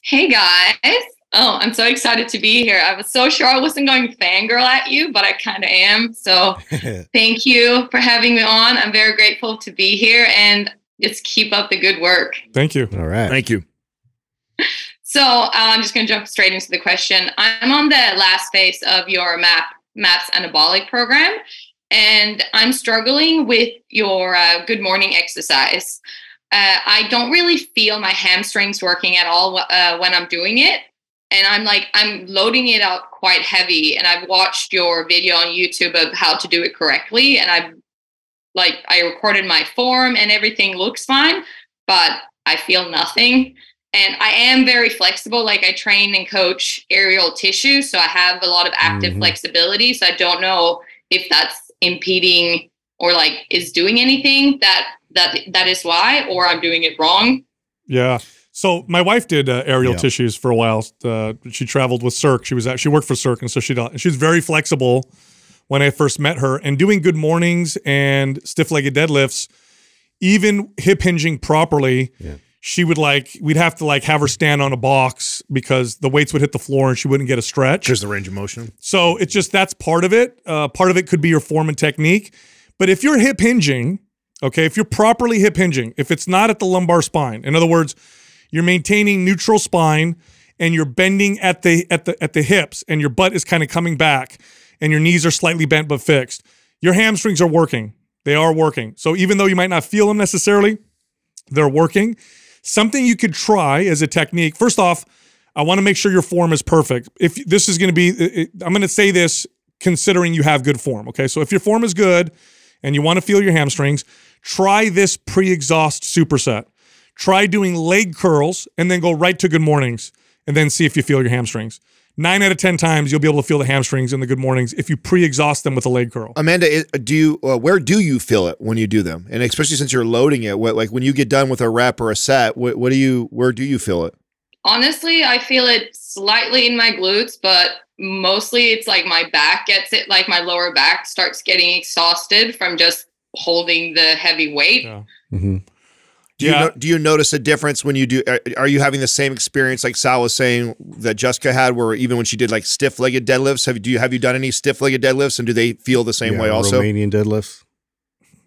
Hey guys. Oh, I'm so excited to be here. I was so sure I wasn't going fangirl at you, but I kind of am. So thank you for having me on. I'm very grateful to be here and just keep up the good work. Thank you. All right. Thank you. So uh, I'm just going to jump straight into the question. I'm on the last phase of your MAP MAPS anabolic program, and I'm struggling with your uh, good morning exercise. Uh, I don't really feel my hamstrings working at all uh, when I'm doing it, and I'm like I'm loading it up quite heavy. And I've watched your video on YouTube of how to do it correctly, and I've like I recorded my form and everything looks fine, but I feel nothing and I am very flexible. Like I train and coach aerial tissue, so I have a lot of active Mhm. flexibility. So I don't know if that's impeding or like is doing anything that that that is why, or I'm doing it wrong. Yeah. So my wife did uh, aerial Yeah. tissues for a while. Uh, she traveled with Cirque. She was at, she worked for Cirque, and so she she was very flexible when I first met her. And doing good mornings and stiff legged deadlifts, even hip hinging properly, Yeah. she would like we'd have to like have her stand on a box because the weights would hit the floor and she wouldn't get a stretch. Just the range of motion. So it's just that's part of it. Uh, part of it could be your form and technique. But if you're hip hinging, okay, if you're properly hip hinging, if it's not at the lumbar spine, in other words, you're maintaining neutral spine and you're bending at the at the at the hips and your butt is kind of coming back and your knees are slightly bent but fixed. Your hamstrings are working. They are working. So even though you might not feel them necessarily, they're working. Something you could try as a technique. First off, I want to make sure your form is perfect. If this is going to be, I'm going to say this considering you have good form. Okay. So if your form is good and you want to feel your hamstrings, try this pre exhaust superset. Try doing leg curls and then go right to good mornings and then see if you feel your hamstrings. Nine out of 10 times, you'll be able to feel the hamstrings in the good mornings if you pre exhaust them with a leg curl. Amanda, do you uh, where do you feel it when you do them? And especially since you're loading it, what, like when you get done with a rep or a set, what, what do you where do you feel it? Honestly, I feel it slightly in my glutes, but mostly it's like my back gets it. Like my lower back starts getting exhausted from just holding the heavy weight. Yeah. hmm Do you no, do you notice a difference when you do? Are, are you having the same experience like Sal was saying that Jessica had, where even when she did like stiff legged deadlifts, have you do you have you done any stiff legged deadlifts, and do they feel the same Yeah, way also? Romanian deadlifts.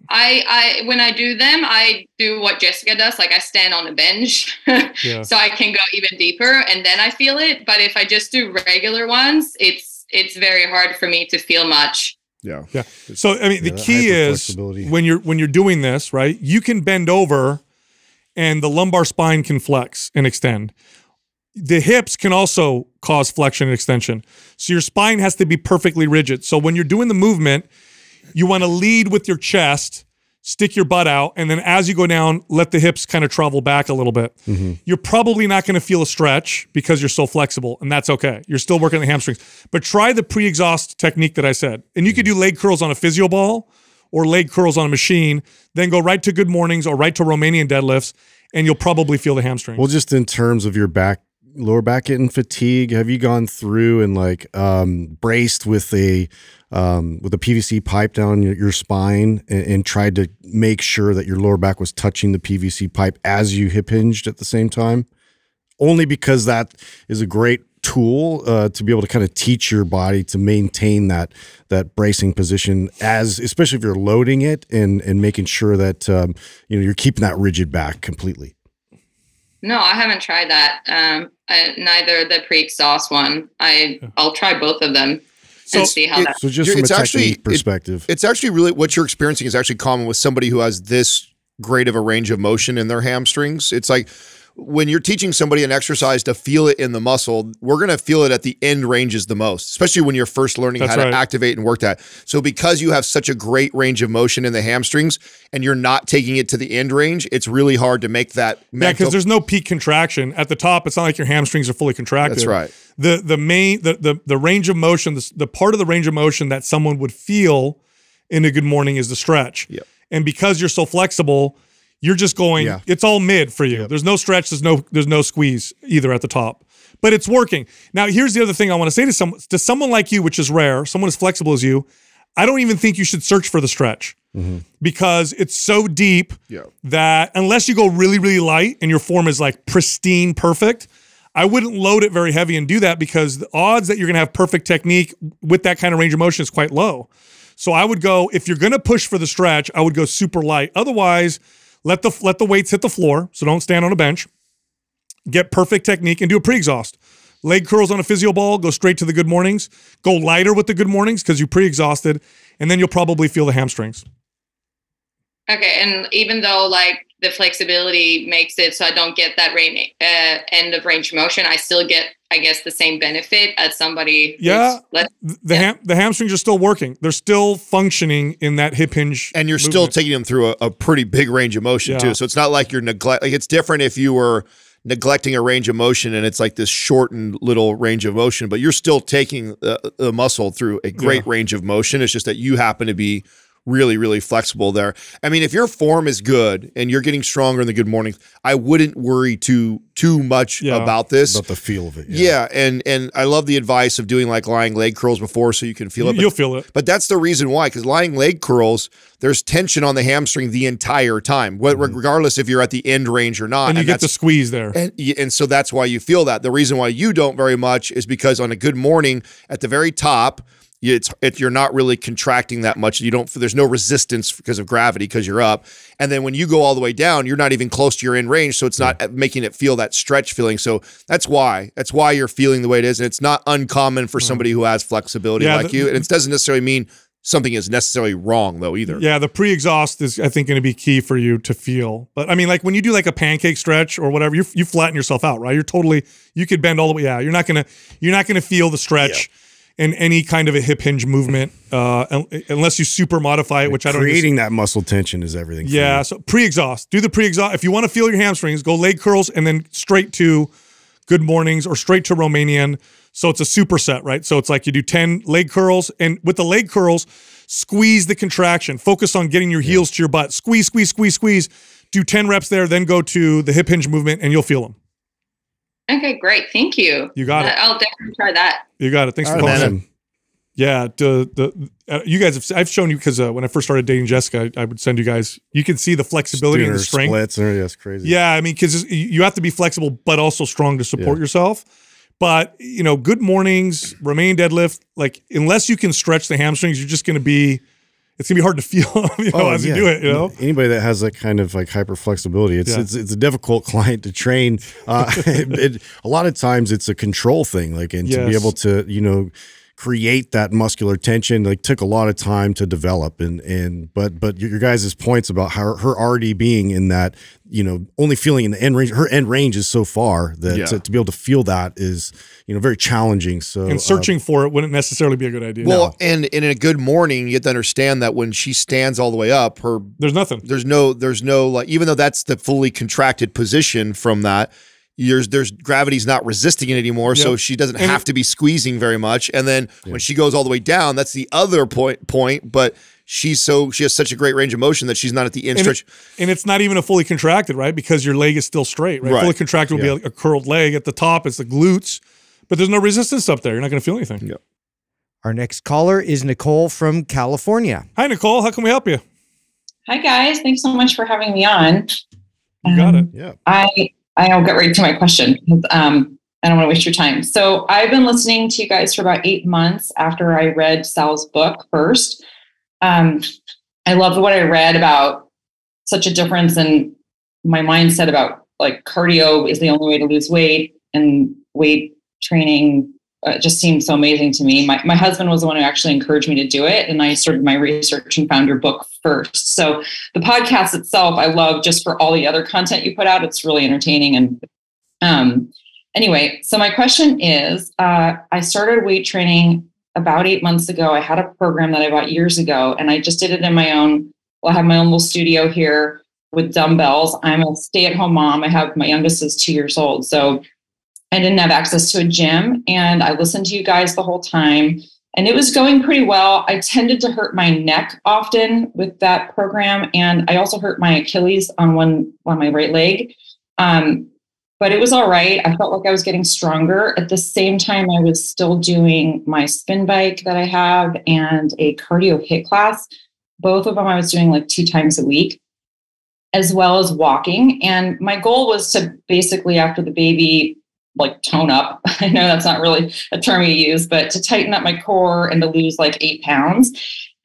I, I when I do them, I do what Jessica does. Like I stand on a bench, Yeah. so I can go even deeper, and then I feel it. But if I just do regular ones, it's it's very hard for me to feel much. Yeah, yeah. So I mean, Yeah, the key is when you're when you're doing this, right? You can bend over, and the lumbar spine can flex and extend. The hips can also cause flexion and extension. So your spine has to be perfectly rigid. So when you're doing the movement, you want to lead with your chest, stick your butt out, and then as you go down, let the hips kind of travel back a little bit. Mm-hmm. You're probably not going to feel a stretch because you're so flexible, and that's okay. You're still working the hamstrings. But try the pre-exhaust technique that I said. And you could mm-hmm. do leg curls on a physio ball or leg curls on a machine, then go right to good mornings or right to Romanian deadlifts, and you'll probably feel the hamstring. Well, just in terms of your back, lower back getting fatigue, have you gone through and like um, braced with a um, with a PVC pipe down your, your spine and, and tried to make sure that your lower back was touching the PVC pipe as you hip hinged at the same time? Only because that is a great tool uh, to be able to kind of teach your body to maintain that that bracing position as especially if you're loading it and and making sure that um, you know you're keeping that rigid back completely. No, I haven't tried that. Um, I, neither the pre-exhaust one. I I'll try both of them So and see how it- that. So just You're- from a it's actually- technique it- perspective, it's actually really what you're experiencing is actually common with somebody who has this great of a range of motion in their hamstrings. It's like when you're teaching somebody an exercise to feel it in the muscle, we're going to feel it at the end ranges the most, especially when you're first learning That's how right. to activate and work that. So because you have such a great range of motion in the hamstrings and you're not taking it to the end range, it's really hard to make that Yeah, because there's no peak contraction at the top. It's not like your hamstrings are fully contracted. That's right. The the main the the, the range of motion, the, the part of the range of motion that someone would feel in a good morning is the stretch. Yep. And because you're so flexible, you're just going. Yeah. It's all mid for you. There's no stretch. There's no there's no squeeze either at the top. But it's working. Now here's the other thing I want to say to some to someone like you, which is rare, someone as flexible as you. I don't even think you should search for the stretch mm-hmm. because it's so deep Yeah. that unless you go really, really light and your form is like pristine, perfect, I wouldn't load it very heavy and do that because the odds that you're going to have perfect technique with that kind of range of motion is quite low. So I would go if you're going to push for the stretch, I would go super light. Otherwise, let the let the weights hit the floor. So don't stand on a bench. Get perfect technique and do a pre-exhaust. Leg curls on a physio ball, go straight to the good mornings. Go lighter with the good mornings because you pre-exhausted, and then you'll probably feel the hamstrings. Okay, and even though like the flexibility makes it so I don't get that range, uh, end of range motion, I still get, I guess, the same benefit as somebody. who's Yeah. less- the ham, the hamstrings are still working. They're still functioning in that hip hinge. and you're still taking them through a, a pretty big range of motion Yeah. too. So it's not like you're neglect. Like it's different if you were neglecting a range of motion and it's like this shortened little range of motion, but you're still taking the, the muscle through a great Yeah. range of motion. It's just that you happen to be really, really flexible there. I mean, if your form is good and you're getting stronger in the good mornings, I wouldn't worry too too much Yeah. about this. About the feel of it. yeah. and and I love the advice of doing like lying leg curls before so you can feel it. but- You'll feel it. but that's the reason why, because lying leg curls, there's tension on the hamstring the entire time, wh- mm-hmm. regardless if you're at the end range or not. And you get the squeeze there. and, and so that's why you feel that. The reason why you don't very much is because on a good morning at the very top, it's it, you're not really contracting that much. You don't. There's no resistance because of gravity because you're up. And then when you go all the way down, you're not even close to your end range, so it's not uh, making it feel that stretch feeling. So that's why that's why you're feeling the way it is, and it's not uncommon for somebody who has flexibility Yeah, like the- you. And it doesn't necessarily mean something is necessarily wrong though either. Yeah, the pre-exhaust is I think going to be key for you to feel. But I mean, like when you do like a pancake stretch or whatever, you you flatten yourself out, right? You're totally you could bend all the way. Yeah, you're not gonna you're not gonna feel the stretch in any kind of a hip hinge movement uh, unless you super modify it, which I don't. Creating that muscle tension is everything. for Yeah, so pre-exhaust. Do the pre-exhaust. If you want to feel your hamstrings, go leg curls and then straight to good mornings or straight to Romanian. So it's a superset, right? So it's like you do 10 leg curls and with the leg curls, squeeze the contraction. Focus on getting your heels to your butt. Squeeze, squeeze, squeeze, squeeze. Do 10 reps there, then go to the hip hinge movement and you'll feel them. Okay, great. Thank you. You got it. I'll definitely try that. You got it. Thanks All for right, calling. Yeah, the the uh, you guys have I've shown you because uh, when I first started dating Jessica, I, I would send you guys. You can see the flexibility Doing and the strength. Splits, and that's crazy. Yeah, I mean, because you have to be flexible, but also strong to support Yeah. yourself. But you know, good mornings, Romanian deadlift. Like unless you can stretch the hamstrings, you're just going to be. It's gonna be hard to feel you know, as you do it. You know. anybody that has that kind of like hyper flexibility, it's Yeah. it's it's a difficult client to train. Uh, it, a lot of times it's a control thing, like and to be able to you know create that muscular tension like took a lot of time to develop and and but but your, your guys' points about her her already being in that you know only feeling in the end range her end range is so far that Yeah. to, to be able to feel that is you know very challenging so And uh, searching for it wouldn't necessarily be a good idea. Well, and, and in a good morning, you have to understand that when she stands all the way up, her there's nothing. there's no there's no like even though that's the fully contracted position from that there's there's gravity's not resisting it anymore so she doesn't And have it- to be squeezing very much and then when she goes all the way down that's the other point point but she's so she has such a great range of motion that she's not at the end And, stretch it- and it's not even a fully contracted, right? Because your leg is still straight, right? Right. Fully contracted will be a, a curled leg. At the top, it's the glutes, but there's no resistance up there. You're not going to feel anything. Yep. Our next caller is Nicole from California. Hi, Nicole. How can we help you? Hi guys, thanks so much for having me on. You got it. Um, yeah I I'll get right to my question. Um, I don't want to waste your time. So I've been listening to you guys for about eight months after I read Sal's book first. Um, I loved what I read about such a difference in my mindset about like cardio is the only way to lose weight and weight training it just seemed so amazing to me. My, my husband was the one who actually encouraged me to do it. And I started my research and found your book first. So the podcast itself, I love just for all the other content you put out. It's really entertaining. And um, anyway, so my question is uh, I started weight training about eight months ago. I had a program that I bought years ago, and I just did it in my own. Well, I have my own little studio here with dumbbells. I'm a stay at home mom. I have my youngest is two years old. So I didn't have access to a gym and I listened to you guys the whole time and it was going pretty well. I tended to hurt my neck often with that program and I also hurt my Achilles on one on my right leg. Um, but it was all right. I felt like I was getting stronger. At the same time, I was still doing my spin bike that I have and a cardio HIIT class. Both of them I was doing like two times a week, as well as walking. And my goal was to basically, after the baby, like tone up. I know that's not really a term you use, but to tighten up my core and to lose like eight pounds.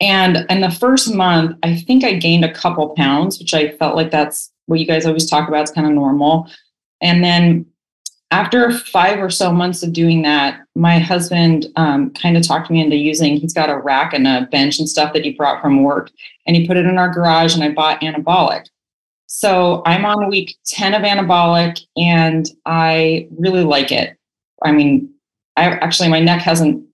And in the first month, I think I gained a couple pounds, which I felt like that's what you guys always talk about. It's kind of normal. And then after five or so months of doing that, my husband um, kind of talked me into using, he's got a rack and a bench and stuff that he brought from work. And he put it in our garage, and I bought anabolic. So I'm on week 10 of anabolic and I really like it. I mean, I actually, my neck hasn't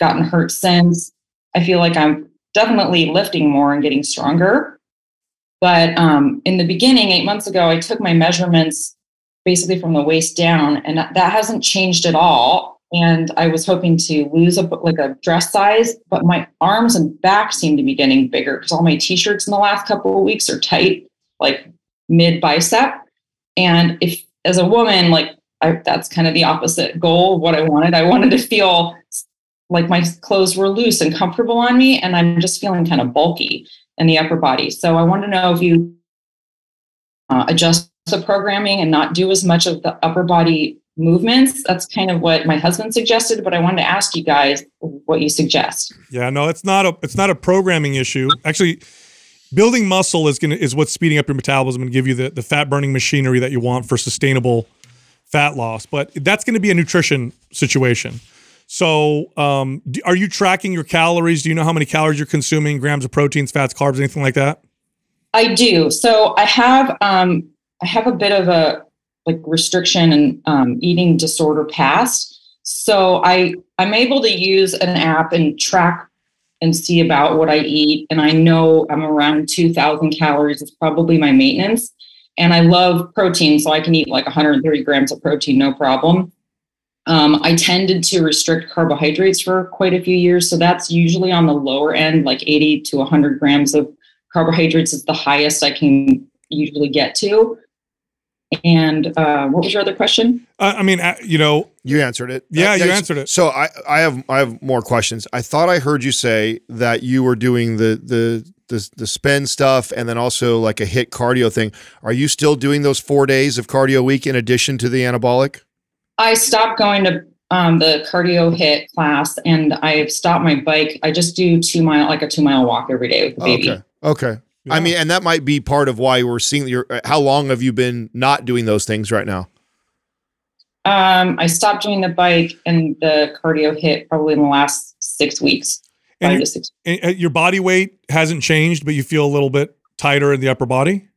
gotten hurt since. I feel like I'm definitely lifting more and getting stronger. But um, in the beginning, eight months ago, I took my measurements basically from the waist down, and that hasn't changed at all. And I was hoping to lose a like a dress size, but my arms and back seem to be getting bigger because all my t-shirts in the last couple of weeks are tight like mid bicep. And if as a woman, like I, that's kind of the opposite goal what I wanted. I wanted to feel like my clothes were loose and comfortable on me, and I'm just feeling kind of bulky in the upper body. So I want to know if you uh, adjust the programming and not do as much of the upper body movements. That's kind of what my husband suggested, but I wanted to ask you guys what you suggest. Yeah, no, it's not a it's not a programming issue. Actually, building muscle is gonna is what's speeding up your metabolism and give you the, the fat burning machinery that you want for sustainable fat loss. But that's going to be a nutrition situation. So, um, are you tracking your calories? Do you know how many calories you're consuming, grams of proteins, fats, carbs, anything like that? I do. So I have um, I have a bit of a like restriction and um, eating disorder past. So I I'm able to use an app and track and see about what I eat. And I know I'm around 2,000 calories. It's probably my maintenance. And I love protein, so I can eat like 130 grams of protein, no problem. Um, I tended to restrict carbohydrates for quite a few years. So that's usually on the lower end, like 80 to 100 grams of carbohydrates is the highest I can usually get to. And uh, what was your other question? Uh, I mean, uh, you know, you answered it. Yeah, you answered it. So I, I have, I have more questions. I thought I heard you say that you were doing the, the, the, the spin stuff and then also like a HIIT cardio thing. Are you still doing those four days of cardio week in addition to the anabolic? I stopped going to um, the cardio HIIT class and I've stopped my bike. I just do two mile, like a two mile walk every day with the baby. Okay. Okay. Yeah. I mean, and that might be part of why we're seeing your. How long have you been not doing those things right now? Um, I stopped doing the bike and the cardio HIIT probably in the last six weeks. And, your, six and uh, your body weight hasn't changed, but you feel a little bit tighter in the upper body.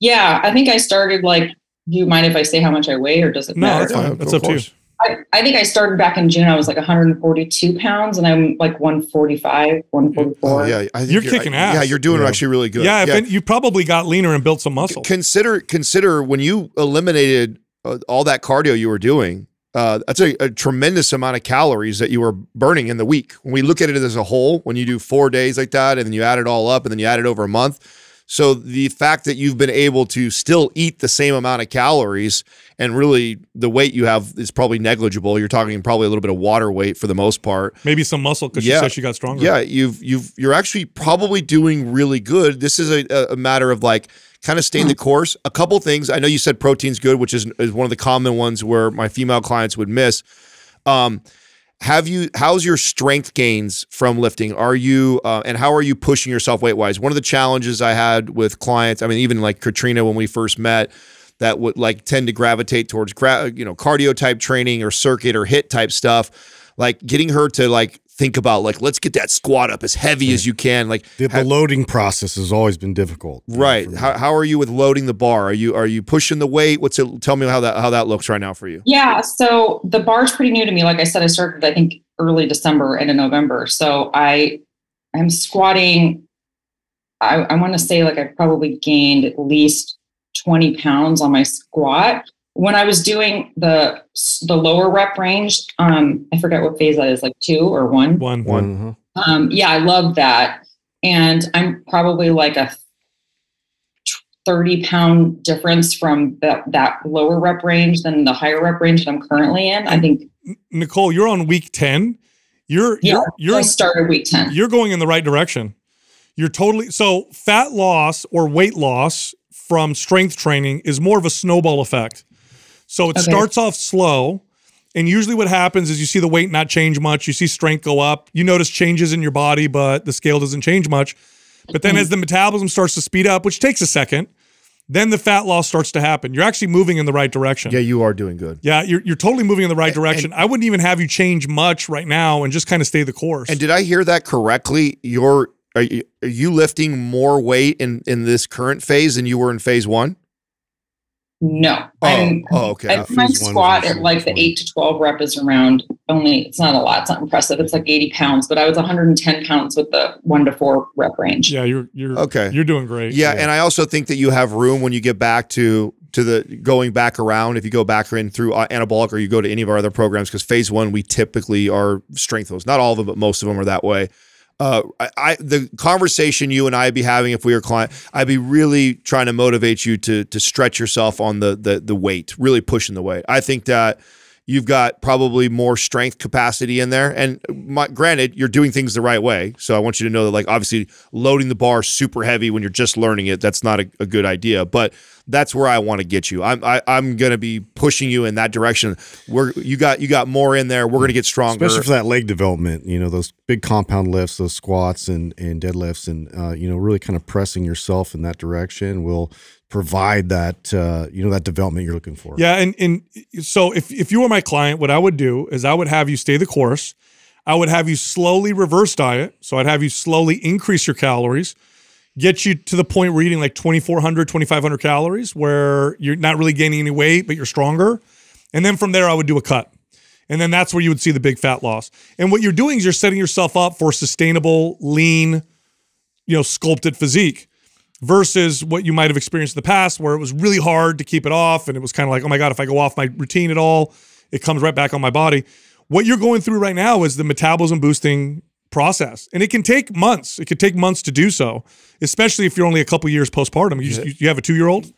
Yeah, I think I started like. Do you mind if I say how much I weigh, or does it no, matter? that's fine. That's up to you. I, I, think I started back in June. I was like 142 pounds, and I'm like 145, 144. Oh, yeah, I you're, you're kicking ass. Yeah, you're doing yeah. actually really good. Yeah, yeah. you probably got leaner and built some muscle. Consider consider when you eliminated uh, all that cardio you were doing. Uh, that's a, a, tremendous amount of calories that you were burning in the week. When we look at it as a whole, when you do four days like that, and then you add it all up, and then you add it over a month, so the fact that you've been able to still eat the same amount of calories and really the weight you have is probably negligible. You're talking probably a little bit of water weight for the most part. Maybe some muscle because yeah. she said she got stronger. Yeah, you've you've you're actually probably doing really good. This is a, a matter of like kind of staying the course. A couple things. I know you said protein's good, which is, is one of the common ones where my female clients would miss. Um, have you how's your strength gains from lifting? Are you uh, and how are you pushing yourself weight wise one of the challenges i had with clients i mean even like katrina when we first met that would like tend to gravitate towards you know cardio type training or circuit or HIIT type stuff like getting her to like think about like let's get that squat up as heavy as you can. Like The, the ha- loading process has always been difficult. right. for me. How, how are you with loading the bar? Are you are you pushing the weight? What's it? Tell me how that how that looks right now for you. Yeah, so the bar's pretty new to me. Like I said, I started I think early December and in November. So I I'm squatting. I, I want to say like I've probably gained at least 20 pounds on my squat. When I was doing the the lower rep range, um, I forget what phase that is, like two or one. One. One. Um, yeah, I love that. And I'm probably like a 30 pound difference from that, that lower rep range than the higher rep range that I'm currently in. I think Nicole, you're on week 10. You're yeah, you're you're I started week 10. you're going in the right direction. You're totally so fat loss or weight loss from strength training is more of a snowball effect. So it Okay. starts off slow. And usually what happens is you see the weight not change much, you see strength go up, you notice changes in your body, but the scale doesn't change much. But then mm-hmm. as the metabolism starts to speed up, which takes a second, then the fat loss starts to happen. You're actually moving in the right direction. Yeah, you are doing good. Yeah, you're, you're totally moving in the right direction. I wouldn't even have you change much right now and just kind of stay the course. And did I hear that correctly? You're are you, are you lifting more weight in in this current phase than you were in phase one? No. Oh, I'm, oh, okay. I, my squat at like the 8 to 12 rep is around only, it's not a lot. It's not impressive. It's like 80 pounds, but I was 110 pounds with the one to four rep range. yeah, you're you're Okay. You're doing great. Yeah, and I also think that you have room when you get back to to the going back around. If you go back in through uh, anabolic or you go to any of our other programs, because phase one we typically are strength those. Not all of them, but most of them are that way. Uh, I, I the conversation you and I'd be having if we were client, I'd be really trying to motivate you to to stretch yourself on the the the weight, really pushing the weight. I think that you've got probably more strength capacity in there. And my, granted, you're doing things the right way. So I want you to know that, like, obviously, loading the bar super heavy when you're just learning it, that's not a, a good idea. But that's where I want to get you. I'm I, I'm gonna be pushing you in that direction. We're you got you got more in there. We're gonna get stronger. especially for that leg development. You know, those big compound lifts, those squats and and deadlifts, and uh, you know, really kind of pressing yourself in that direction will provide that uh, you know that development you're looking for. Yeah, and and so if if you were my client, what I would do is I would have you stay the course. I would have you slowly reverse diet. So I'd have you slowly increase your calories, get you to the point where you're eating like 2,400, 2,500 calories, where you're not really gaining any weight, but you're stronger. And then from there, I would do a cut. And then that's where you would see the big fat loss. And what you're doing is you're setting yourself up for sustainable, lean, you know, sculpted physique versus what you might have experienced in the past where it was really hard to keep it off and it was kind of like, oh my God, if I go off my routine at all, it comes right back on my body. What you're going through right now is the metabolism boosting process. And it can take months. It could take months to do so, especially if you're only a couple years postpartum. You, you, you have a two year old?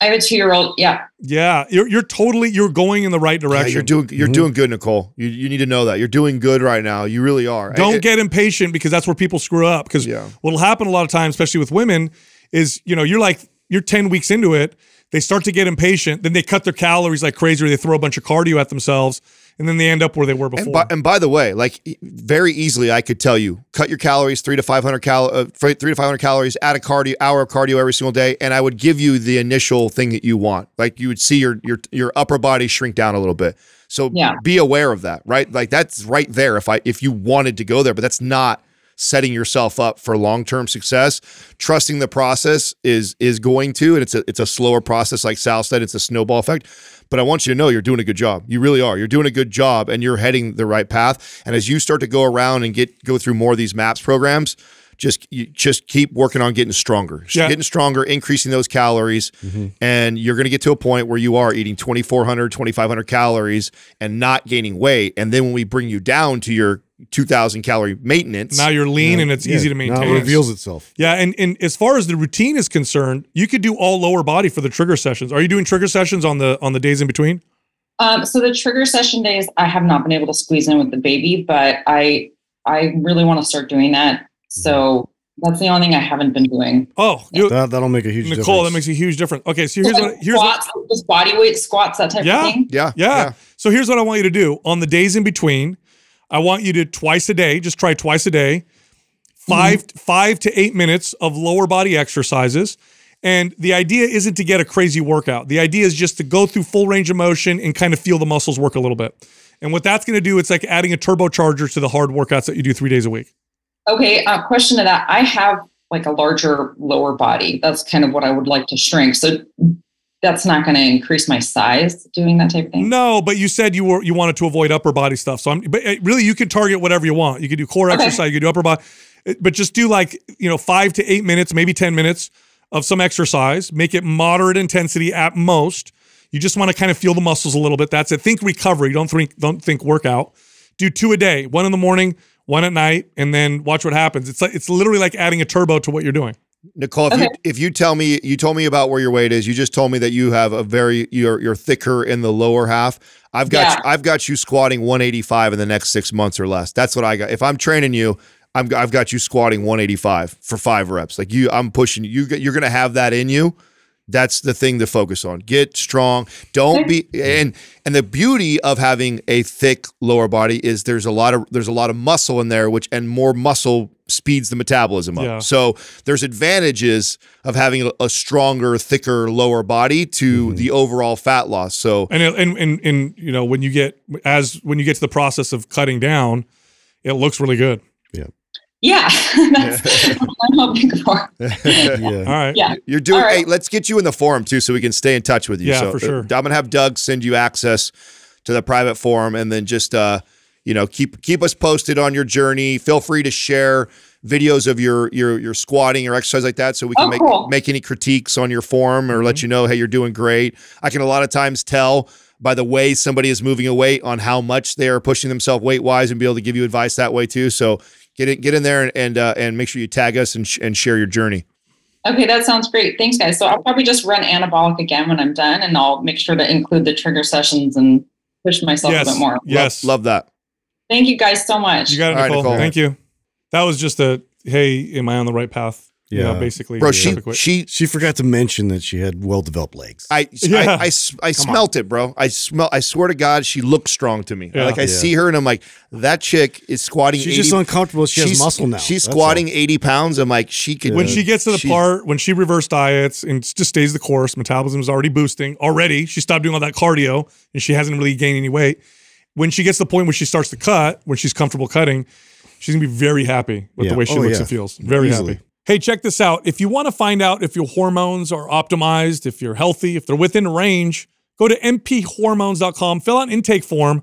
I have a two year old. Yeah. Yeah. You're, you're totally, you're going in the right Yeah, direction. you're doing you're mm-hmm. doing good, Nicole. You you need to know that you're doing good right now. You really are. Don't I- get impatient because that's where people screw up. Because Yeah. what'll happen a lot of times, especially with women, is you know you're like you're ten weeks into it, they start to get impatient, then they cut their calories like crazy, or they throw a bunch of cardio at themselves, and then they end up where they were before. And by, and by the way, like very easily, I could tell you, cut your calories three to five hundred cal, uh, three to five hundred calories, add a cardio hour of cardio every single day, and I would give you the initial thing that you want. Like you would see your your your upper body shrink down a little bit. So Yeah. be aware of that, right? Like that's right there. If I if you wanted to go there, but that's not setting yourself up for long-term success trusting the process is is going to and it's a it's a slower process like sal said it's a snowball effect but i want you to know you're doing a good job. You really are. You're doing a good job and you're heading the right path. And as you start to go around and get go through more of these maps programs just you just keep working on getting stronger. Yeah. getting stronger increasing those calories. Mm-hmm. And you're going to get to a point where you are eating 2400 2500 calories and not gaining weight. And then when we bring you down to your 2000 calorie maintenance now you're lean and it's Yeah, easy to Now maintain. it reveals itself. yeah, and, and as far as the routine is concerned, you could do all lower body for the trigger sessions. Are you doing trigger sessions on the on the days in between? Um, so the trigger session days, I have not been able to squeeze in with the baby, but I I really want to start doing that. So that's the only thing I haven't been doing. Oh, you, That that'll make a huge Nicole, difference. that makes a huge difference. Okay, so here's Like what here's what, squats, just body weight squats, that type Yeah. of thing. Yeah, yeah Yeah. So here's what I want you to do on the days in between. I want you to twice a day, just try twice a day, 5 five to eight minutes of lower body exercises, And the idea isn't to get a crazy workout. The idea is just to go through full range of motion and kind of feel the muscles work a little bit. And what that's going to do, it's like adding a turbocharger to the hard workouts that you do three days a week. Okay, uh, question to that. I have like a larger lower body. That's kind of what I would like to shrink. So that's not going to increase my size doing that type of thing. No, but you said you were you wanted to avoid upper body stuff. So I'm, but uh, really, you can target whatever you want. You can do core Okay. exercise, you can do upper body, uh, but just do like you know five to eight minutes, maybe ten minutes of some exercise. Make it moderate intensity at most. You just want to kind of feel the muscles a little bit. That's it. Think recovery. Don't think don't think workout. Do two a day, one in the morning, one at night, and then watch what happens. It's like it's literally like adding a turbo to what you're doing. Nicole, if you if you tell me you told me about where your weight is, you just told me that you have a very you're you're thicker in the lower half. I've got Yeah. you, I've got you squatting 185 in the next six months or less. That's what I got. If I'm training you, I'm I've got you squatting 185 for five reps. Like you, I'm pushing you. You you're gonna have that in you. That's the thing to focus on. Get strong. Don't be and and the beauty of having a thick lower body is there's a lot of there's a lot of muscle in there, which and more muscle speeds the metabolism up. Yeah. So there's advantages of having a, a stronger, thicker lower body to the overall fat loss. So And and and and you know when you get as when you get to the process of cutting down, it looks really good. Yeah, Yeah, that's what I'm hoping for. All right. Yeah. You're doing. All right. Hey, let's get you in the forum too, so we can stay in touch with you. Yeah, so, for uh, sure. I'm gonna have Doug send you access to the private forum, and then just uh, you know, keep keep us posted on your journey. Feel free to share videos of your your your squatting or exercise like that, so we can Oh, make cool. make any critiques on your form or Mm-hmm. let you know, hey, you're doing great. I can a lot of times tell by the way somebody is moving a weight on how much they are pushing themselves weight wise, and be able to give you advice that way too. So get it get in there and and, uh, and make sure you tag us and sh- and share your journey. Okay, that sounds great. Thanks, guys. So I'll probably just run anabolic again when I'm done, and I'll make sure to include the trigger sessions and push myself Yes. a bit more. Yes. Love, love that. Thank you guys so much. You got it, All right, Nicole. Nicole. Thank you. That was just a hey, am I on the right path? You know, Yeah. basically. Bro, she she She forgot to mention that she had well developed legs. I Yeah. I, I, s- I smelt it, bro. I smell. I swear to God, she looks strong to me. Yeah. Like I Yeah. see her, and I'm like, that chick is squatting. She's 80, just uncomfortable. She has she's- muscle now. She's That's squatting all. 80 pounds. I'm like, she could. when she gets to the she- part when she reverse diets and just stays the course, metabolism is already boosting already. She stopped doing all that cardio and she hasn't really gained any weight. When she gets to the point where she starts to cut, when she's comfortable cutting, she's gonna be very happy with Yeah. the way she Oh, looks yeah. and feels. Very Easily. happy. Hey, check this out. If you want to find out if your hormones are optimized, if you're healthy, if they're within range, go to mphormones.com, fill out an intake form,